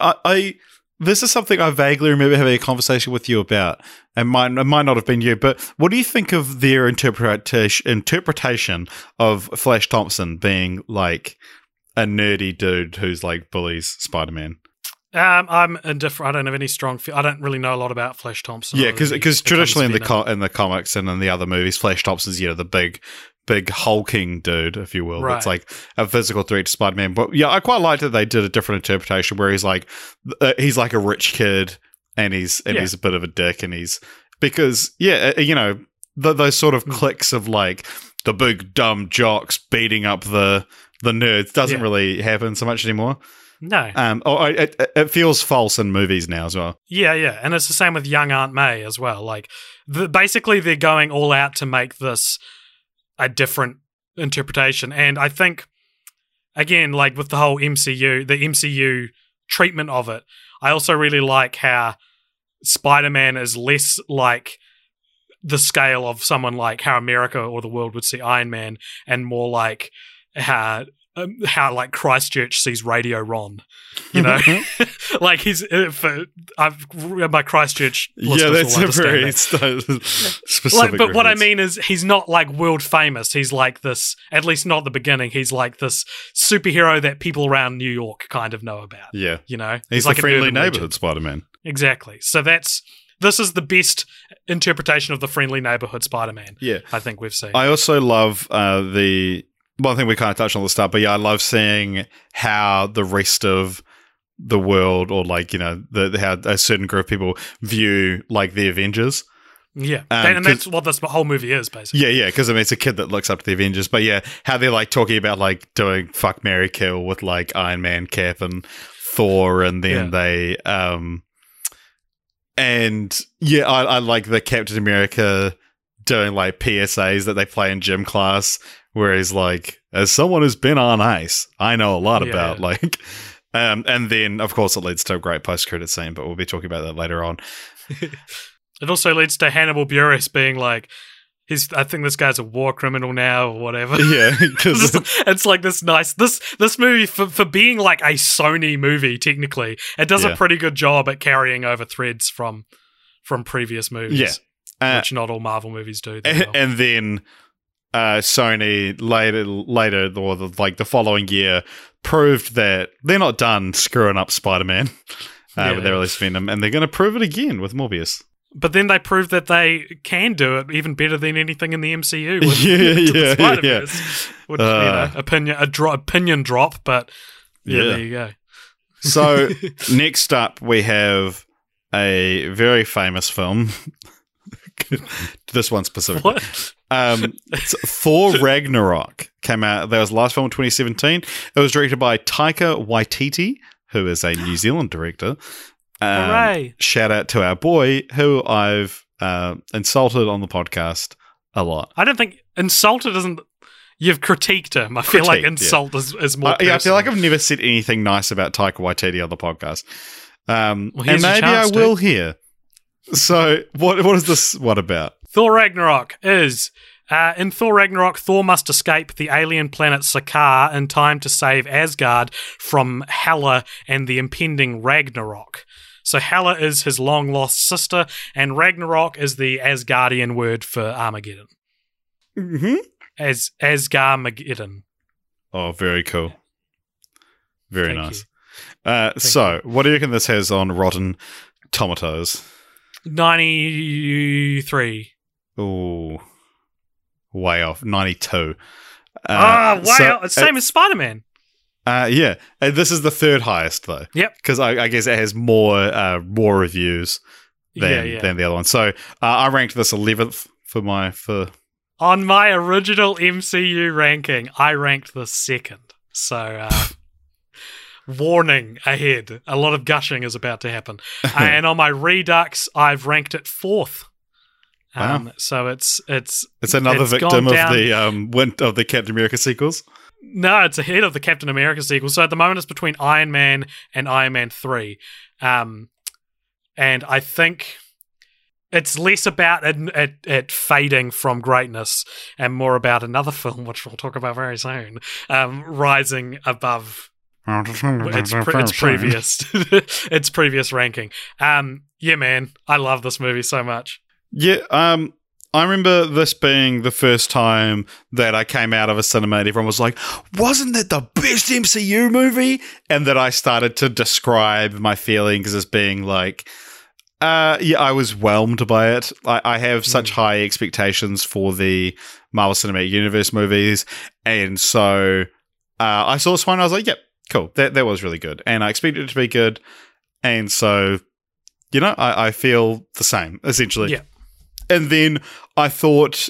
I, I this is something I vaguely remember having a conversation with you about, and might it might not have been you, but what do you think of their interpretation interpretation of Flash Thompson being like a nerdy dude who's like bullies Spider Man? Um, I'm indifferent. I don't have any strong. Fe- I don't really know a lot about Flash Thompson. Yeah, because because traditionally in the co- in the comics and in the other movies, Flash Thompson's you know the big big hulking dude, if you will. Right. It's like a physical threat to Spider Man. But yeah, I quite liked that they did a different interpretation where he's like uh, he's like a rich kid and he's and yeah. he's a bit of a dick and he's because yeah, uh, you know the, those sort of mm. clicks of like the big dumb jocks beating up the the nerds doesn't yeah. really happen so much anymore. No. Um, or it, it feels false in movies now as well. Yeah, yeah, and it's the same with young Aunt May as well. Like, the, basically, they're going all out to make this a different interpretation, and I think, again, like with the whole MCU, the MCU treatment of it, I also really like how Spider-Man is less like the scale of someone like how America or the world would see Iron Man, and more like how um, how like Christchurch sees Radio Ron, you know, like he's uh, for I've my Christchurch. Yeah, that's a very specific. Like, but what I mean is, he's not like world famous. He's like this, at least not the beginning. He's like this superhero that people around New York kind of know about. Yeah, you know, he's, he's like a friendly neighborhood Spider Man. Exactly. So that's this is the best interpretation of the friendly neighborhood Spider Man. Yeah, I think we've seen. I also love uh, the one thing we kind of touched on at the start, but yeah, I love seeing how the rest of the world, or like you know, the, how a certain group of people view like the Avengers. Yeah, um, and that's what this whole movie is, basically. Yeah, yeah, because I mean, it's a kid that looks up to the Avengers, but yeah, how they're like talking about like doing fuck Mary Kill with like Iron Man, Cap, and Thor, and then yeah. they, um, and yeah, I, I like the Captain America doing like PSAs that they play in gym class where he's like, as someone who's been on ice, I know a lot yeah. about like. Um, and then, of course, it leads to a great post-credit scene, but we'll be talking about that later on. it also leads to Hannibal Buress being like, he's I think this guy's a war criminal now or whatever. Yeah, because it's like this nice this this movie for for being like a Sony movie technically, it does yeah. a pretty good job at carrying over threads from from previous movies. Yeah, uh, which not all Marvel movies do. And, well. and then uh, Sony later, later, or the, like the following year, proved that they're not done screwing up Spider-Man uh, yeah. with their release Venom, and they're going to prove it again with Morbius. But then they proved that they can do it even better than anything in the MCU. With, yeah, yeah, yeah. Which, uh, you know, opinion a dro- opinion drop, but yeah, yeah, there you go. so next up, we have a very famous film. this one specifically. What? Um, Thor Ragnarok came out. That was the last film in 2017. It was directed by Taika Waititi, who is a New Zealand director. Um, Hooray! Shout out to our boy, who I've uh, insulted on the podcast a lot. I don't think insulted isn't. You've critiqued him. I feel like insult yeah. is, is more. Uh, yeah, I feel like I've never said anything nice about Taika Waititi on the podcast. Um, well, and maybe I will here So what what is this one about? Thor Ragnarok is. Uh, in Thor Ragnarok, Thor must escape the alien planet Sakaar in time to save Asgard from Hela and the impending Ragnarok. So Hela is his long lost sister, and Ragnarok is the Asgardian word for Armageddon. Mm-hmm. As Asgarmageddon. Oh, very cool. Very Thank nice. Uh, so, what do you reckon this has on Rotten Tomatoes? 93. Ooh, way off. Ninety-two. Uh, Ah, wow. so it's the same it- as Spider Man. Uh, yeah, Uh, this is the third highest though. Yep. because I, I guess it has more uh, more reviews than Yeah, yeah. than the other one. So uh, I ranked this eleventh for my for. On my original MCU ranking, I ranked the second. So, uh, warning ahead. A lot of gushing is about to happen. Uh, and on my Redux, I've ranked it fourth. Um, So it's it's It's another It's victim of down- the um win- of the Captain America sequels. no, it's ahead of the Captain America sequel. So at the moment, it's between Iron Man and Iron Man three, um, and I think it's less about it, it, it fading from greatness and more about another film, which we'll talk about very soon, um, rising above its, pre- its previous its previous ranking. Um, yeah, man, I love this movie so much. Yeah, um, I remember this being the first time that I came out of a cinema and everyone was like, wasn't that the best MCU movie? And that I started to describe my feelings as being like, uh, yeah, I was whelmed by it. I, I have such high expectations for the Marvel Cinematic Universe movies. And so uh, I saw this one and I was like, yep, cool. That, that was really good. And I expected it to be good. And so, you know, I, I feel the same, essentially. Yeah. And then I thought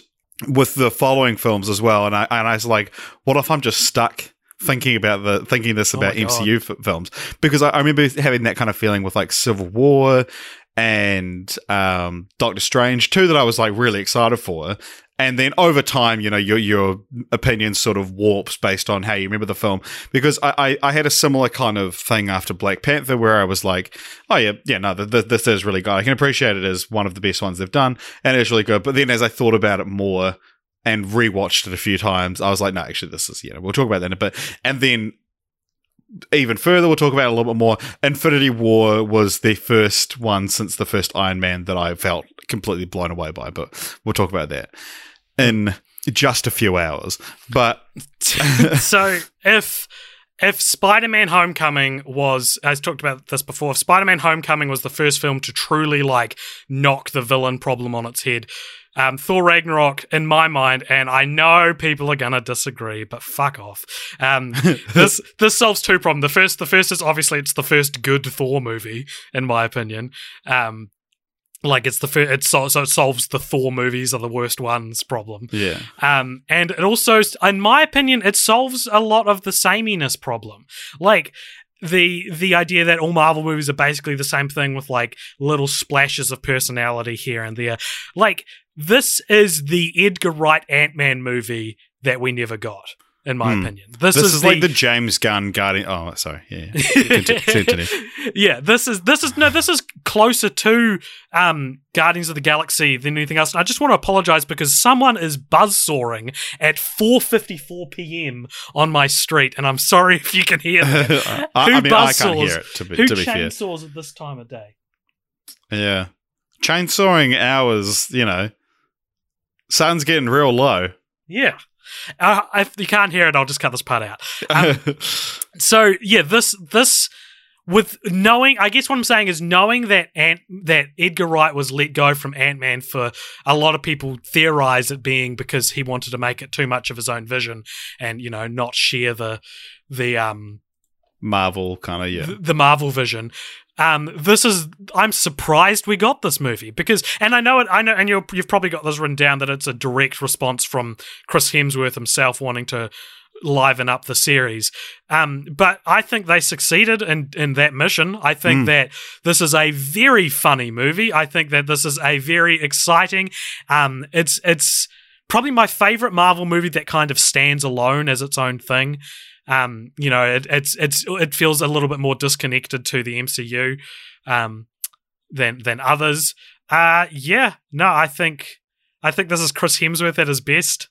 with the following films as well, and I and I was like, what if I'm just stuck thinking about the thinking this Oh about God. MCU f- films? Because I, I remember having that kind of feeling with like Civil War and um, Doctor Strange, two that I was like really excited for. And then over time, you know, your your opinion sort of warps based on how you remember the film. Because I, I, I had a similar kind of thing after Black Panther where I was like, oh yeah, yeah, no, th- th- this is really good. I can appreciate it as one of the best ones they've done, and it is really good. But then as I thought about it more and rewatched it a few times, I was like, no, actually, this is you know, we'll talk about that in a bit. And then even further, we'll talk about it a little bit more. Infinity War was the first one since the first Iron Man that I felt completely blown away by, but we'll talk about that in just a few hours. But so if if Spider-Man Homecoming was as talked about this before, if Spider-Man Homecoming was the first film to truly like knock the villain problem on its head, um, Thor Ragnarok, in my mind, and I know people are gonna disagree, but fuck off. Um, this this solves two problems. The first, the first is obviously it's the first good Thor movie, in my opinion. Um, like it's the first, it sol- so it solves the Thor movies are the worst ones problem. yeah, Um, and it also, in my opinion, it solves a lot of the sameness problem. Like the the idea that all Marvel movies are basically the same thing with like little splashes of personality here and there. Like this is the Edgar Wright Ant Man movie that we never got, in my Hmm. opinion. This, this, is, is, like the James Gunn Guardian. Oh, sorry, yeah. Yeah, this is this is no, this is closer to um, Guardians of the Galaxy than anything else. And I just want to apologize because someone is buzz buzzsawing at 4:54 p.m. on my street, and I'm sorry if you can hear that. I, Who mean, I can't buzzsaws? hear it. To be, Who to be fair, chainsaws at this time of day? yeah, chainsawing hours. You know, sun's getting real low. Yeah. Uh, if you can't hear it, I'll just cut this part out. Um, so yeah, this this with knowing, I guess what I'm saying is knowing that Ant that Edgar Wright was let go from Ant Man for a lot of people theorize it being because he wanted to make it too much of his own vision and you know not share the the um Marvel kind of yeah. th- the Marvel vision. Um, this is I'm surprised we got this movie because, and I know it, I know, and you're, you've probably got this written down that it's a direct response from Chris Hemsworth himself wanting to liven up the series. Um, but I think they succeeded in in that mission. I think Mm. that this is a very funny movie. I think that this is a very exciting. Um, it's it's probably my favorite Marvel movie that kind of stands alone as its own thing. Um, you know, it, it's it's it feels a little bit more disconnected to the MCU. Um, than than others. Uh yeah, no, I think I think this is Chris Hemsworth at his best.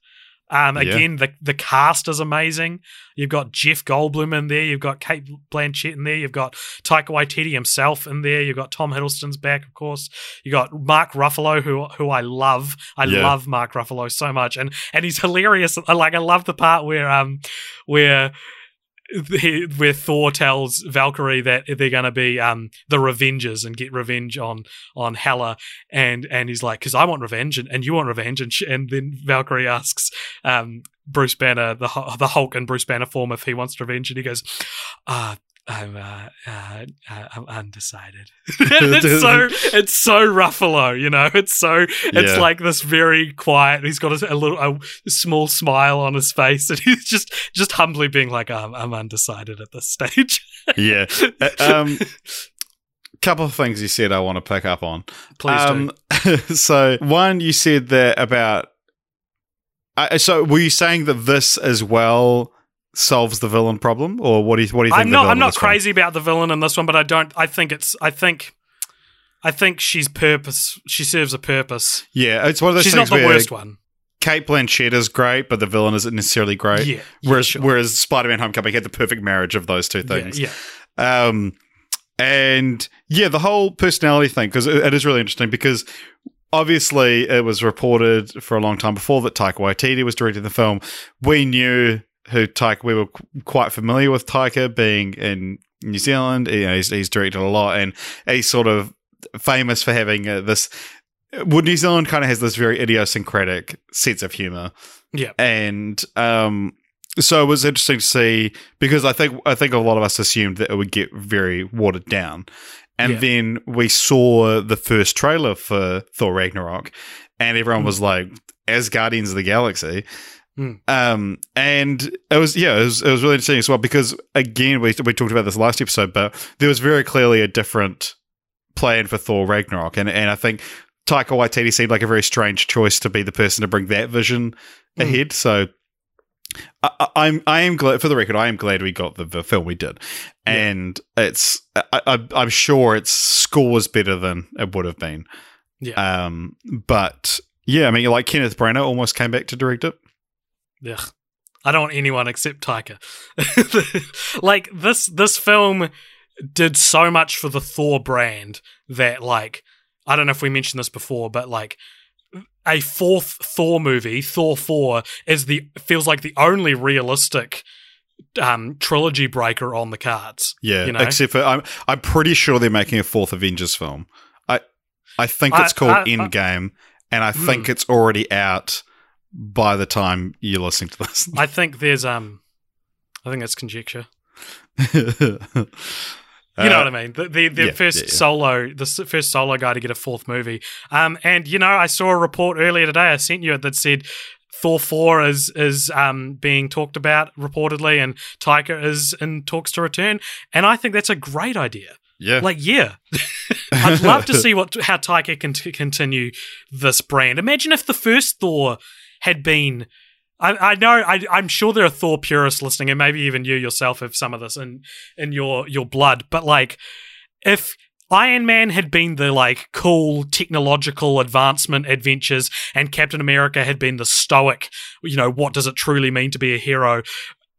Um, Yeah. again, the the cast is amazing. You've got Jeff Goldblum in there. You've got Cate Blanchett in there. You've got Taika Waititi himself in there. You've got Tom Hiddleston's back, of course. You got Mark Ruffalo, who who I love. I Yeah. love Mark Ruffalo so much, and and he's hilarious. Like I love the part where um where he, where Thor tells Valkyrie that they're going to be um, the Revengers and get revenge on on Hela, and and he's like, because I want revenge and, and you want revenge, and sh- and then Valkyrie asks um, Bruce Banner, the the Hulk and Bruce Banner form, if he wants revenge, and he goes, uh I'm uh, uh, uh, I'm undecided. it's so it's so Ruffalo, you know. It's so it's Yeah. like this very quiet. He's got a, a little a small smile on his face, and he's just just humbly being like, "I'm, I'm undecided at this stage." yeah. Um, couple of things you said I want to pick up on. Please um, so one, you said that about. Uh, so were you saying that this as well solves the villain problem, or what do you what do you think? I'm not. I'm not crazy about the villain in this one, but I don't. I think it's. I think. I think she's purpose. She serves a purpose. Yeah, it's one of those She's not the worst one. Cate Blanchett is great, but the villain isn't necessarily great. Yeah. yeah, Whereas, sure. whereas Spider-Man: Homecoming had the perfect marriage of those two Yeah, things. yeah. Um, and yeah, the whole personality thing because it, it is really interesting because obviously it was reported for a long time before that Taika Waititi was directing the film. We knew who Taika. We were qu- quite familiar with Taika being in New Zealand. You know, he's, he's directed a lot, and he's sort of famous for having uh, this. Well, New Zealand kind of has this very idiosyncratic sense of humor Yeah. and um, so it was interesting to see because I think I think a lot of us assumed that it would get very watered down, and Yeah. then we saw the first trailer for Thor Ragnarok, and everyone Mm. was like, "As Guardians of the Galaxy." Mm. Um, and it was yeah, it was it was really interesting as well because again we we talked about this last episode, but there was very clearly a different plan for Thor Ragnarok, and and I think Taika Waititi seemed like a very strange choice to be the person to bring that vision Mm. ahead. So I, I'm I am glad for the record. I am glad we got the, the film we did, Yeah. and it's I, I, I'm sure it's scores better than it would have been. Yeah. Um, but yeah, I mean, like Kenneth Branagh almost came back to direct it. Ugh. I don't want anyone except Taika. like this this film did so much for the Thor brand that like I don't know if we mentioned this before, but like a fourth Thor movie, Thor 4 is the feels like the only realistic um trilogy breaker on the cards. Yeah, You know? except for I'm I'm pretty sure they're making a fourth Avengers film. I I think I- it's called I- I- Endgame, and I think Hmm. it's already out by the time you're listening to this. I think there's um I think it's conjecture. You know what I mean? The the, the Uh, yeah, first yeah, yeah. solo, the first solo guy to get a fourth movie. Um, and you know, I saw a report earlier today. I sent you it that said Thor four is is um being talked about reportedly, and Taika is in talks to return. And I think that's a great idea. yeah, Like, yeah, I'd love to see what how Taika can t- continue this brand. Imagine if the first Thor had been. I, I know. I, I'm sure there are Thor purists listening, and maybe even you yourself have some of this in in your your blood. But like, if Iron Man had been the like cool technological advancement adventures, and Captain America had been the stoic, you know, what does it truly mean to be a hero?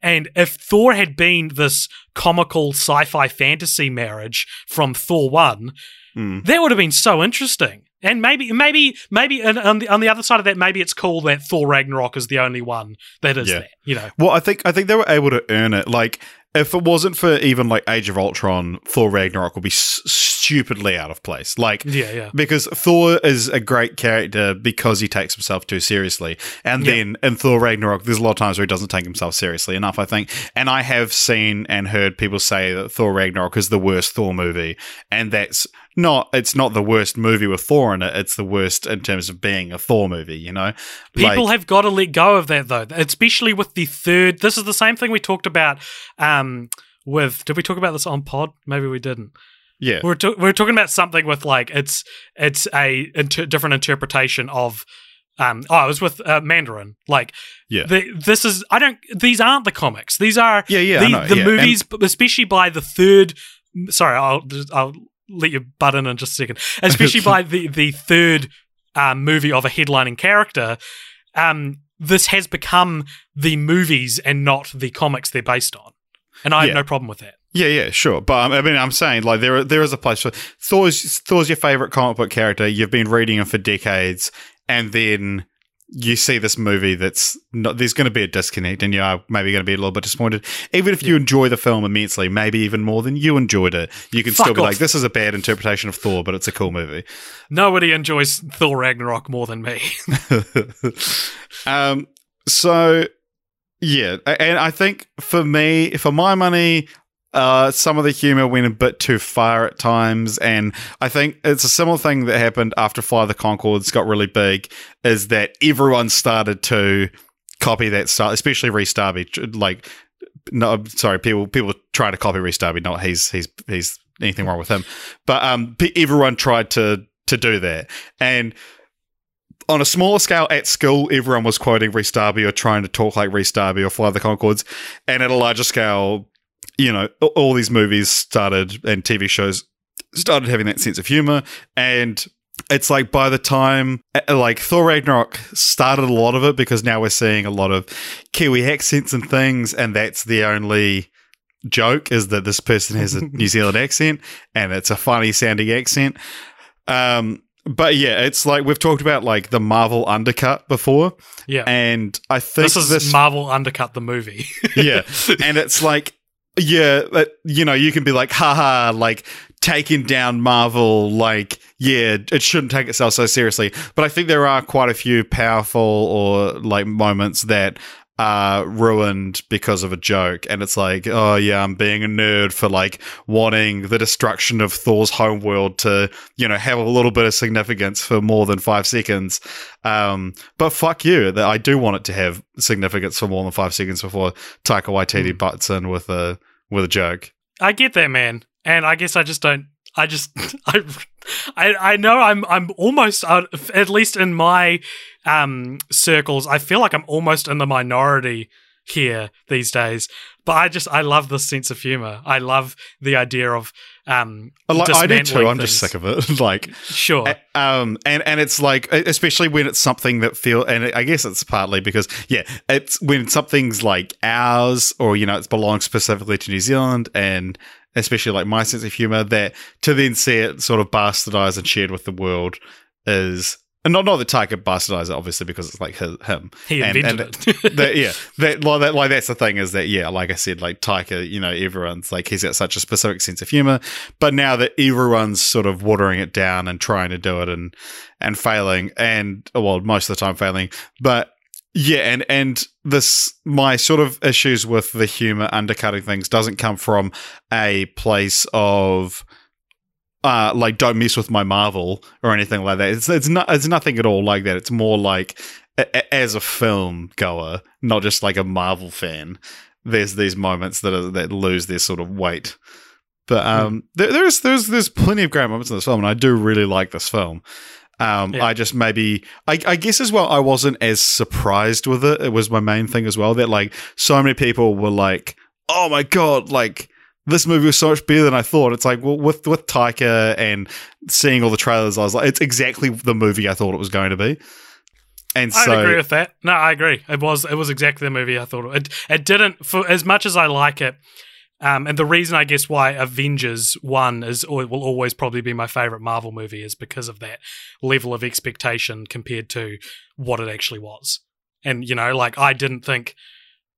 And if Thor had been this comical sci-fi fantasy marriage from Thor one, Mm. that would have been so interesting. And maybe, maybe, maybe on- on the on the other side of that, maybe it's cool that Thor Ragnarok is the only one that is Yeah. that. You know, Well, I think I think they were able to earn it. Like, if it wasn't for even like Age of Ultron, Thor Ragnarok would be s- stupidly out of place. Like, yeah, yeah, because Thor is a great character because he takes himself too seriously. And Yeah. then in Thor Ragnarok, there's a lot of times where he doesn't take himself seriously enough, I think. And I have seen and heard people say that Thor Ragnarok is the worst Thor movie. And that's not, it's not the worst movie with Thor in it. It's the worst in terms of being a Thor movie, you know? People Like- have got to let go of that though, especially with the third. This is the same thing we talked about. Um, with did we talk about this on pod? Maybe we didn't. yeah. We're ta- we're talking about something with like it's it's a inter- different interpretation of. Um, oh, I was with uh, Mandarin. Like, Yeah. the, this is I don't. These aren't the comics. These are Yeah, yeah, the, the yeah. movies, but especially by the third. Sorry, I'll I'll let you butt in in just a second, especially by the the third um, movie of a headlining character. Um, this has become the movies and not the comics they're based on, and I have Yeah. no problem with that. Yeah, yeah, sure. But um, I mean, I'm saying like there there is a place for Thor's Thor's your favorite comic book character. You've been reading him for decades, and then you see this movie that's not, there's going to be a disconnect, and you are maybe going to be a little bit disappointed. Even if you enjoy the film immensely, maybe even more than you enjoyed it, you can Fuck still be off. like, "This is a bad interpretation of Thor, but it's a cool movie." Nobody enjoys Thor Ragnarok more than me. um, so yeah, and I think for me, for my money, uh, some of the humor went a bit too far at times, and I think it's a similar thing that happened after Fly the Conchords got really big. Is that everyone started to copy that style, especially Rhys Darby. Like, no, sorry, people people trying to copy Rhys Darby. Not he's he's he's anything wrong with him, but um, everyone tried to to do that, and on a smaller scale at school, everyone was quoting Rhys Darby or trying to talk like Rhys Darby or Fly the Conchords. And at a larger scale, you know, all these movies started and TV shows started having that sense of humor. And it's like by the time, like Thor Ragnarok started a lot of it because now we're seeing a lot of Kiwi accents and things. And that's the only joke is that this person has a New Zealand accent and it's a funny sounding accent. Um, but yeah, it's like we've talked about like the Marvel undercut before, yeah. and I think This is this, Marvel undercut the movie. yeah, and it's like yeah, that, you know, you can be like, haha, like taking down Marvel, like yeah, it shouldn't take itself so seriously. But I think there are quite a few powerful or like moments that are ruined because of a joke. And it's like oh yeah i'm being a nerd for like wanting the destruction of thor's homeworld to you know have a little bit of significance for more than five seconds. Um but fuck you that i do want it to have significance for more than five seconds before taika waititi butts in with a with a joke I get that, man, and I guess I just don't. I just I I, know I'm I'm almost uh, at least in my um circles. I feel like I'm almost in the minority here these days. But I just I love this sense of humor. I love the idea of um. I like- I do too i'm just sick of it like Sure. Um, and and it's like, especially when it's something that feel, and I guess it's partly because, yeah, it's when something's like ours, or you know, it belongs specifically to New Zealand, and especially like my sense of humor, that to then see it sort of bastardized and shared with the world is, and not not that Taika bastardized it, obviously, because it's like his, him. he and- invented and it. that yeah that like, that like that's the thing is that yeah like i said like taika you know everyone's like he's got such a specific sense of humor but now that everyone's sort of watering it down and trying to do it and and failing and well most of the time failing but yeah and and this my sort of issues with the humor undercutting things doesn't come from a place of uh, like don't mess with my Marvel or anything like that. It's it's not it's nothing at all like that. It's more like a, a- as a film goer, not just like a Marvel fan. There's these moments that are, that lose their sort of weight. But um, there, there's there's there's plenty of great moments in this film, and I do really like this film. Um, Yeah. I just maybe I, I guess as well I wasn't as surprised with it. It was my main thing as well that like so many people were like, "Oh my god!" Like this movie was so much better than I thought. It's like well with with Taika and seeing all the trailers, I was like, it's exactly the movie I thought it was going to be. And so agree with that. No, I agree. It was it was exactly the movie I thought it. It, it didn't for as much as I like it. Um, and the reason I guess why Avengers One is or will always probably be my favorite Marvel movie is because of that level of expectation compared to what it actually was. And you know, like I didn't think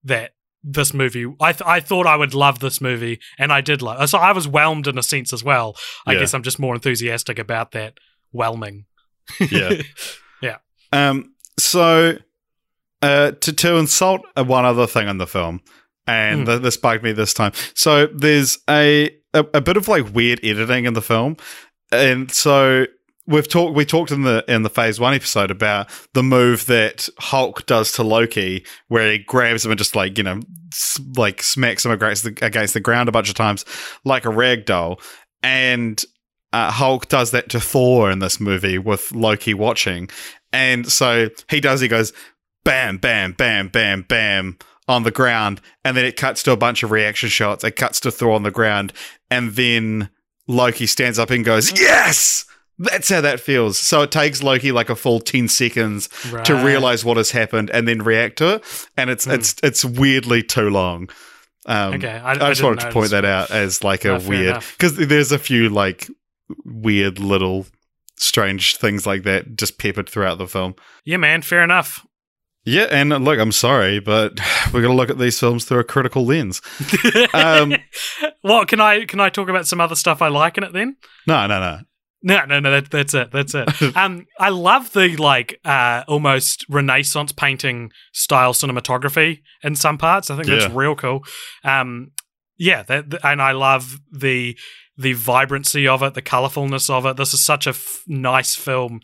that this movie. I th- I thought I would love this movie, and I did love. So I was whelmed in a sense as well. I Yeah. guess I'm just more enthusiastic about that whelming. Yeah. Yeah. Um, so uh, to to insult uh, one other thing in the film, and Hmm. th- this bugged me this time. So there's a, a a bit of like weird editing in the film, and so we've talked we talked in the in the phase one episode about the move that Hulk does to Loki, where he grabs him and just like you know like smacks him against the against the ground a bunch of times like a rag doll, and uh, Hulk does that to Thor in this movie with Loki watching. And so he does, he goes bam, bam, bam, bam, bam on the ground. And then it cuts to a bunch of reaction shots. It cuts to Thor on the ground. And then Loki stands up and goes, "Yes." That's how that feels. So it takes Loki like a full ten seconds to Right. Hmm. realize what has happened and then react to it, and it's it's it's weirdly too long. Um, Okay, I- I just didn't wanted to point that out as like a Ah, weird because there's a few like weird little strange things like that just peppered throughout the film. Yeah, man, fair enough. Yeah, and look, I'm sorry, but we're gonna look at these films through a critical lens. Um, well, can I can I talk about some other stuff I like in it then? No, no, no. No, no, no. That, that's it. That's it. um, I love the like uh, almost Renaissance painting style cinematography in some parts. I think that's Yeah. real cool. Um, yeah, that, and I love the the vibrancy of it, the colorfulness of it. This is such a f- nice film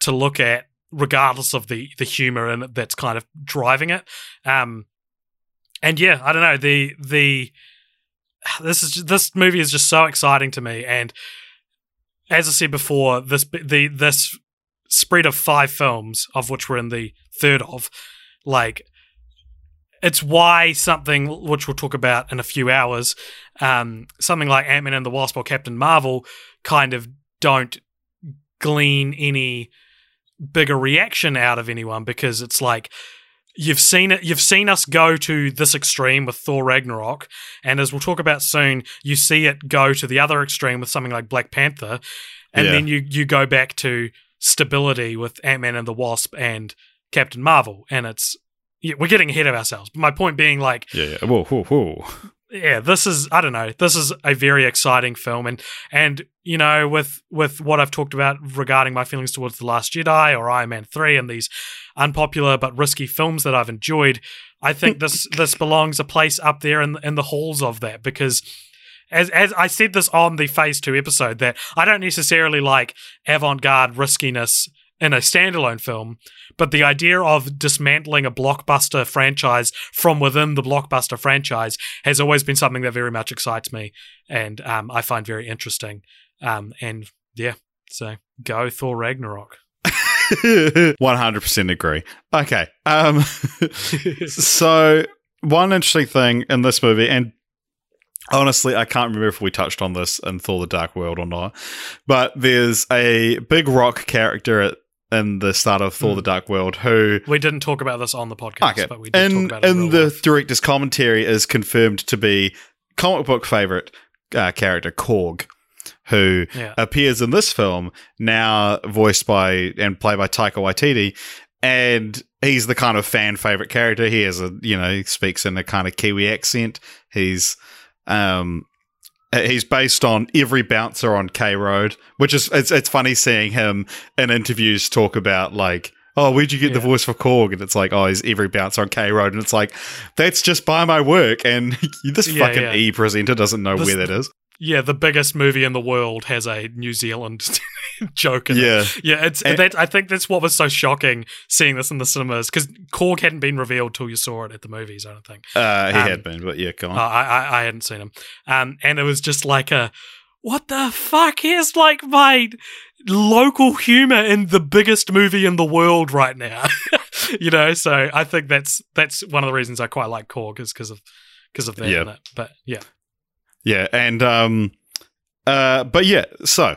to look at, regardless of the the humor and that's kind of driving it. Um, and yeah, I don't know the the this is this movie is just so exciting to me and as I said before, this the this spread of five films, of which we're in the third of, like it's why something which we'll talk about in a few hours, um, something like Ant Man and the Wasp or Captain Marvel, kind of don't glean any bigger reaction out of anyone because it's like you've seen it you've seen us go to this extreme with Thor Ragnarok and as we'll talk about soon you see it go to the other extreme with something like Black Panther and Yeah. then you you go back to stability with Ant-Man and the Wasp and Captain Marvel and it's yeah, we're getting ahead of ourselves. But my point being like Yeah, yeah. Whoa, whoa, whoa. Yeah, this is I don't know. This is a very exciting film, and and you know with with what I've talked about regarding my feelings towards the Last Jedi or Iron Man three and these unpopular but risky films that I've enjoyed, I think this this belongs a place up there in in the halls of that because. As, as I said this on the Phase 2 episode, that I don't necessarily like avant garde riskiness in a standalone film, but the idea of dismantling a blockbuster franchise from within the blockbuster franchise has always been something that very much excites me and um, I find very interesting. Um, and yeah, so go Thor Ragnarok. 100% agree. Okay. Um, so, one interesting thing in this movie, and honestly, I can't remember if we touched on this in Thor the Dark World or not, but there's a big rock character at, in the start of Thor Hmm. the Dark World who. we didn't talk about this on the podcast, Okay. but we did In, talk about it in in the life. director's commentary is confirmed to be comic book favorite uh, character Korg, who Yeah. appears in this film, now voiced by and played by Taika Waititi, and he's the kind of fan favorite character. He has a you know he speaks in a kind of Kiwi accent. He's um Uh, he's based on every bouncer on K Road, which is it's it's funny seeing him in interviews talk about like. Oh, where'd you get the voice for Korg? And it's like, oh, he's every bouncer on K Road. And it's like, that's just by my work. And this Yeah, fucking yeah. E presenter doesn't know This- where that is. Yeah, the biggest movie in the world has a New Zealand joke in it. Yeah. Yeah, it's And- that. I think that's what was so shocking seeing this in the cinemas because Korg hadn't been revealed till you saw it at the movies. I don't think. Uh, he Um, had been, but yeah, come on. Uh, I, I I hadn't seen him, um, and it was just like a what the fuck? Here's like my local humor in the biggest movie in the world right now. you know, so I think that's that's one of the reasons I quite like Korg is because of because of that. Yeah. But yeah, Yeah, and um, uh, but yeah, so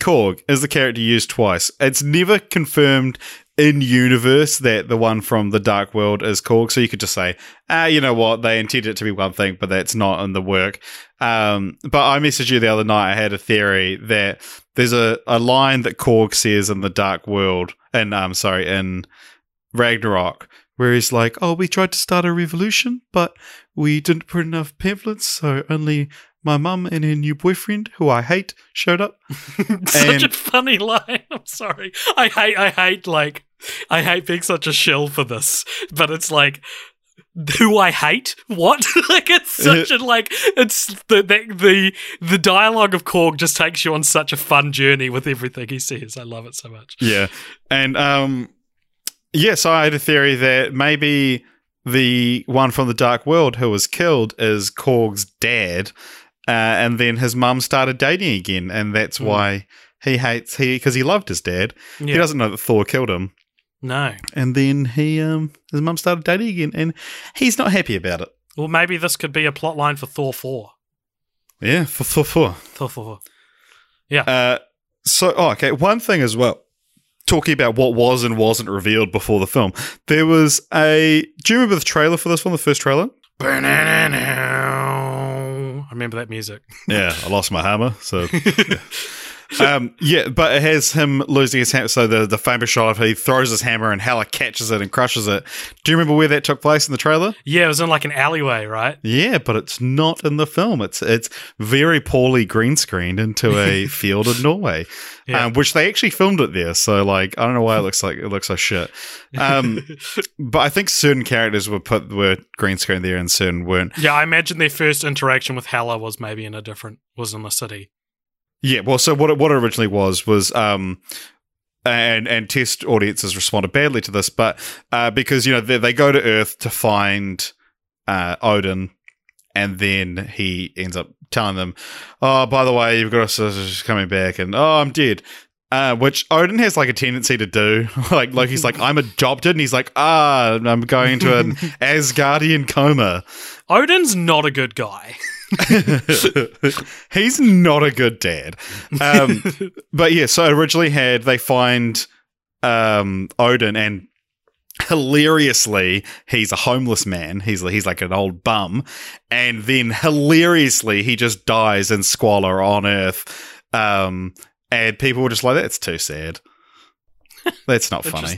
Korg is the character used twice. It's never confirmed in universe that the one from the Dark World is Korg. So you could just say, ah, you know what, they intended it to be one thing, but that's not in the work. Um, but I messaged you the other night. I had a theory that there's a, a line that Korg says in the Dark World, and I'm sorry, in Ragnarok, where he's like, "Oh, we tried to start a revolution, but we didn't put enough pamphlets, so only my mum and her new boyfriend, who I hate, showed up." such a funny line. I'm sorry. I hate. I hate like. I hate being such a shill for this, but it's like. Who I hate? What? like it's such a like it's the, the the the dialogue of Korg just takes you on such a fun journey with everything he says. I love it so much. Yeah, and um, yes, I had a theory that maybe the one from the Dark World who was killed is Korg's dad, uh, and then his mum started dating again, and that's Hmm. why he hates he because he loved his dad. He doesn't know that Thor killed him. No. And then he, um, his mum started dating again, and he's not happy about it. Well, maybe this could be a plot line for Thor four. Yeah, for for for. Thor four. Yeah. Uh, so, oh, okay. One thing as well, talking about what was and wasn't revealed before the film, there was a. Do you remember the trailer for this one, the first trailer? I remember that music. Yeah, I lost my hammer. So, yeah. um, yeah, but it has him losing his hammer. So the the famous shot of he throws his hammer and Hela catches it and crushes it. Do you remember where that took place in the trailer? Yeah, it was in like an alleyway, right? Yeah, but it's not in the film. It's it's very poorly green screened into a field in Norway, Yeah. um, which they actually filmed it there. So like, I don't know why it looks like it looks like shit. Um, but I think certain characters were put were green screen there and certain weren't. yeah, I imagine their first interaction with Hela was maybe in a different was in the city. Yeah, well, so what it, what it originally was was um, and and test audiences responded badly to this, but uh, because you know they, they go to Earth to find uh, Odin, and then he ends up telling them, "Oh, by the way, you've got a sister coming back," and "Oh, I'm dead." Uh, which Odin has like a tendency to do, like Loki's like I'm adopted, and he's like ah I'm going into an Asgardian coma. Odin's not a good guy. he's not a good dad. Um, but yeah, so originally had they find um, Odin and hilariously he's a homeless man. He's he's like an old bum. And then hilariously he just dies in squalor on earth. Um and people were just like that's too sad that's not funny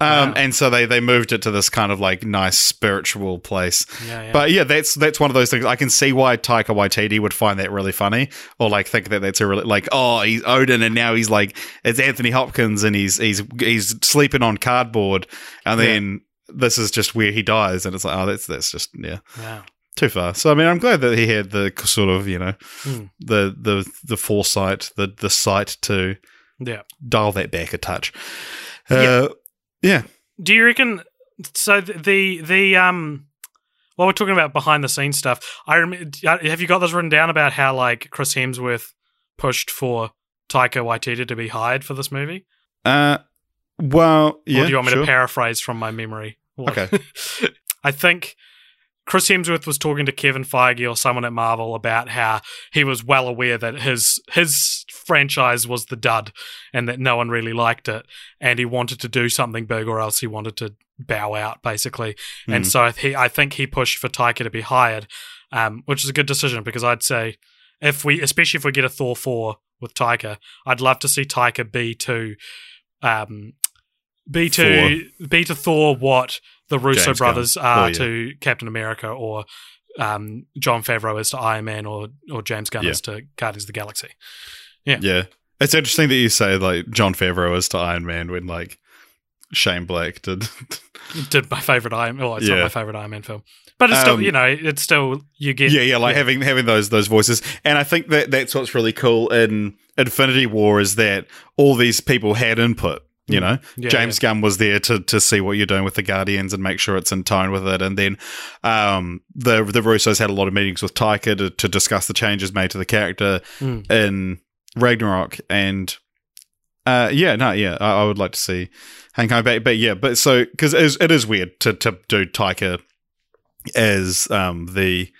um Wow. and so they they moved it to this kind of like nice spiritual place Yeah, yeah. but yeah, that's that's one of those things. I can see why Taika Waititi would find that really funny, or like think that that's a really like oh he's Odin and now he's like it's Anthony Hopkins and he's he's he's sleeping on cardboard, and Yeah. then this is just where he dies, and it's like oh that's that's just yeah wow. too far. So I mean I'm glad that he had the sort of you know Hmm. the the the foresight the the sight to Yeah. dial that back a touch. Yeah. Uh, yeah. Do you reckon? So the the um, while we're talking about behind the scenes stuff, I rem- have you got this written down about how like Chris Hemsworth pushed for Taika Waititi to be hired for this movie? Uh, well, yeah. or do you want me sure. to paraphrase from my memory? What- Okay. I think Chris Hemsworth was talking to Kevin Feige or someone at Marvel about how he was well aware that his his franchise was the dud and that no one really liked it, and he wanted to do something big or else he wanted to bow out basically. And Mhm. so he, I think he pushed for Taika to be hired, um, which is a good decision because I'd say if we, especially if we get a Thor four with Taika, I'd love to see Taika be to, um, be to be to Thor what the Russo James brothers Gunn. are Oh, yeah. to Captain America or um, Jon Favreau is to Iron Man or or James Gunn Yeah. is to Guardians of the Galaxy. Yeah. Yeah. It's interesting that you say like Jon Favreau is to Iron Man when like Shane Black did. Did my favorite Iron? Oh, it's Yeah. not my favorite Iron Man film, but it's still Um, you know it's still you get yeah, yeah, like having having those those voices. And I think that that's what's really cool in Infinity War is that all these people had input. You know, Mm. Yeah, James Gunn was there to to see what you're doing with the Guardians and make sure it's in tone with it. And then um, the the Russos had a lot of meetings with Taika to, to discuss the changes made to the character Mm. in Ragnarok. And uh, yeah, no, yeah, I, I would like to see Hank coming back. But yeah, but so because it is, it is weird to to do Taika as um, the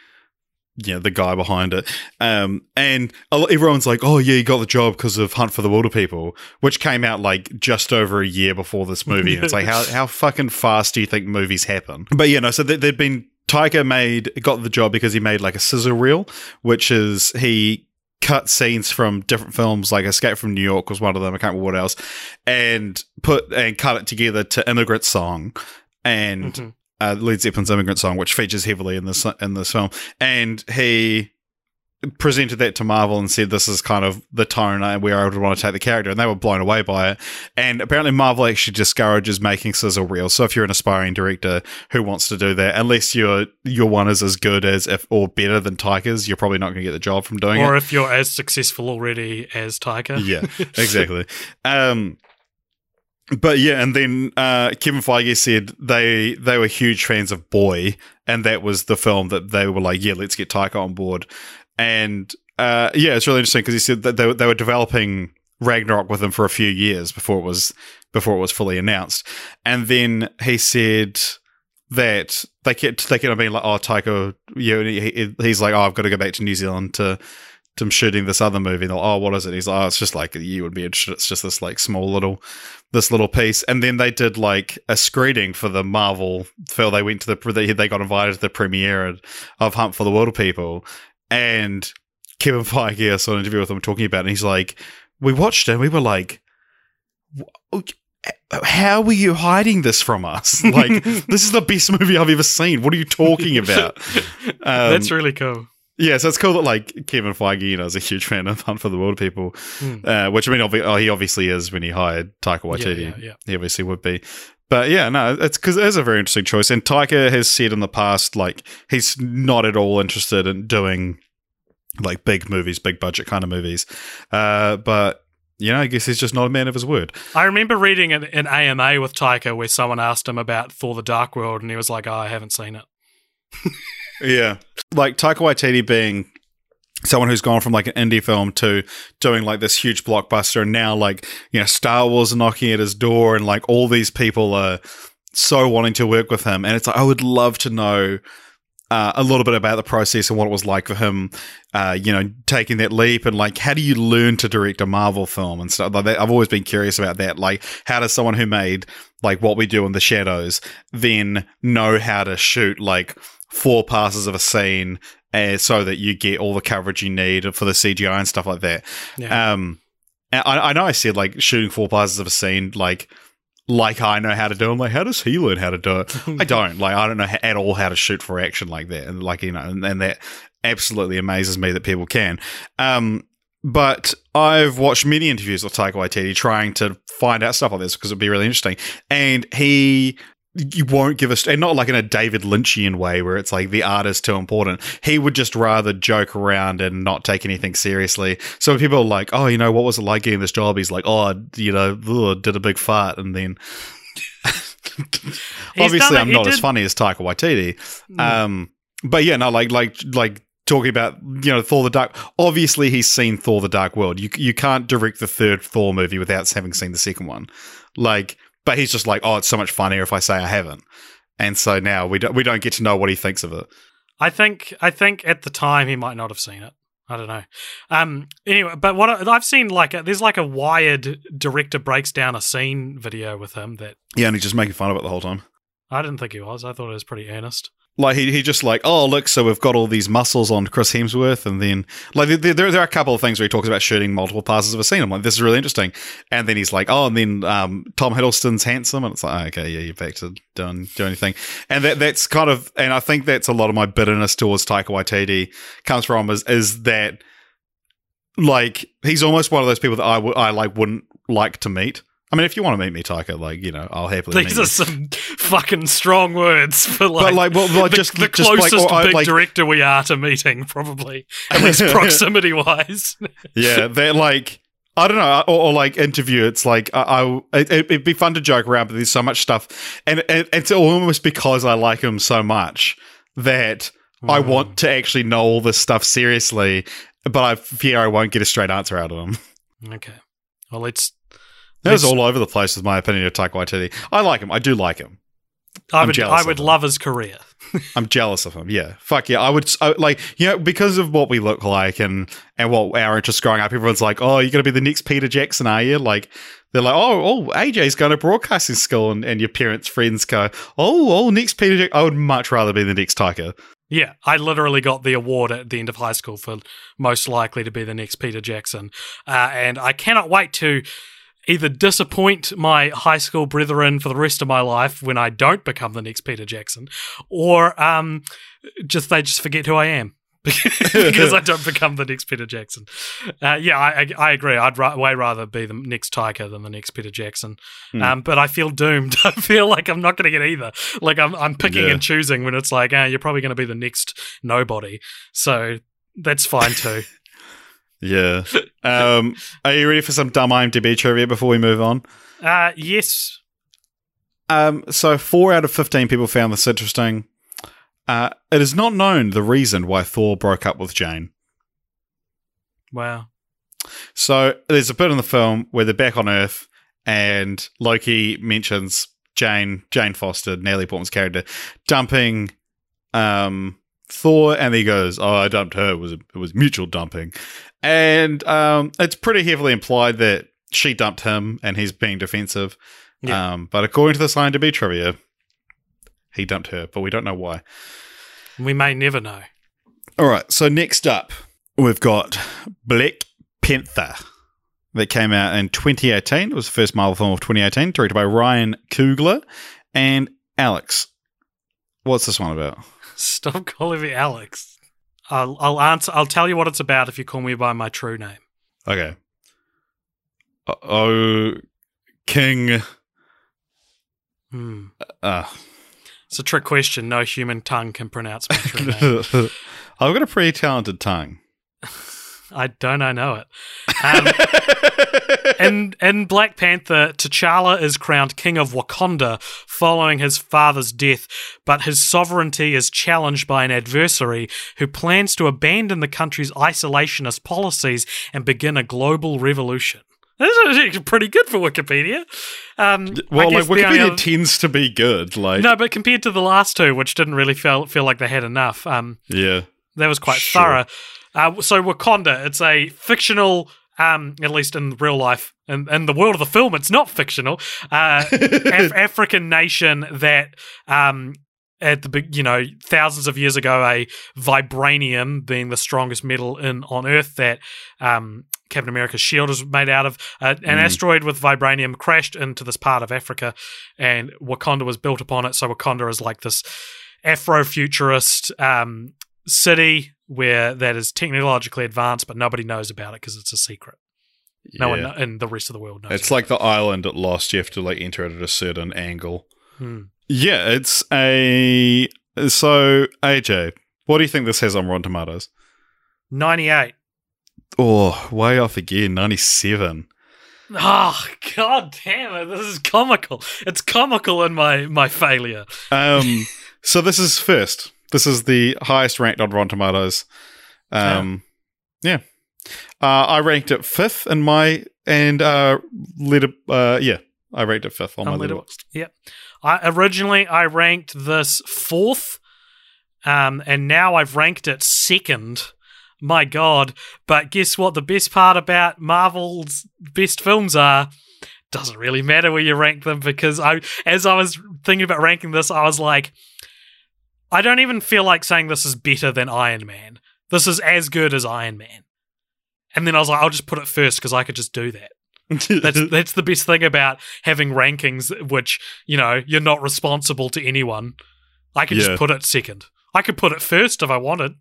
you know the guy behind it. Um and everyone's like oh yeah you got the job because of hunt for the wilderpeople which came out like just over a year before this movie. And it's like how, how fucking fast do you think movies happen? But yeah no so there'd been Taika made got the job because he made like a sizzle reel which is he cut scenes from different films like escape from new york was one of them i can't remember what else and put and cut it together to immigrant song. And Mhm. Uh, Led Zeppelin's "Immigrant Song," which features heavily in this in this film, and he presented that to Marvel and said, "This is kind of the tone uh, where I would want to take the character," and they were blown away by it. And apparently, Marvel actually discourages making sizzle reels. So if you're an aspiring director who wants to do that, unless your your one is as good as if or better than Taika's, you're probably not going to get the job from doing or it. Or if you're as successful already as Taika. Yeah, exactly. Um, but yeah, and then uh, Kevin Feige said they they were huge fans of Boy, and that was the film that they were like, yeah, let's get Taika on board. And uh, yeah, it's really interesting because he said that they, were- they were developing Ragnarok with him for a few years before it was before it was fully announced, and then he said that they kept they kept being like, oh, Taika, you know, he- he's like, oh, I've got to go back to New Zealand to him shooting this other movie. And they're like, oh, what is it? He's like, oh, it's just like you would be interested. It's just this like small little, this little piece. And then they did like a screening for the Marvel film. They went to the they, they got invited to the premiere of Hunt for the Wilderpeople, and Kevin Feige I saw an interview with him talking about, it, and he's like, we watched it, and we were like. How were you hiding this from us? Like, this is the best movie I've ever seen. What are you talking about? Um, That's really cool. Yeah, so it's cool that like Kevin Feige, you know, is a huge fan of Hunt for the Wilderpeople, uh, which I mean, obvi- oh, he obviously is when he hired Taika Waititi. Yeah, yeah, yeah. He obviously would be. But yeah, no, it's because it is a very interesting choice. And Taika has said in the past, like, he's not at all interested in doing like big movies, big budget kind of movies. Uh, but, you know, I guess he's just not a man of his word. I remember reading an, an AMA with Taika where someone asked him about Thor: The Dark World, and he was like, "Oh, I haven't seen it." Yeah. Like Taika Waititi being someone who's gone from like an indie film to doing like this huge blockbuster and now like, you know, Star Wars knocking at his door and like all these people are so wanting to work with him. And it's like, I would love to know uh, a little bit about the process and what it was like for him, uh, you know, taking that leap and like, how do you learn to direct a Marvel film and stuff like that? I've always been curious about that. Like, how does someone who made like what we do in the shadows then know how to shoot like four passes of a scene uh, so that you get all the coverage you need for the CGI and stuff like that? Yeah. Um, I, I know I said like shooting four passes of a scene, like like I know how to do. I'm like, how does he learn how to do it? I don't. Like, I don't know at all how to shoot for action like that. And like you know, and, and that absolutely amazes me that people can. Um, but I've watched many interviews with Taika Waititi trying to find out stuff like this because it'd be really interesting. And he you won't give us and not like in a David Lynchian way where it's like the art is too important. He would just rather joke around and not take anything seriously. So people are like, "Oh, you know, what was it like getting this job?" He's like, "Oh, you know, ugh, did a big fart," and then obviously I'm not as funny as Taika Waititi. Um, but yeah, no, like like like talking about you know Thor the Dark. Obviously, he's seen Thor the Dark World. You you can't direct the third Thor movie without having seen the second one. Like, but he's just like, oh, it's so much funnier if I say I haven't. And so now we don't we don't get to know what he thinks of it. I think I think at the time he might not have seen it. I don't know. Um. Anyway, but what I, I've seen like a, there's like a wired director breaks down a scene video with him that Yeah, and he's just making fun of it the whole time. I didn't think he was. I thought it was pretty earnest. Like he, he just like oh look so we've got all these muscles on Chris Hemsworth and then like there, there, there are a couple of things where he talks about shooting multiple passes of a scene. I'm like this is really interesting. And then he's like oh and then um, Tom Hiddleston's handsome and it's like okay yeah you're back to doing doing anything and that that's kind of and I think that's a lot of my bitterness towards Taika Waititi comes from is is that like he's almost one of those people that I w- I like wouldn't like to meet. I mean, if you want to meet me, Taika, like you know, I'll happily. These are you. some fucking strong words for like, but like, well, like the, just the just like, closest or I- big like, director we are to meeting, probably at least proximity wise. yeah, they're like I don't know, or, or like interview. It's like I, I it, it'd be fun to joke around, but there's so much stuff, and it, it's almost because I like him so much that I hmm. want to actually know all this stuff seriously, but I fear I won't get a straight answer out of him. okay, well let's. It was all over the place with my opinion of Taika Waititi. I like him. I do like him. I I'm would, I would love his career. I'm jealous of him. Yeah, fuck yeah. I would I, like you know because of what we look like and and what our interests growing up. Everyone's like, oh, you're gonna be the next Peter Jackson, are you? Like they're like, oh, oh, AJ's going to broadcasting school, and, and your parents' friends go, oh, oh, next Peter. Jack-. I would much rather be the next Taika. Yeah, I literally got the award at the end of high school for most likely to be the next Peter Jackson. Uh, and I cannot wait to either disappoint my high school brethren for the rest of my life when I don't become the next Peter Jackson, or um, just they just forget who I am. because I don't become the next Peter Jackson. Uh, yeah, I, I, I agree. I'd ra- way rather be the next Taika than the next Peter Jackson. Hmm. Um, but I feel doomed. I feel like I'm not going to get either. Like I'm, I'm picking Yeah. and choosing when it's like, ah, you're probably going to be the next nobody. So that's fine too. Yeah. um, are you ready for some dumb IMDb trivia before we move on? uh, yes. Um, so four out of fifteen people found this interesting. Uh, it is not known the reason why Thor broke up with Jane. Wow. So there's a bit in the film where they're back on Earth, and Loki mentions Jane, Jane Foster, Natalie Portman's character, dumping um, Thor, and he goes, "Oh, I dumped her. It was it was mutual dumping," and um, it's pretty heavily implied that she dumped him, and he's being defensive. Yeah. Um, but according to the Sign to Be trivia, he dumped her, but we don't know why. We may never know. All right. So next up, we've got Black Panther that came out in 2018. It was the first Marvel film of 2018, directed by Ryan Coogler and Alex. What's this one about? Stop calling me Alex. I'll, I'll answer. I'll tell you what it's about if you call me by my true name. Okay. Uh, Oh, King. Hmm. Uh, It's a trick question. No human tongue can pronounce my true name. I've got a pretty talented tongue. I don't. I know it. Um, in in Black Panther, T'Challa is crowned king of Wakanda following his father's death, but his sovereignty is challenged by an adversary who plans to abandon the country's isolationist policies and begin a global revolution. This is actually pretty good for Wikipedia. Um, well, like guess the only Wikipedia other- tends to be good. Like, no, but compared to the last two, which didn't really feel feel like they had enough, um, yeah, that was quite Sure. thorough. Uh, so Wakanda, it's a fictional, um, at least in real life, and in, the world of the film, it's not fictional. Uh, Af- African nation that, um, at the you know, thousands of years ago, a vibranium being the strongest metal in on Earth that um, Captain America's shield is made out of. Uh, an Mm. asteroid with vibranium crashed into this part of Africa, and Wakanda was built upon it. So Wakanda is like this Afrofuturist um, city where that is technologically advanced, but nobody knows about it because it's a secret. No one Yeah. in the rest of the world knows. It's like the island at Lost. You have to like enter it at a certain angle. Hmm. Yeah, it's a. So AJ, what do you think this has on Rotten Tomatoes? ninety-eight. Oh, way off again. Ninety-seven. Oh god damn it! This is comical. It's comical in my my failure. Um, so this is first. This is the highest ranked on Rotten Tomatoes. Um, yeah. Uh, I ranked it fifth in my and uh, letter. Uh, yeah, I ranked it fifth on On my Letterboxd. Yep. I originally I ranked this fourth, um, and now I've ranked it second. My God! But guess what? The best part about Marvel's best films are doesn't really matter where you rank them because I, as I was thinking about ranking this, I was like, I don't even feel like saying this is better than Iron Man. This is as good as Iron Man. And then I was like, I'll just put it first because I could just do that. That's that's the best thing about having rankings, which you know you're not responsible to anyone. I could Yeah. just put it second. I could put it first if I wanted.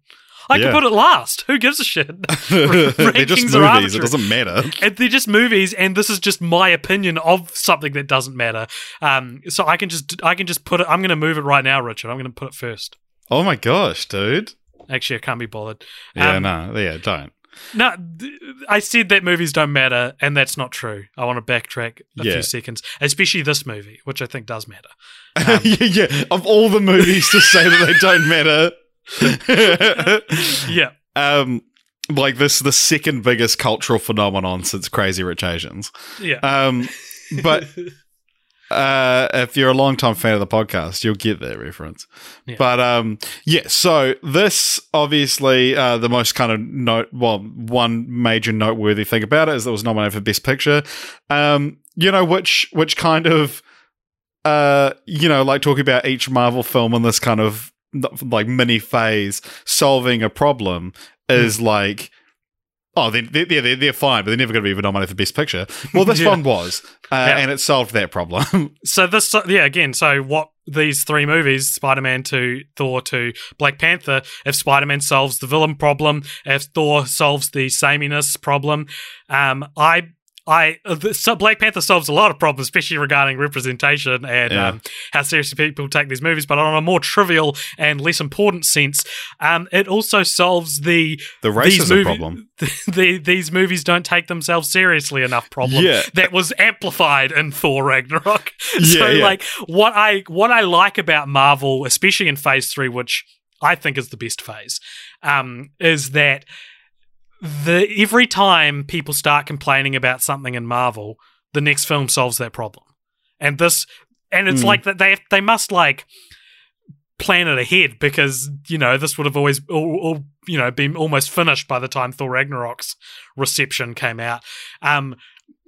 I Yeah. could put it last. Who gives a shit? They're just movies. arbitrary. It doesn't matter. And they're just movies, and this is just my opinion of something that doesn't matter. Um, so I can just I can just put it. I'm going to move it right now, Richard. I'm going to put it first. Oh my gosh, dude. Actually, I can't be bothered. Yeah, Um, no, yeah, don't. No, I said that movies don't matter, and that's not true. I want to backtrack a Yeah. few seconds, especially this movie, which I think does matter. yeah, yeah, of all the movies to say that they don't matter. Yeah, um, like this, the second biggest cultural phenomenon since Crazy Rich Asians. yeah. Um, but uh, if you're a long time fan of the podcast, you'll get that reference. Yeah. But um, yeah, so this obviously uh, the most kind of note, well, one major noteworthy thing about it is that it was nominated for Best Picture. Um, you know, which which kind of uh, you know, like talking about each Marvel film in this kind of like mini phase solving a problem is like. Oh, they're, they're, they're, they're fine, but they're never going to be a nominated for Best Picture. Well, this Yeah. one was, uh, Yeah. and it solved that problem. so this, yeah, again, so what these three movies, Spider-Man 2, Thor 2, Black Panther, if Spider-Man solves the villain problem, if Thor solves the sameness problem, um, I. I uh, the, so Black Panther solves a lot of problems, especially regarding representation and Yeah. um, how seriously people take these movies. But on a more trivial and less important sense, um, it also solves the the racism movie- problem. the, these movies don't take themselves seriously enough problem Yeah. that was amplified in Thor Ragnarok. so Yeah, yeah. like what I what I like about Marvel, especially in phase three, which I think is the best phase, um, is that the every time people start complaining about something in Marvel, the next film solves that problem. And this and it's Mm. like that they they must like plan it ahead because you know this would have always all, all, you know been almost finished by the time Thor Ragnarok's reception came out. Um,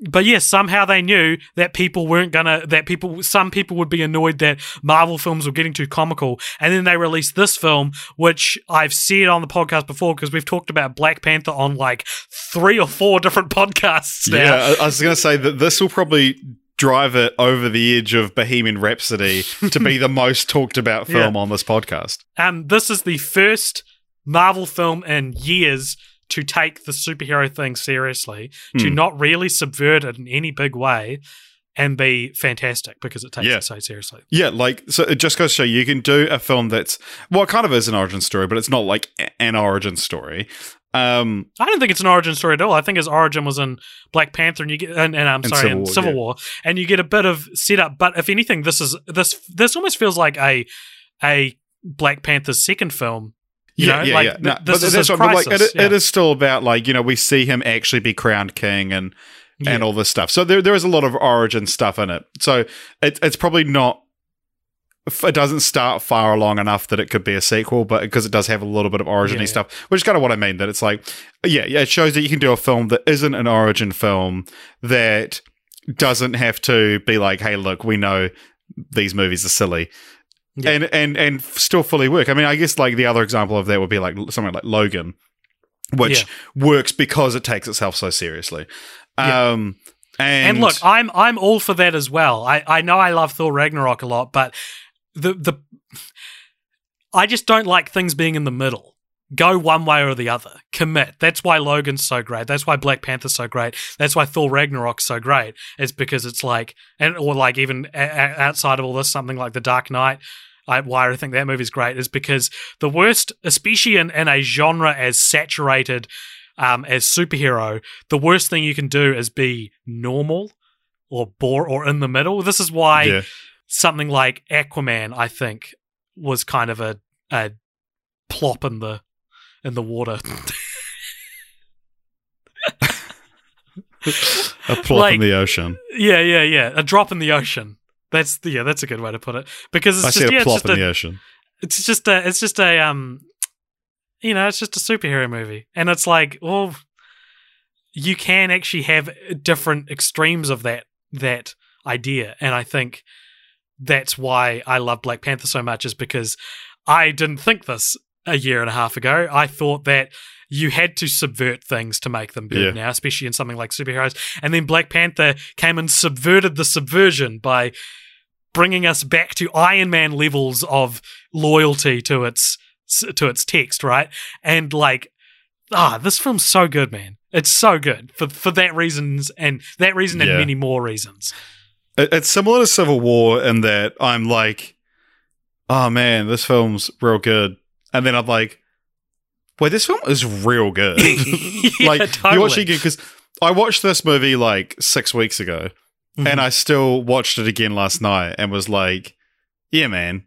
but yes, somehow they knew that people weren't gonna that people some people would be annoyed that Marvel films were getting too comical, and then they released this film, which I've said on the podcast before because we've talked about Black Panther on like three or four different podcasts now. Yeah, I, I was going to say that this will probably drive it over the edge of Bohemian Rhapsody to be the most talked about film on this podcast. Um, this is the first Marvel film in years to take the superhero thing seriously, to Hmm. not really subvert it in any big way, and be fantastic because it takes Yeah. it so seriously. Yeah, like so it just goes to show you can do a film that's well, it kind of is an origin story, but it's not like an origin story. Um, I don't think it's an origin story at all. I think his origin was in Black Panther, and you get, and, and I'm And sorry, Civil in Civil yeah. War, and you get a bit of setup. But if anything, this is this this almost feels like a a Black Panther's second film. You yeah, know, yeah, like, yeah. No, this but is that's right, but, like it, yeah. it is still about like you know we see him actually be crowned king and and all this stuff. So there there is a lot of origin stuff in it. So it, it's probably not. It doesn't start far along enough that it could be a sequel, but because it does have a little bit of origin Yeah, yeah. stuff, which is kind of what I mean. That it's like, yeah, yeah, it shows that you can do a film that isn't an origin film that doesn't have to be like, hey, look, we know these movies are silly. Yeah. And and and still fully work. I mean, I guess like the other example of that would be like something like Logan, which works because it takes itself so seriously. Yeah. Um, and, And look, I'm I'm all for that as well. I, I know I love Thor Ragnarok a lot, but the the I just don't like things being in the middle. Go one way or the other. Commit. That's why Logan's so great. That's why Black Panther's so great. That's why Thor Ragnarok's so great. It's because it's like, and or like even a- outside of all this, something like The Dark Knight. I, why I think that movie's great is because the worst, especially in, in a genre as saturated um, as superhero, the worst thing you can do is be normal or bore or in the middle. This is why yeah, something like Aquaman, I think, was kind of a, a plop in the in the water. a plop like- in the ocean. yeah, yeah, yeah. A drop in the ocean. That's yeah, that's a good way to put it. Because it's I just see yeah, a it's plop just in a, the ocean. it's just a it's just a um you know, it's just a superhero movie. And it's like, well you can actually have different extremes of that that idea. And I think that's why I love Black Panther so much is because I didn't think this a year and a half ago. I thought that you had to subvert things to make them good Yeah. now, especially in something like superheroes. And then Black Panther came and subverted the subversion by bringing us back to Iron Man levels of loyalty to its to its text, right? And like, ah, this film's so good, man. It's so good for for that reasons and that reason and Yeah. many more reasons. It's similar to Civil War in that I'm like, oh man, this film's real good, and then I'm like, wait, this film is real good. yeah, like totally. you watching it because I watched this movie like six weeks ago, Mhm. and I still watched it again last night and was like, yeah, man.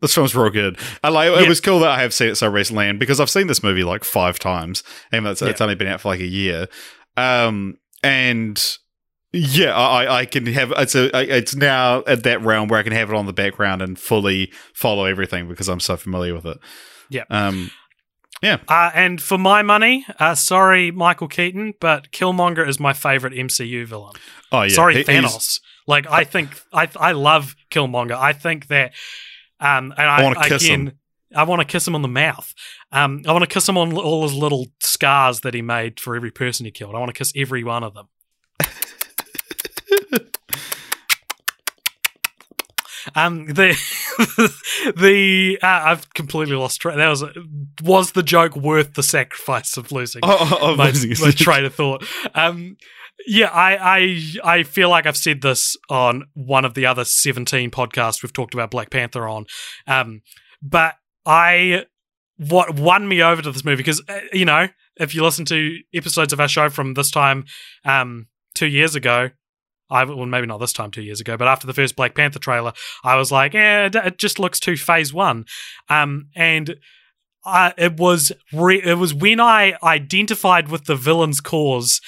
This film's real good. I like. It was cool that I have seen it so recently, and because I've seen this movie like five times, and it's, it's only been out for like a year. Um, and yeah, I, I can have it's a it's now at that realm where I can have it on the background and fully follow everything because I'm so familiar with it. Yeah. Um. Uh, and for my money, uh, sorry, Michael Keaton, but Killmonger is my favorite MCU villain. Oh yeah. sorry, he- Thanos. Like I think I I love Killmonger. I think that um and I, I wanna kiss again, him. I want to kiss him on the mouth. Um, I want to kiss him on all his little scars that he made for every person he killed. I want to kiss every one of them. Um, the the uh, I've completely lost track. That was was the joke worth the sacrifice of losing Oh, oh, oh, my, losing my train of thought. Um, yeah, I, I I feel like I've said this on one of the other seventeen podcasts we've talked about Black Panther on, um, but I what won me over to this movie because uh, you know if you listen to episodes of our show from this time um, two years ago. I well maybe not this time two years ago, but after the first Black Panther trailer, I was like, yeah, it, just looks too Phase One, um, and I, it was re- it was when I identified with the villain's cause,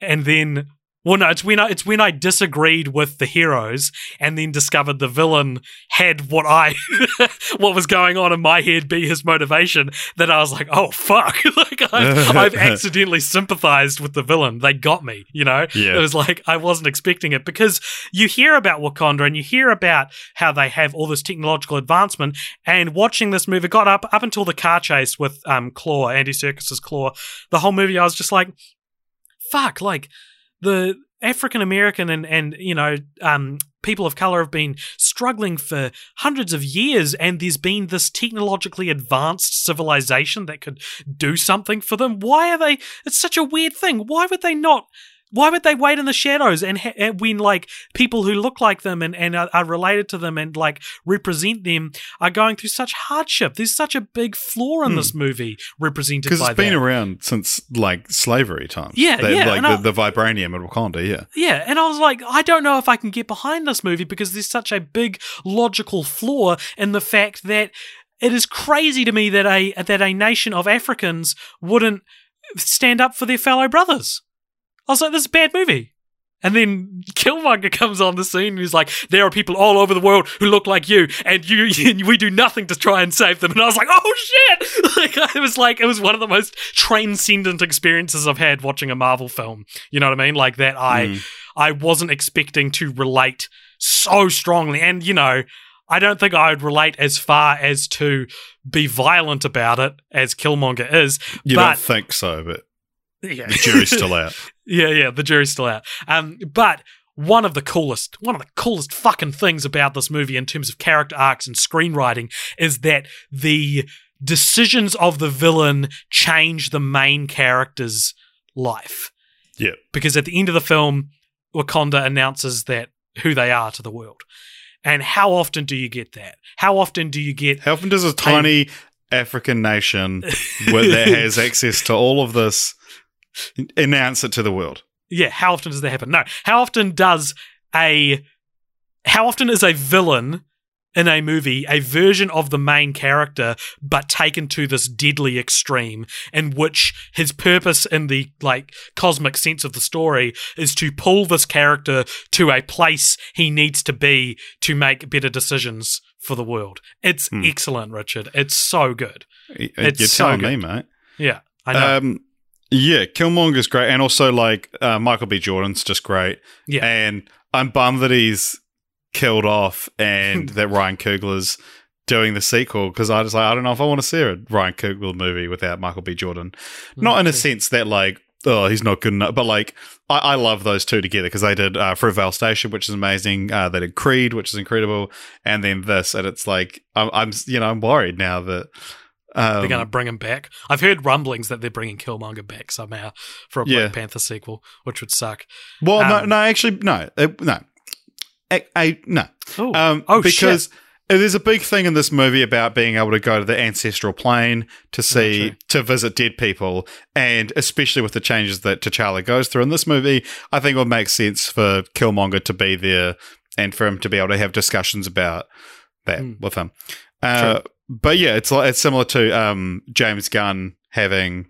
and then Well, no, it's when I it's when I disagreed with the heroes and then discovered the villain had what I what was going on in my head be his motivation that I was like, oh fuck, like I've, I've accidentally sympathized with the villain. They got me, you know. Yeah. It was like I wasn't expecting it because you hear about Wakanda and you hear about how they have all this technological advancement. And watching this movie got up up until the car chase with um Claw, Andy Serkis's Claw. The whole movie, I was just like, fuck, like the African American and and you know um, people of color have been struggling for hundreds of years, and there's been this technologically advanced civilization that could do something for them. Why are they? It's such a weird thing. Why would they not? Why would they wait in the shadows and, ha- and when like people who look like them and, and are, are related to them and like represent them are going through such hardship? There's such a big flaw in Hmm. this movie represented Because it's been that. around since like slavery times. Yeah, They- yeah, like the, I- the vibranium in Wakanda. Yeah, Yeah, and I was like, I don't know if I can get behind this movie because there's such a big logical flaw in the fact that it is crazy to me that a that a nation of Africans wouldn't stand up for their fellow brothers. I was like, this is a bad movie. And then Killmonger comes on the scene and he's like, there are people all over the world who look like you, and you, we do nothing to try and save them. And I was like, oh shit! Like, it was like, it was one of the most transcendent experiences I've had watching a Marvel film. You know what I mean? Like that I, Mm. I wasn't expecting to relate so strongly. And, you know, I don't think I would relate as far as to be violent about it as Killmonger is. you but, don't think so, but yeah. the jury's still out. Yeah, yeah, the jury's still out. Um, but one of the coolest, one of the coolest fucking things about this movie in terms of character arcs and screenwriting is that the decisions of the villain change the main character's life. Yeah. Because at the end of the film, Wakanda announces that who they are to the world. And how often do you get that? How often do you get How often does a tiny African nation where that has access to all of this announce it to the world? Yeah, how often does that happen? No. How often does a how often is a villain in a movie a version of the main character but taken to this deadly extreme in which his purpose in the like cosmic sense of the story is to pull this character to a place he needs to be to make better decisions for the world. It's Hmm. excellent, Richard. It's so good. It's You're so telling good. me, mate. Yeah. I know. Um, yeah, Killmonger's great, and also like uh, Michael B. Jordan's just great. Yeah. and I'm bummed that he's killed off and that Ryan Coogler's doing the sequel because I just like I don't know if I want to see a Ryan Coogler movie without Michael B. Jordan. Not in a sense that like oh he's not good enough, but like I, I love those two together because they did uh, Fruitvale Station, which is amazing. Uh, they did Creed, which is incredible, and then this, and it's like I'm, I'm you know I'm worried now that. Um, They're going to bring him back. I've heard rumblings that they're bringing Killmonger back somehow for a Yeah. Black Panther sequel, which would suck. well, no, um, no, actually, no, no, I, I no. Ooh. Um, oh, because shit. there's a big thing in this movie about being able to go to the ancestral plane to see to visit dead people, and especially with the changes that T'Challa goes through in this movie, I think it would make sense for Killmonger to be there and for him to be able to have discussions about that Mm. with him. Uh, but yeah, it's like it's similar to um, James Gunn having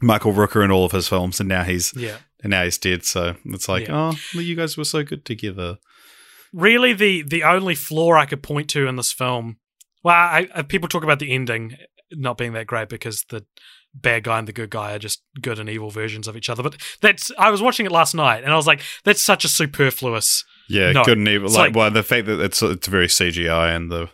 Michael Rooker in all of his films, and now he's Yeah. and now he's dead. So it's like, Yeah. oh, well, you guys were so good together. Really, the, the only flaw I could point to in this film, well, I, I, people talk about the ending not being that great because the bad guy and the good guy are just good and evil versions of each other. But that's, I was watching it last night and I was like, that's such a superfluous. Yeah, No, good and evil. Like, like- well, the fact that it's it's very CGI and the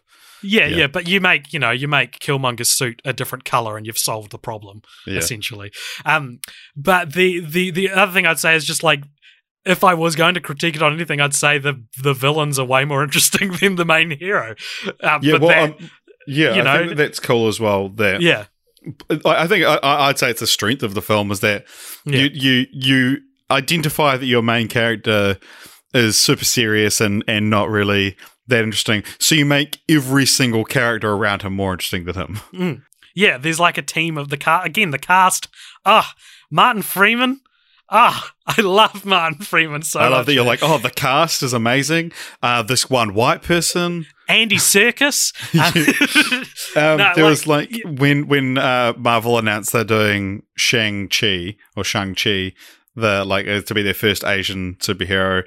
Yeah, Yeah. yeah, but you make, you know, you make Killmonger's suit a different color and you've solved the problem. yeah, essentially. Um, but the the the other thing I'd say is just like if I was going to critique it on anything, I'd say the the villains are way more interesting than the main hero. Um, yeah. but Well, that- um, yeah, you I know- think that's cool as well. That yeah, I I think I, I- I'd say it's a strength of the film is that Yeah. you you you identify that your main character is super serious and and not really that interesting. So you make every single character around him more interesting than him. yeah. There's like a team of the car again. The cast. Ah, Martin Freeman. Ah, I love Martin Freeman so I love much. that you're like, oh, the cast is amazing. Uh, this one white person. Andy Serkis. Um, No, there like- was like when when uh, Marvel announced they're doing Shang Chi or Shang Chi, the like uh, to be their first Asian superhero.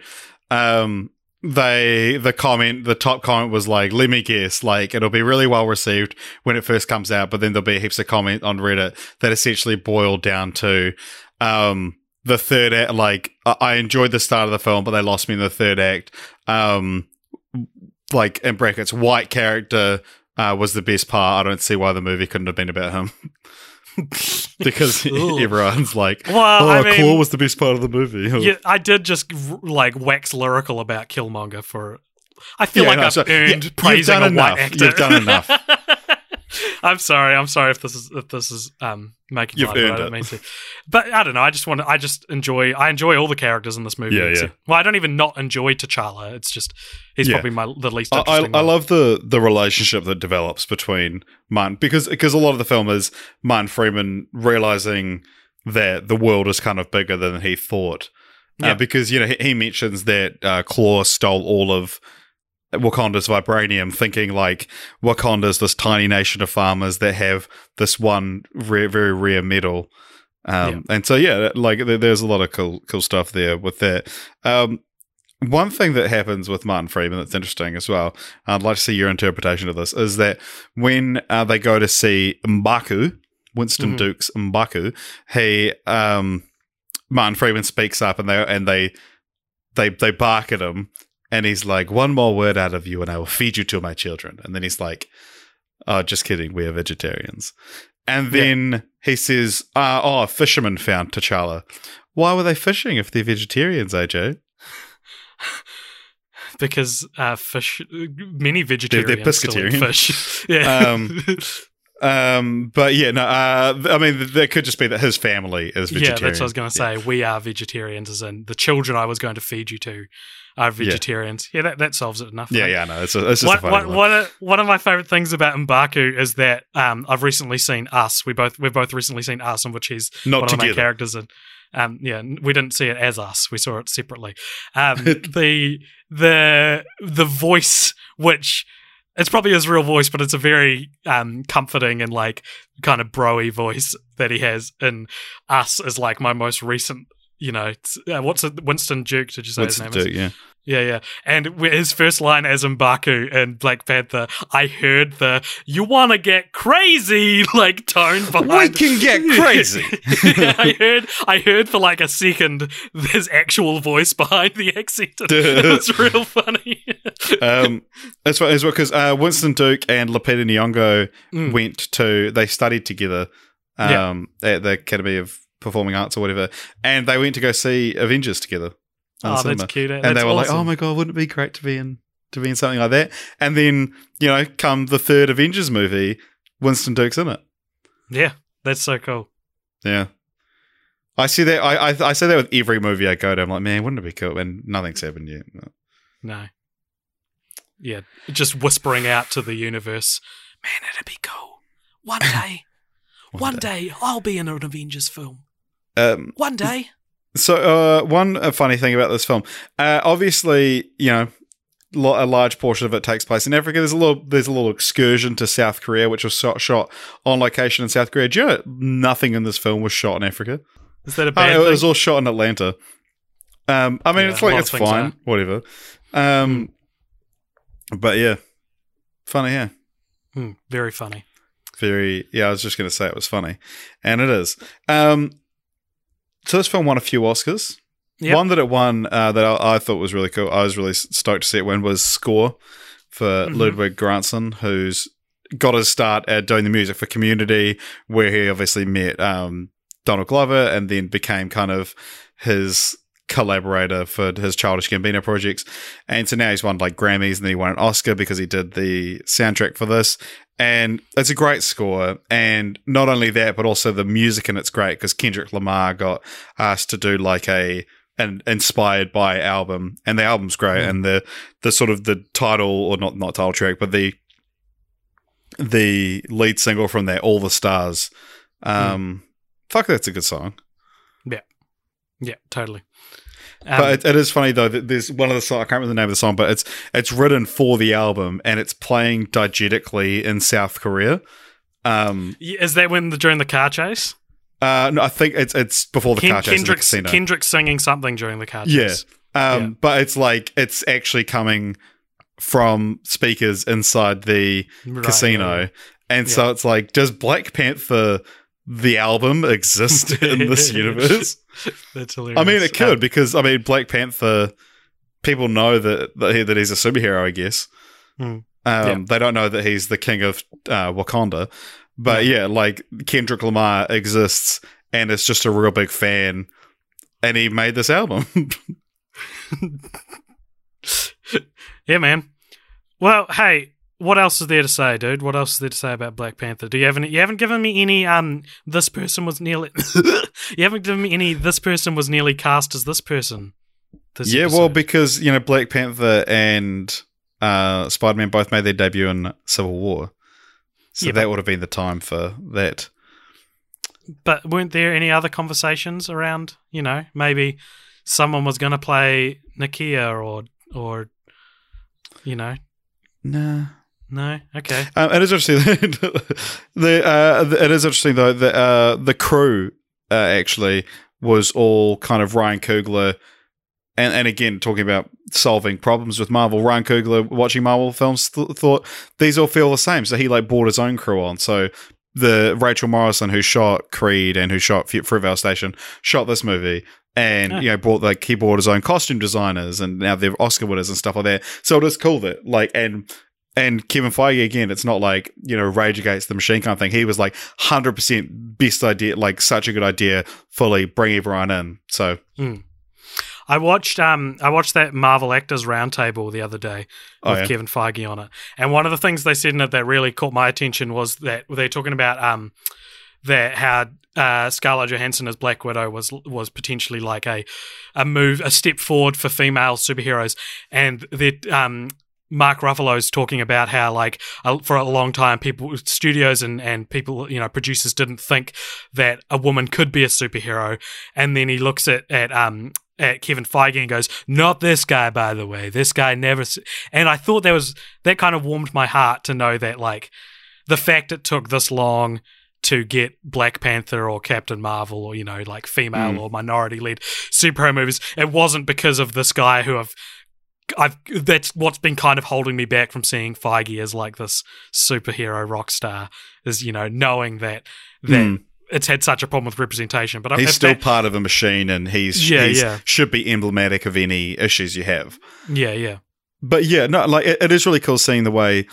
Um, they the comment the top comment was like let me guess like it'll be really well received when it first comes out but then there'll be heaps of comment on reddit that essentially boiled down to um the third act like i enjoyed the start of the film but they lost me in the third act. Um like in brackets white character uh, was the best part. I don't see why the movie couldn't have been about him because everyone's like Well, oh I mean- claw was the best part of the movie Yeah, I did just like wax lyrical about Killmonger for. I feel Yeah, like no, I've so- yeah, earned you've praising done a enough. white actor. You've done enough. I'm sorry. I'm sorry if this is if this is um making You've fun, but I don't mean to. But I don't know. I just want. to I just enjoy. I enjoy all the characters in this movie. Yeah, yeah. Well, I don't even not enjoy T'Challa. It's just he's Yeah. probably my the least I, I. I love the the relationship that develops between Martin because because a lot of the film is Martin Freeman realizing that the world is kind of bigger than he thought. Uh, Yeah. because you know he, he mentions that uh, Claw stole all of Wakanda's vibranium, thinking like Wakanda's this tiny nation of farmers that have this one rare, very rare metal. Um, And so yeah, like there's a lot of cool cool stuff there with that. Um, one thing that happens with Martin Freeman that's interesting as well, I'd like to see your interpretation of this, is that when uh, they go to see Mbaku, Winston Mhm. Duke's Mbaku, he um, Martin Freeman speaks up and they and they they they bark at him and he's like, One more word out of you and I will feed you to my children. And then he's like, Oh, just kidding, we are vegetarians. And Yeah. then he says, uh, oh, a fisherman found T'Challa. Why were they fishing if they're vegetarians, AJ? because uh, fish, many vegetarians still eat fish. yeah. Um, Um, but yeah, no, uh, I mean, there could just be that his family is vegetarian. yeah, that's what I was going to say. We are vegetarians, as in the children I was going to feed you to are vegetarians. Yeah, that, that solves it enough. Yeah, yeah, no, it's, a, it's just One, a funny one, one. of, one of my favorite things about Mbaku is that um, I've recently seen Us. We both we've both recently seen Us, in which he's Not one of my characters. And um, yeah, we didn't see it as Us. We saw it separately. Um, the the the voice, which it's probably his real voice, but it's a very um, comforting and like kind of broy voice that he has in Us. Is like my most recent. You know, uh, what's it? Winston Duke? Did you say What's his name? is? do? Yeah. Yeah, yeah. And his first line as Mbaku in Black Panther, I heard the "you want to get crazy" like tone behind. We can get crazy. I heard, I heard for like a second his actual voice behind the accent. it was real funny. um, that's what as well because uh, Winston Duke and Lupita Nyong'o Mm. went to they studied together Yeah. um, at the Academy of Performing Arts or whatever, and they went to go see Avengers together. oh, that's cinema. cute. Eh? and they were like, "Oh my god, wouldn't it be great to be in to be in something like that?" And then you know, come the third Avengers movie, Winston Duke's in it. yeah, that's so cool." Yeah. I see that. I, I I say that with every movie I go to. I'm like, man, wouldn't it be cool? And nothing's happened yet. No, yeah, just whispering out to the universe, "Man, it'd be cool one day. one day I'll be in an Avengers film. Um, One day." So, uh, one uh, funny thing about this film, uh, obviously, you know, lo- a large portion of it takes place in Africa. There's a little, there's a little excursion to South Korea, which was shot, shot on location in South Korea. Do you know nothing in this film was shot in Africa? Is that a Oh, bad no, it was all shot in Atlanta. Um, I mean, Yeah, it's like it's fine, are. whatever. Um, but yeah, funny, yeah. Hmm, very funny. very yeah i was just going to say it was funny and it is um so this film won a few oscars Yep. one that it won uh, that I, I thought was really cool i was really stoked to see it win was score for Mhm. ludwig Göransson, who's got his start at doing the music for community where he obviously met um, donald glover and then became kind of his collaborator for his childish gambino projects. And so now he's won like grammys and then he won an oscar because he did the soundtrack for this. And it's a great score. And not only that but also the music and it's great because kendrick lamar got asked to do like a an inspired by album. And the album's great. Mm. and the the sort of the title or not not title track but the the lead single from there all the stars um fuck that's a good song. Yeah. Yeah, totally. Um, but it, it is funny though that there's one of the songs I can't remember the name of the song, but it's it's written for the album and it's playing diegetically in South Korea. Um, is that when the during the car chase? Uh, no, I think it's it's before the Ken- car chase the Kendrick's. Kendrick's singing something during the car Yeah. chase. Um, Yeah. but it's like it's actually coming from speakers inside the Right, casino, yeah. and so it's like, does Black Panther the album exist in this universe? That's hilarious. I mean, it could Um, because I mean, Black Panther. People know that that, he, that he's a superhero, I guess. Hmm. Um, Yeah. They don't know that he's the king of uh, Wakanda, but yeah. like Kendrick Lamar exists and is just a real big fan, and he made this album. yeah, man. Well, hey, what else is there to say, dude? What else is there to say about Black Panther? Do you have any? You haven't given me any. Um, this person was nearly. you haven't given me any. This person was nearly cast as this person. This yeah, well, because you know Black Panther and uh, Spider Man both made their debut in Civil War, so Yeah, that would have been the time for that. but weren't there any other conversations around? You know, maybe someone was going to play Nakia or or you know, Nah. No, okay, Um, it is interesting. the uh, it is interesting though. The uh, the crew uh, actually was all kind of Ryan Coogler, and and again talking about solving problems with Marvel. Ryan Coogler watching Marvel films th- thought these all feel the same, so he like brought his own crew on. So the Rachel Morrison who shot Creed and who shot F- Fruitvale Station shot this movie. And Yeah. you know, brought like he brought his own costume designers, and now they're Oscar winners and stuff like that. So it is cool that like, and and Kevin Feige again, it's not like you know Rage Against the Machine kind of thing. He was like hundred percent best idea, like such a good idea. Fully bring everyone in. So I watched um I watched that Marvel Actors Roundtable the other day Oh, with yeah. Kevin Feige on it, and one of the things they said in it that really caught my attention was that they're talking about um that how uh, Scarlett Johansson as Black Widow was was potentially like a a move a step forward for female superheroes, and that um. Mark Ruffalo's talking about how, like, uh, for a long time, people, studios and, and people, you know, producers didn't think that a woman could be a superhero. And then he looks at, at um, at Kevin Feige and goes, "Not this guy, by the way. This guy never." s-" And I thought that was that kind of warmed my heart to know that like the fact it took this long to get Black Panther or Captain Marvel or you know like female Mm. or minority led superhero movies, it wasn't because of this guy who I've. I've that's what's been kind of holding me back from seeing Feige as like this superhero rock star is you know knowing that that Hmm. it's had such a problem with representation. But he's still that- part of a machine, and he's Yeah, he's yeah. should be emblematic of any issues you have. yeah, yeah. But yeah, no, like it, it is really cool seeing the way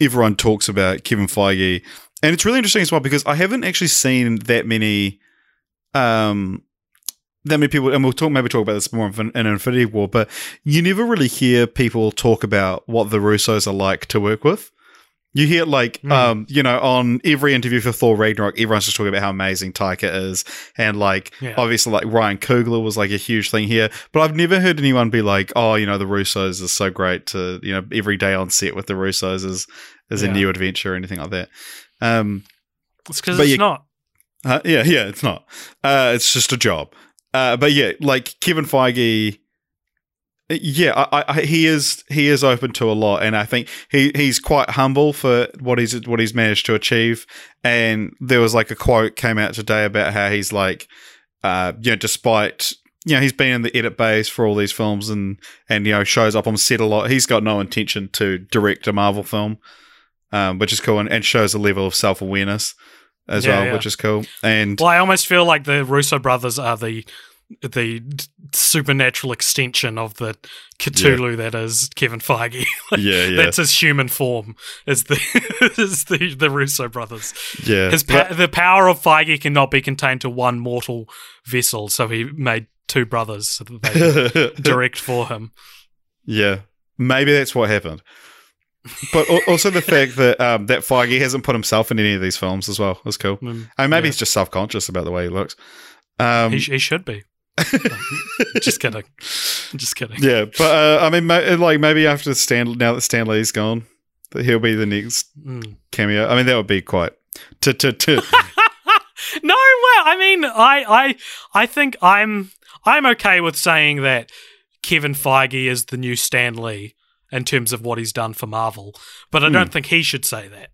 everyone talks about Kevin Feige, and it's really interesting as well because I haven't actually seen that many, um, that many people, and we'll talk maybe talk about this more in, in Infinity War, but you never really hear people talk about what the Russos are like to work with. You hear like, Mm. um, you know, on every interview for Thor Ragnarok, everyone's just talking about how amazing Taika is, and like, Yeah. obviously, like Ryan Coogler was like a huge thing here. But I've never heard anyone be like, "Oh, you know, the Russos is so great to you know every day on set with the Russos is is Yeah. a new adventure or anything like that." Um, It's because it's you- not. uh, yeah, yeah, it's not. Uh, it's just a job. Uh, but yeah, like Kevin Feige. Yeah, I, I, he is he is open to a lot, and I think he, he's quite humble for what he's what he's managed to achieve. And there was like a quote came out today about how he's like, uh, you know, despite you know he's been in the edit bays for all these films and and you know shows up on set a lot. He's got no intention to direct a Marvel film, um, which is cool, and, and shows a level of self awareness as Yeah, well, yeah. which is cool. And Well, I almost feel like the Russo brothers are the the supernatural extension of the Cthulhu that is Kevin Feige. Like, yeah, yeah, That's his human form. Is the is the the Russo brothers. yeah. His pa- the power of Feige cannot be contained to one mortal vessel, so he made two brothers so that they direct for him. yeah, maybe that's what happened. But also the fact that um, that Feige hasn't put himself in any of these films as well is cool. Mm, I mean, maybe Yeah. he's just self conscious about the way he looks. Um, he, he should be. Just kidding. Just kidding. yeah, but uh, I mean, ma- like maybe after Stan, now that Stan Lee's gone, that he'll be the next Mm. cameo. I mean, that would be quite. No, well, I mean, I, I, I think I'm, I'm okay with saying that Kevin Feige is the new Stan Lee in terms of what he's done for Marvel, but I don't think he should say that.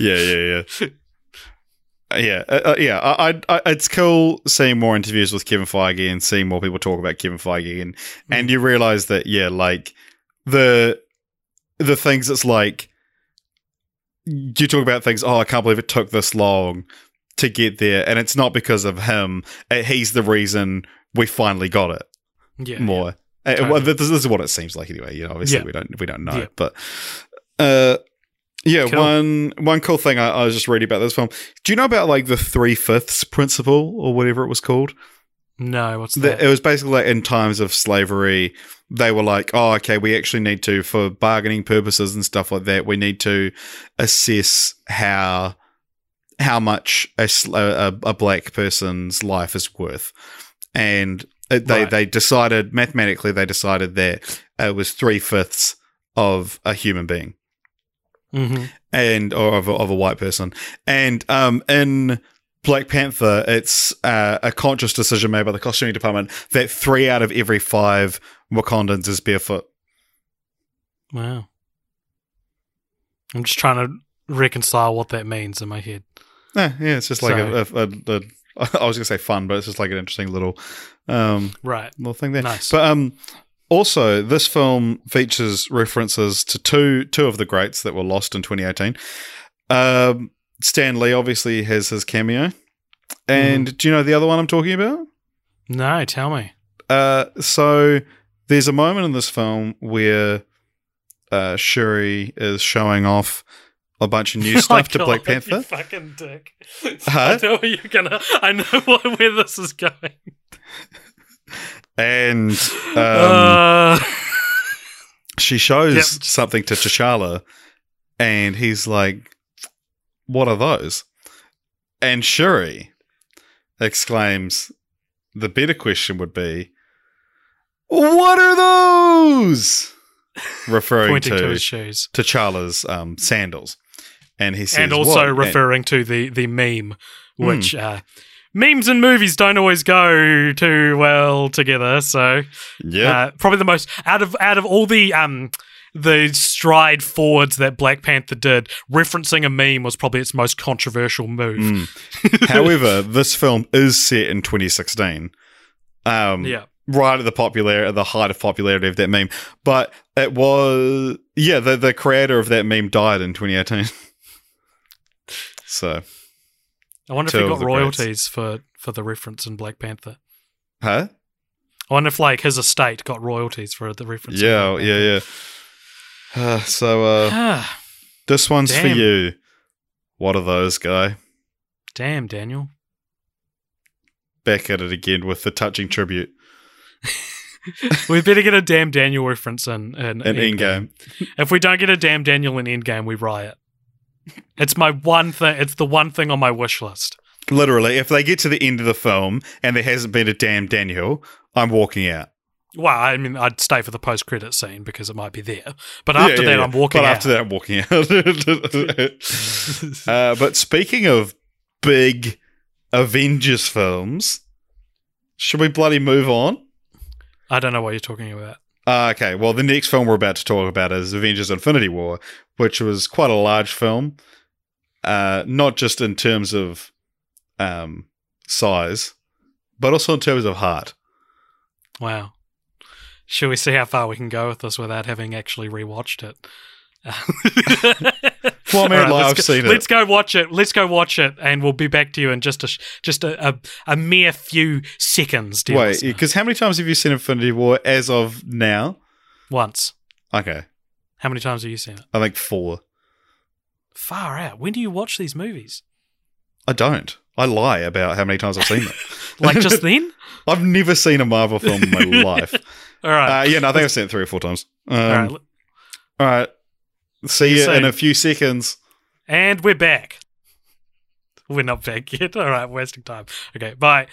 yeah, yeah, yeah. yeah, uh, uh, yeah. I, I, it's cool seeing more interviews with Kevin Feige and seeing more people talk about Kevin Feige, and and you realize that yeah, like the the things that's like you talk about things. Oh, I can't believe it took this long to get there, and it's not because of him. Uh, He's the reason we finally got it Yeah. more. Uh, Totally. well, this, is what it seems like anyway. You know, obviously Yeah. we don't we don't know, Yeah. but uh, yeah. Cool. One one cool thing I, I was just reading about this film. Do you know about like the three fifths principle or whatever it was called? No, what's The- that? it was basically like in times of slavery, they were like, oh, okay, we actually need to, for bargaining purposes and stuff like that, we need to assess how how much a, a, a black person's life is worth. And they, Right. they decided, mathematically, they decided that it was three fifths of a human being hmm and or of a, of a white person. And um, in Black Panther, it's uh, a conscious decision made by the costuming department that three out of every five Wakandans is barefoot. Wow. I'm just trying to reconcile what that means in my head. Yeah, yeah, it's just like So- a, a, a. I was gonna say fun, but it's just like an interesting little, um, Right. little thing there. Nice. But um, also this film features references to two two of the greats that were lost in 2018. Um, Stan Lee obviously has his cameo, and do you know the other one I'm talking about? No, tell me. Uh, so there's a moment in this film where uh, Shuri is showing off a bunch of new Oh stuff to God, Black Panther. fucking dick. Huh? I know where you're gonna. I know what, where this is going. And um, uh, she shows Yep. something to T'Challa, and he's like, "What are those?" And Shuri exclaims, "The better question would be, what are those?" Referring to to T'Challa's um, sandals, and he says, and also "What?" And- referring to the the meme, which uh, memes and movies don't always go too well together. So yeah, uh, probably the most out of out of all the um the stride forwards that Black Panther did, referencing a meme was probably its most controversial move. Mm. However, this film is set in 2016. Um, Yeah. right at the popular at the height of popularity of that meme. But it was yeah, the the creator of that meme died in 2018. so, I wonder if he got royalties for for the reference in Black Panther. huh? I wonder if like his estate got royalties for the reference. Yeah, yeah, yeah. Uh, so uh, this one's for you. What are those, guy? Damn, Daniel. Back at it again with the touching tribute We better get a damn Daniel reference in in, in Endgame. Endgame. If we don't get a damn Daniel in Endgame, we riot. It's my one thing. It's the one thing on my wish list. Literally, if they get to the end of the film and there hasn't been a damn Daniel, I'm walking out. Well, I mean, I'd stay for the post credit scene because it might be there. But Yeah, after yeah, that, yeah. I'm walking But out. after that, I'm walking out. uh, but speaking of big Avengers films, should we bloody move on? I don't know what you're talking about. Uh, okay, well, the next film we're about to talk about is Avengers Infinity War, which was quite a large film, uh, not just in terms of um, size, but also in terms of heart. Wow. Should we see how far we can go with this without having actually rewatched it? Well, I mean, All right, I've go, seen it. Let's go watch it. Let's go watch it, and we'll be back to you in just a just a, a, a mere few seconds. Wait, because how many times have you seen Infinity War as of now? once. Okay, How many times have you seen it? I think four. Far out. When do you watch these movies? I don't. I lie about how many times I've seen it. Like just then? I've never seen a Marvel film in my life. All right. Uh, yeah, no, I think I've seen it three or four times. Um, All right. all right. See you So- in a few seconds. And we're back. We're not back yet. All right, wasting time. Okay, bye.